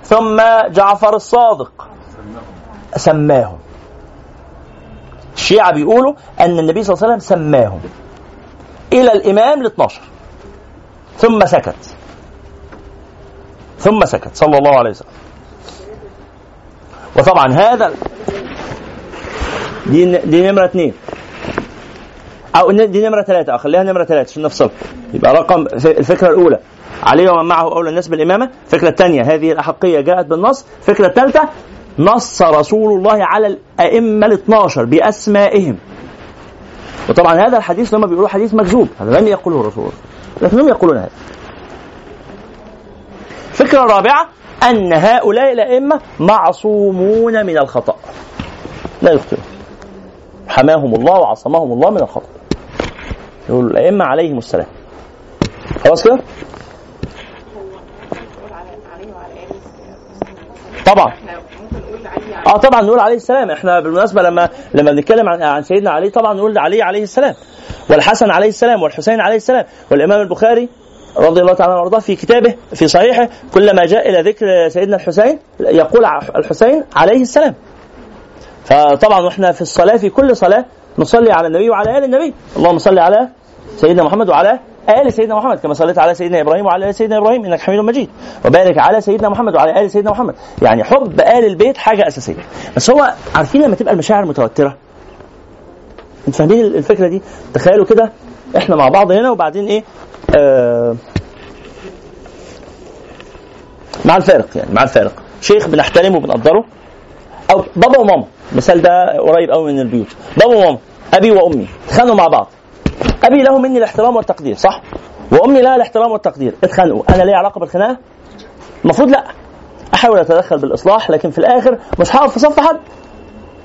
ثم جعفر الصادق. سماهم. الشيعة بيقولوا أن النبي صلى الله عليه وسلم سماهم. إلى الإمام ال 12 ثم سكت. ثم سكت. صلى الله عليه وسلم. وطبعا هذا دي دي نمرة اثنين أو دي نمرة ثلاثة خليها نمرة ثلاثة عشان نفصل. يبقى رقم الفكرة الأولى. علي ومن معه أولى الناس بالإمامة. الفكرة الثانية هذه الأحقية جاءت بالنص. الفكرة الثالثة نص رسول الله على الأئمة ال 12 بأسمائهم. وطبعا هذا الحديث لما بيقولوا حديث مكذوب هذا لم يقوله الرسول. لكنهم يقولون هذا. الفكرة الرابعة أن هؤلاء الأئمة معصومون من الخطأ. لا يخطئون حماهم الله وعصمهم الله من الخطأ. يقول الأئمة عليهم السلام. خلاص كده؟ طبعا. آه طبعا نقول عليه السلام. إحنا بالمناسبة لما لما بنتكلم عن عن سيدنا علي طبعا نقول علي عليه السلام. والحسن عليه السلام والحسين عليه السلام. والإمام البخاري رضي الله تعالى وأرضاه في كتابه في صحيحه كلما جاء إلى ذكر سيدنا الحسين يقول الحسين عليه السلام. فطبعا وإحنا في الصلاة في كل صلاة نصلي على النبي وعلى آل النبي. اللهم صل على سيدنا محمد وعلى آل سيدنا محمد كما صليت على سيدنا إبراهيم وعلى آل سيدنا إبراهيم إنك حميد مجيد. وبارك على سيدنا محمد وعلى آل سيدنا محمد. يعني حب آل البيت حاجة أساسية. بس هو عارفين لما تبقى المشاعر متوترة؟ أنتوا فاهمين الفكرة دي؟ تخيلوا كده إحنا مع بعض هنا وبعدين إيه؟ آه مع الفارق يعني مع الفارق. شيخ بنحترمه وبنقدره. أو بابا وماما. المثال ده قريب قوي من البيوت. بابا وماما أبي وأمي اتخانقوا مع بعض. أبي له مني الاحترام والتقدير صح؟ وأمي لها الاحترام والتقدير. اتخانقوا. أنا ليا علاقة بالخناقة؟ المفروض لا. أحاول أتدخل بالإصلاح لكن في الآخر مش هقف في صف حد.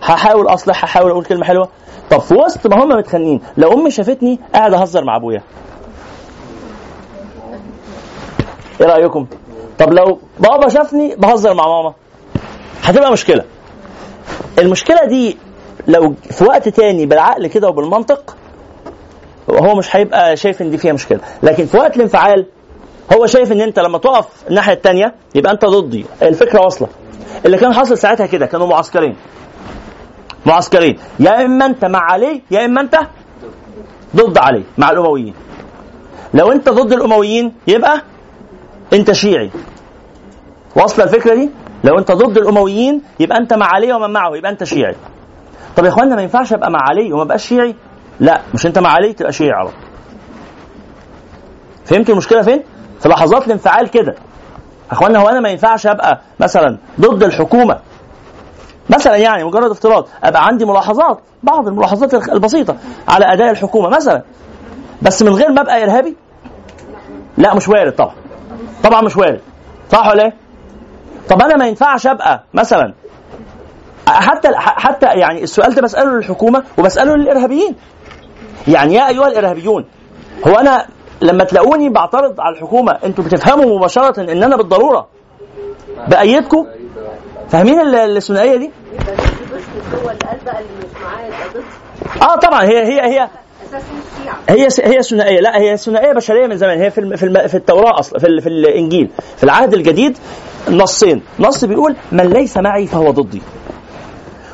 هحاول أصلح هحاول أقول كلمة حلوة. طب في وسط ما هم متخانقين لو أمي شافتني قاعد أهزر مع أبويا. إيه رأيكم؟ طب لو بابا شافني بهزر مع ماما. هتبقى مشكلة. المشكلة دي لو في وقت تاني بالعقل كده وبالمنطق هو مش هيبقى شايف إن دي فيها مشكلة. لكن في وقت الانفعال هو شايف إن أنت لما تقف الناحية التانية يبقى أنت ضدي. الفكرة واصلة. اللي كان حاصل ساعتها كده كانوا معسكرين. معسكرين. يا إما أنت مع علي يا إما أنت ضد علي مع الأمويين. لو أنت ضد الأمويين يبقى أنت شيعي. واصلة الفكرة دي؟ لو أنت ضد الأمويين يبقى أنت مع علي ومن معه يبقى أنت شيعي. طب يا اخوانا ما ينفعش أبقى مع علي وما أبقاش شيعي؟ لا مش انت مع علي؟ تبقى شيعي على فهمت المشكلة فين؟ في لحظات الانفعال كده. أخوانا هو أنا ما ينفعش أبقى مثلا ضد الحكومة؟ مثلا يعني مجرد افتراض. أبقى عندي ملاحظات بعض الملاحظات البسيطة على أداء الحكومة مثلا. بس من غير ما أبقى إرهابي؟ لا مش وارد طبعا. طبعا مش وارد. صح ولا إيه؟ طب أنا ما ينفعش أبقى مثلا. حتى حتى يعني السؤال ده بسأله للحكومة وبسأله للإرهابيين. يعني يا أيها الإرهابيون هو أنا لما تلاقوني بعترض على الحكومة أنتوا بتفهموا مباشرة إن أنا بالضرورة بأيدكم؟ فاهمين ال- الثنائية دي؟ آه طبعا هي هي هي هي هي ثنائية لا هي ثنائية بشرية من زمان هي في في في التوراة أصلا في, في الإنجيل في العهد الجديد نصين. نص بيقول من ليس معي فهو ضدي.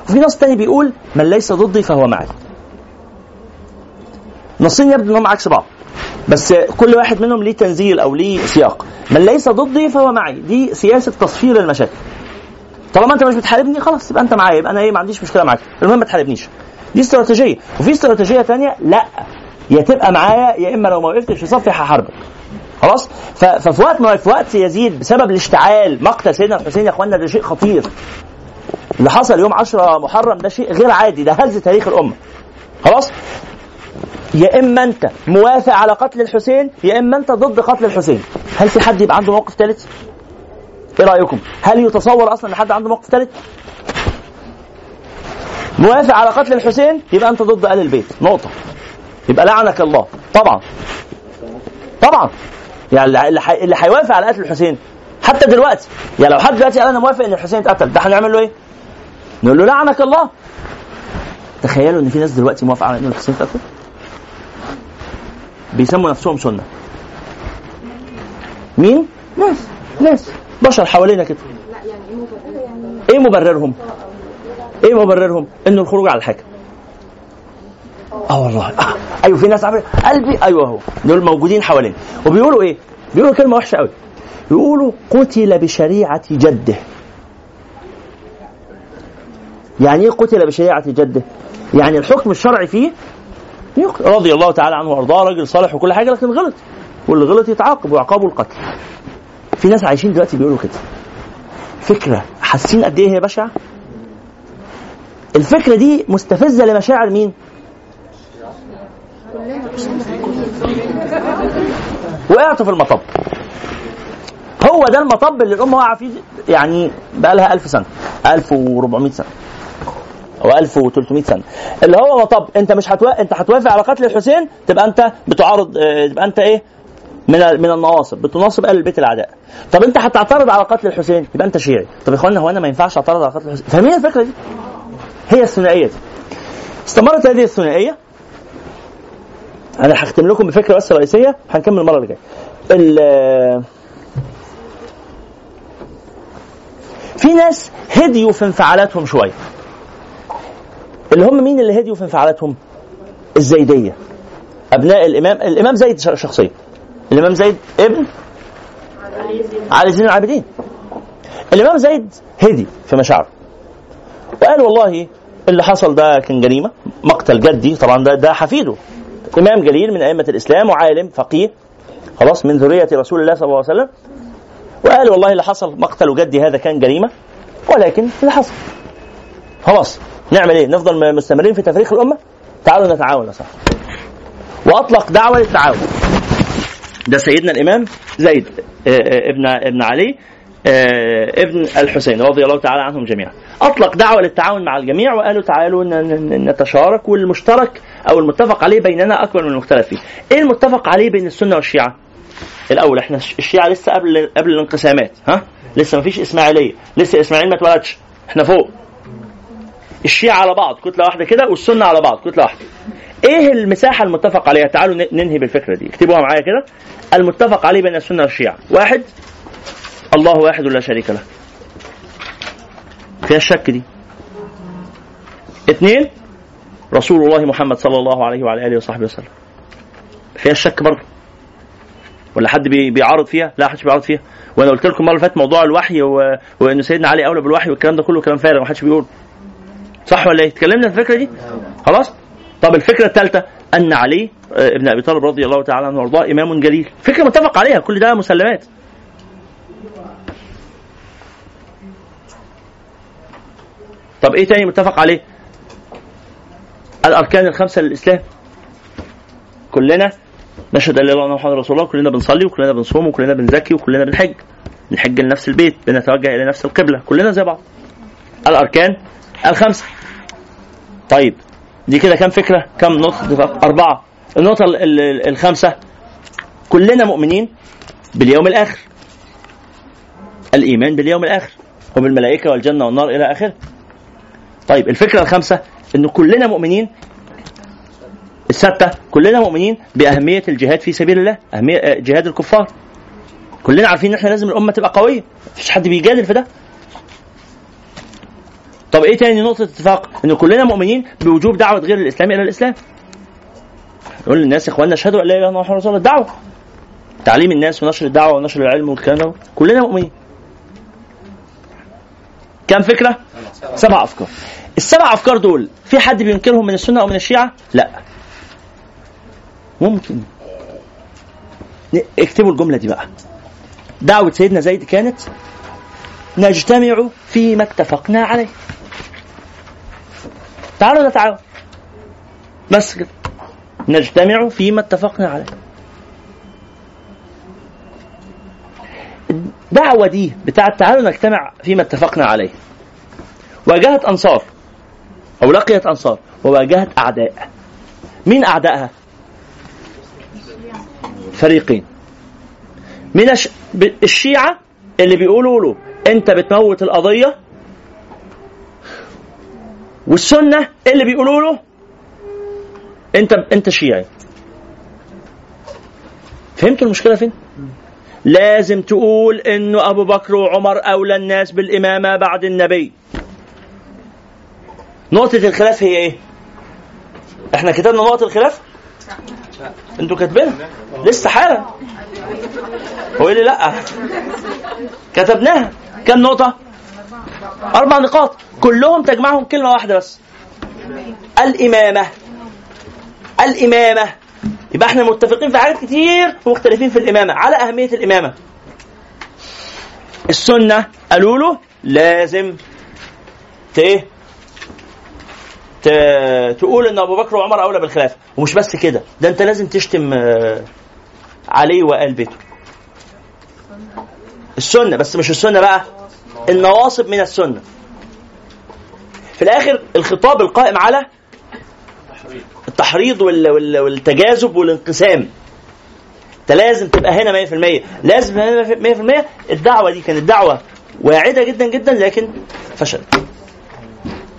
وفي نص تاني بيقول من ليس ضدي فهو معي. نصين يبدو انهم عكس بعض بس كل واحد منهم ليه تنزيل أو ليه سياق. من ليس ضدي فهو معي. دي سياسة تصفير المشاكل. طالما أنت مش بتحاربني خلاص يبقى أنت معايا يبقى أنا إيه ما عنديش مشكلة معاك. المهم ما تحاربنيش. دي استراتيجية. وفي استراتيجية تانية لا يا تبقى معايا يا إما لو ما وقفتش في صفي هحاربك. خلاص؟ ففي وقت ما في وقت يزيد بسبب الاشتعال مقتل سيدنا الحسين يا اخوانا ده شيء خطير. اللي حصل يوم 10 محرم ده شيء غير عادي. ده هز تاريخ الأمة. خلاص؟ يا إما أنت موافق على قتل الحسين يا إما أنت ضد قتل الحسين. هل في حد يبقى عنده موقف ثالث إيه رأيكم؟ هل يتصور أصلا إن حد عنده موقف ثالث موافق على قتل الحسين يبقى أنت ضد ال البيت. نقطة. يبقى لعنك الله. طبعا. طبعا. يعني اللي- اللي هيوافق على قتل الحسين حتى دلوقتي. يعني لو حد دلوقتي قال أنا موافق إن الحسين اتقتل ده هنعمل له إيه؟ نقول له لعنك الله. تخيلوا إن في ناس دلوقتي موافقة على إن الحسين اتقتل؟ بيسموا نفسهم سنة مين؟ ناس ناس بشر حوالينا كده إيه مبرر مبررهم؟ إيه مبررهم؟ إنه الخروج على الحاكم آه والله آه. أيوه في ناس عمل قلبي أيوه أهو دول موجودين حوالينا وبيقولوا إيه؟ بيقولوا كلمة وحشة قوي يقولوا قتل بشريعة جده يعني إيه قتل بشريعة جده؟ يعني الحكم الشرعي فيه. رضي الله تعالى عنه وأرضاه راجل صالح وكل حاجة لكن غلط. واللي غلط يتعاقب وعقابه القتل. في ناس عايشين دلوقتي بيقولوا كده. فكرة حاسين قد إيه هي بشعة؟ الفكرة دي مستفزة لمشاعر مين؟ وقعتوا في المطب. هو ده المطب اللي الأمة واقعه فيه يعني بقى لها 1000 سنة 1400 سنة. أو 1300 سنة. اللي هو مطب أنت مش هتوا... أنت هتوافق على قتل الحسين تبقى أنت بتعارض آه، تبقى أنت إيه؟ من من النواصب بتناصب أهل البيت الأعداء. طب أنت هتعترض على قتل الحسين يبقى أنت شيعي. طب يا اخوانا هو أنا ما ينفعش أعترض على قتل الحسين؟ فاهمين الفكرة دي؟ هي الثنائية دي. استمرت هذه الثنائية. أنا هختم لكم بفكرة بس رئيسية هنكمل المرة اللي جاية. في ناس هديوا في انفعالاتهم شوية. اللي هم مين اللي هديوا في انفعالاتهم؟ الزيدية. أبناء الإمام الإمام زيد شخصيا. الإمام زيد ابن علي زين العابدين. الإمام زيد هدي في مشاعره. وقال والله اللي حصل ده كان جريمة. مقتل جدي طبعا ده ده حفيده. إمام جليل من أئمة الإسلام وعالم فقيه. خلاص من ذرية رسول الله صلى الله عليه وسلم. وقال والله اللي حصل مقتل جدي هذا كان جريمة. ولكن اللي حصل. خلاص. نعمل إيه؟ نفضل مستمرين في تفريق الأمة؟ تعالوا نتعاون يا صاحبي. وأطلق دعوة للتعاون. ده سيدنا الإمام زيد آه، آه، ابن ابن علي آه، ابن الحسين رضي الله تعالى عنهم جميعا. أطلق دعوة للتعاون مع الجميع وقالوا تعالوا نتشارك والمشترك أو المتفق عليه بيننا أكبر من المختلف فيه. إيه المتفق عليه بين السنة والشيعة؟ الأول إحنا الشيعة لسه قبل قبل الانقسامات ها؟ لسه ما فيش إسماعيلية، لسه إسماعيل ما اتولدش، إحنا فوق. الشيعة على بعض كتلة واحدة كده والسنة على بعض كتلة واحدة. إيه المساحة المتفق عليها؟ تعالوا ننهي بالفكرة دي، اكتبوها معايا كده. المتفق عليه بين السنة والشيعة، واحد الله واحد لا شريك له. فيها الشك دي. اثنين رسول الله محمد صلى الله عليه وعلى آله وصحبه وسلم. فيها الشك برضه. ولا حد بي- بيعارض فيها؟ لا حدش بيعارض فيها. وأنا قلت لكم المرة اللي فاتت موضوع الوحي و... وإن سيدنا علي أولى بالوحي والكلام ده كله كلام فارغ ما حدش بيقول. صح ولا إيه؟ اتكلمنا في الفكرة دي؟ خلاص؟ طب الفكرة الثالثه أن علي آه، ابن أبي طالب رضي الله تعالى عنه وأرضاه إمام جليل، فكرة متفق عليها كل ده مسلمات. طب إيه تاني متفق عليه؟ الأركان الخمسة للإسلام. كلنا نشهد أن لا إله إلا الله رسول الله، كلنا بنصلي وكلنا بنصوم وكلنا بنزكي وكلنا بنحج. بنحج لنفس البيت، بنتوجه إلى نفس القبلة، كلنا زي بعض. الأركان الخمسة. طيب دي كده كام فكرة؟ كام نقطة؟ أربعة. النقطة ال- ال- الخامسة كلنا مؤمنين باليوم الآخر. الإيمان باليوم الآخر وبالملائكه والجنة والنار إلى آخره. طيب الفكرة الخامسة إن كلنا مؤمنين الستة كلنا مؤمنين بأهمية الجهاد في سبيل الله، أهمية آه، جهاد الكفار. كلنا عارفين إن إحنا لازم الأمة تبقى قوية، مفيش حد بيجادل في ده. طب إيه تاني نقطة اتفاق؟ إن كلنا مؤمنين بوجوب دعوة غير الإسلام إلى الإسلام. نقول للناس يا إخواننا اشهدوا أن لا إله إلا الله محمد رسول الله. تعليم الناس ونشر الدعوة ونشر العلم والكلام ده كلنا مؤمنين. كم فكرة؟ سبع أفكار. السبع أفكار دول في حد بينكرهم من السنة أو من الشيعة؟ لا. ممكن. اكتبوا الجملة دي بقى. دعوة سيدنا زيد كانت نجتمع فيما اتفقنا عليه. تعالوا نتعاون. بس كده. نجتمع فيما اتفقنا عليه. الدعوة دي بتاعت تعالوا نجتمع فيما اتفقنا عليه. واجهت أنصار. أو لقيت أنصار. وواجهت أعداء. مين أعدائها؟ فريقين. من الشيعة اللي بيقولوا له أنت بتموت القضية والسنة اللي بيقولوا له انت انت شيعي فهمتوا المشكلة فين؟ لازم تقول إنه أبو بكر وعمر أولى الناس بالإمامة بعد النبي. نقطة الخلاف هي إيه؟ إحنا كتبنا نقط الخلاف؟ أنتوا كاتبينها لسه حالا هو لي لأ كتبناها كم نقطة؟ أربع نقاط. كلهم تجمعهم كلمة واحدة بس. الإمامة. الإمامة. يبقى إحنا متفقين في حاجات كتير ومختلفين في الإمامة. على أهمية الإمامة. السنة. قالوا له لازم إيه تقول إن أبو بكر وعمر أولى بالخلافة. ومش بس كده. ده أنت لازم تشتم آه، عليه وآل بيته. السنة. بس مش السنة بقى. النواصب من السنة. في الآخر الخطاب القائم على التحريض وال- وال- والتجاذب والانقسام. انت لازم تبقى هنا 100% لازم هنا 100% الدعوة دي كانت دعوة واعدة جدا جدا لكن فشلت.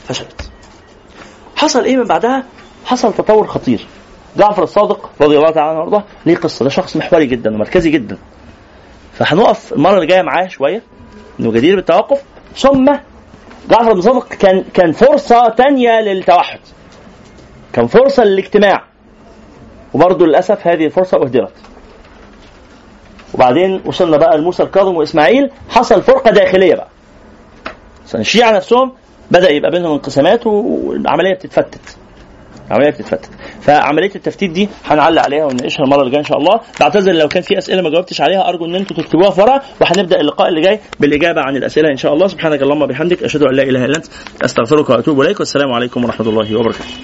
فشلت. حصل إيه من بعدها؟ حصل تطور خطير. جعفر الصادق رضي الله تعالى عنه وأرضاه ليه قصة؟ ده شخص محوري جدا ومركزي جدا. فهنقف المرة اللي جاية معاه شوية. انه جدير بالتوقف ثم جعفر بن صادق كان كان فرصة تانية للتوحد. كان فرصة للاجتماع. وبرضه للأسف هذه الفرصة أهدرت. وبعدين وصلنا بقى لموسى الكاظم وإسماعيل حصل فرقة داخلية بقى. الشيعة نفسهم بدأ يبقى بينهم انقسامات والعملية بتتفتت. العملية بتتفتت. فعملية التفتيت دي هنعلق عليها ونناقشها المرة اللي جاية إن شاء الله. بعتذر لو كان في أسئلة ما جاوبتش عليها أرجو إن أنتم تكتبوها في ورقة وهنبدأ اللقاء اللي جاي بالإجابة عن الأسئلة إن شاء الله. سبحانك اللهم وبحمدك أشهد أن لا إله إلا أنت أستغفرك وأتوب إليك. والسلام عليكم ورحمة الله وبركاته.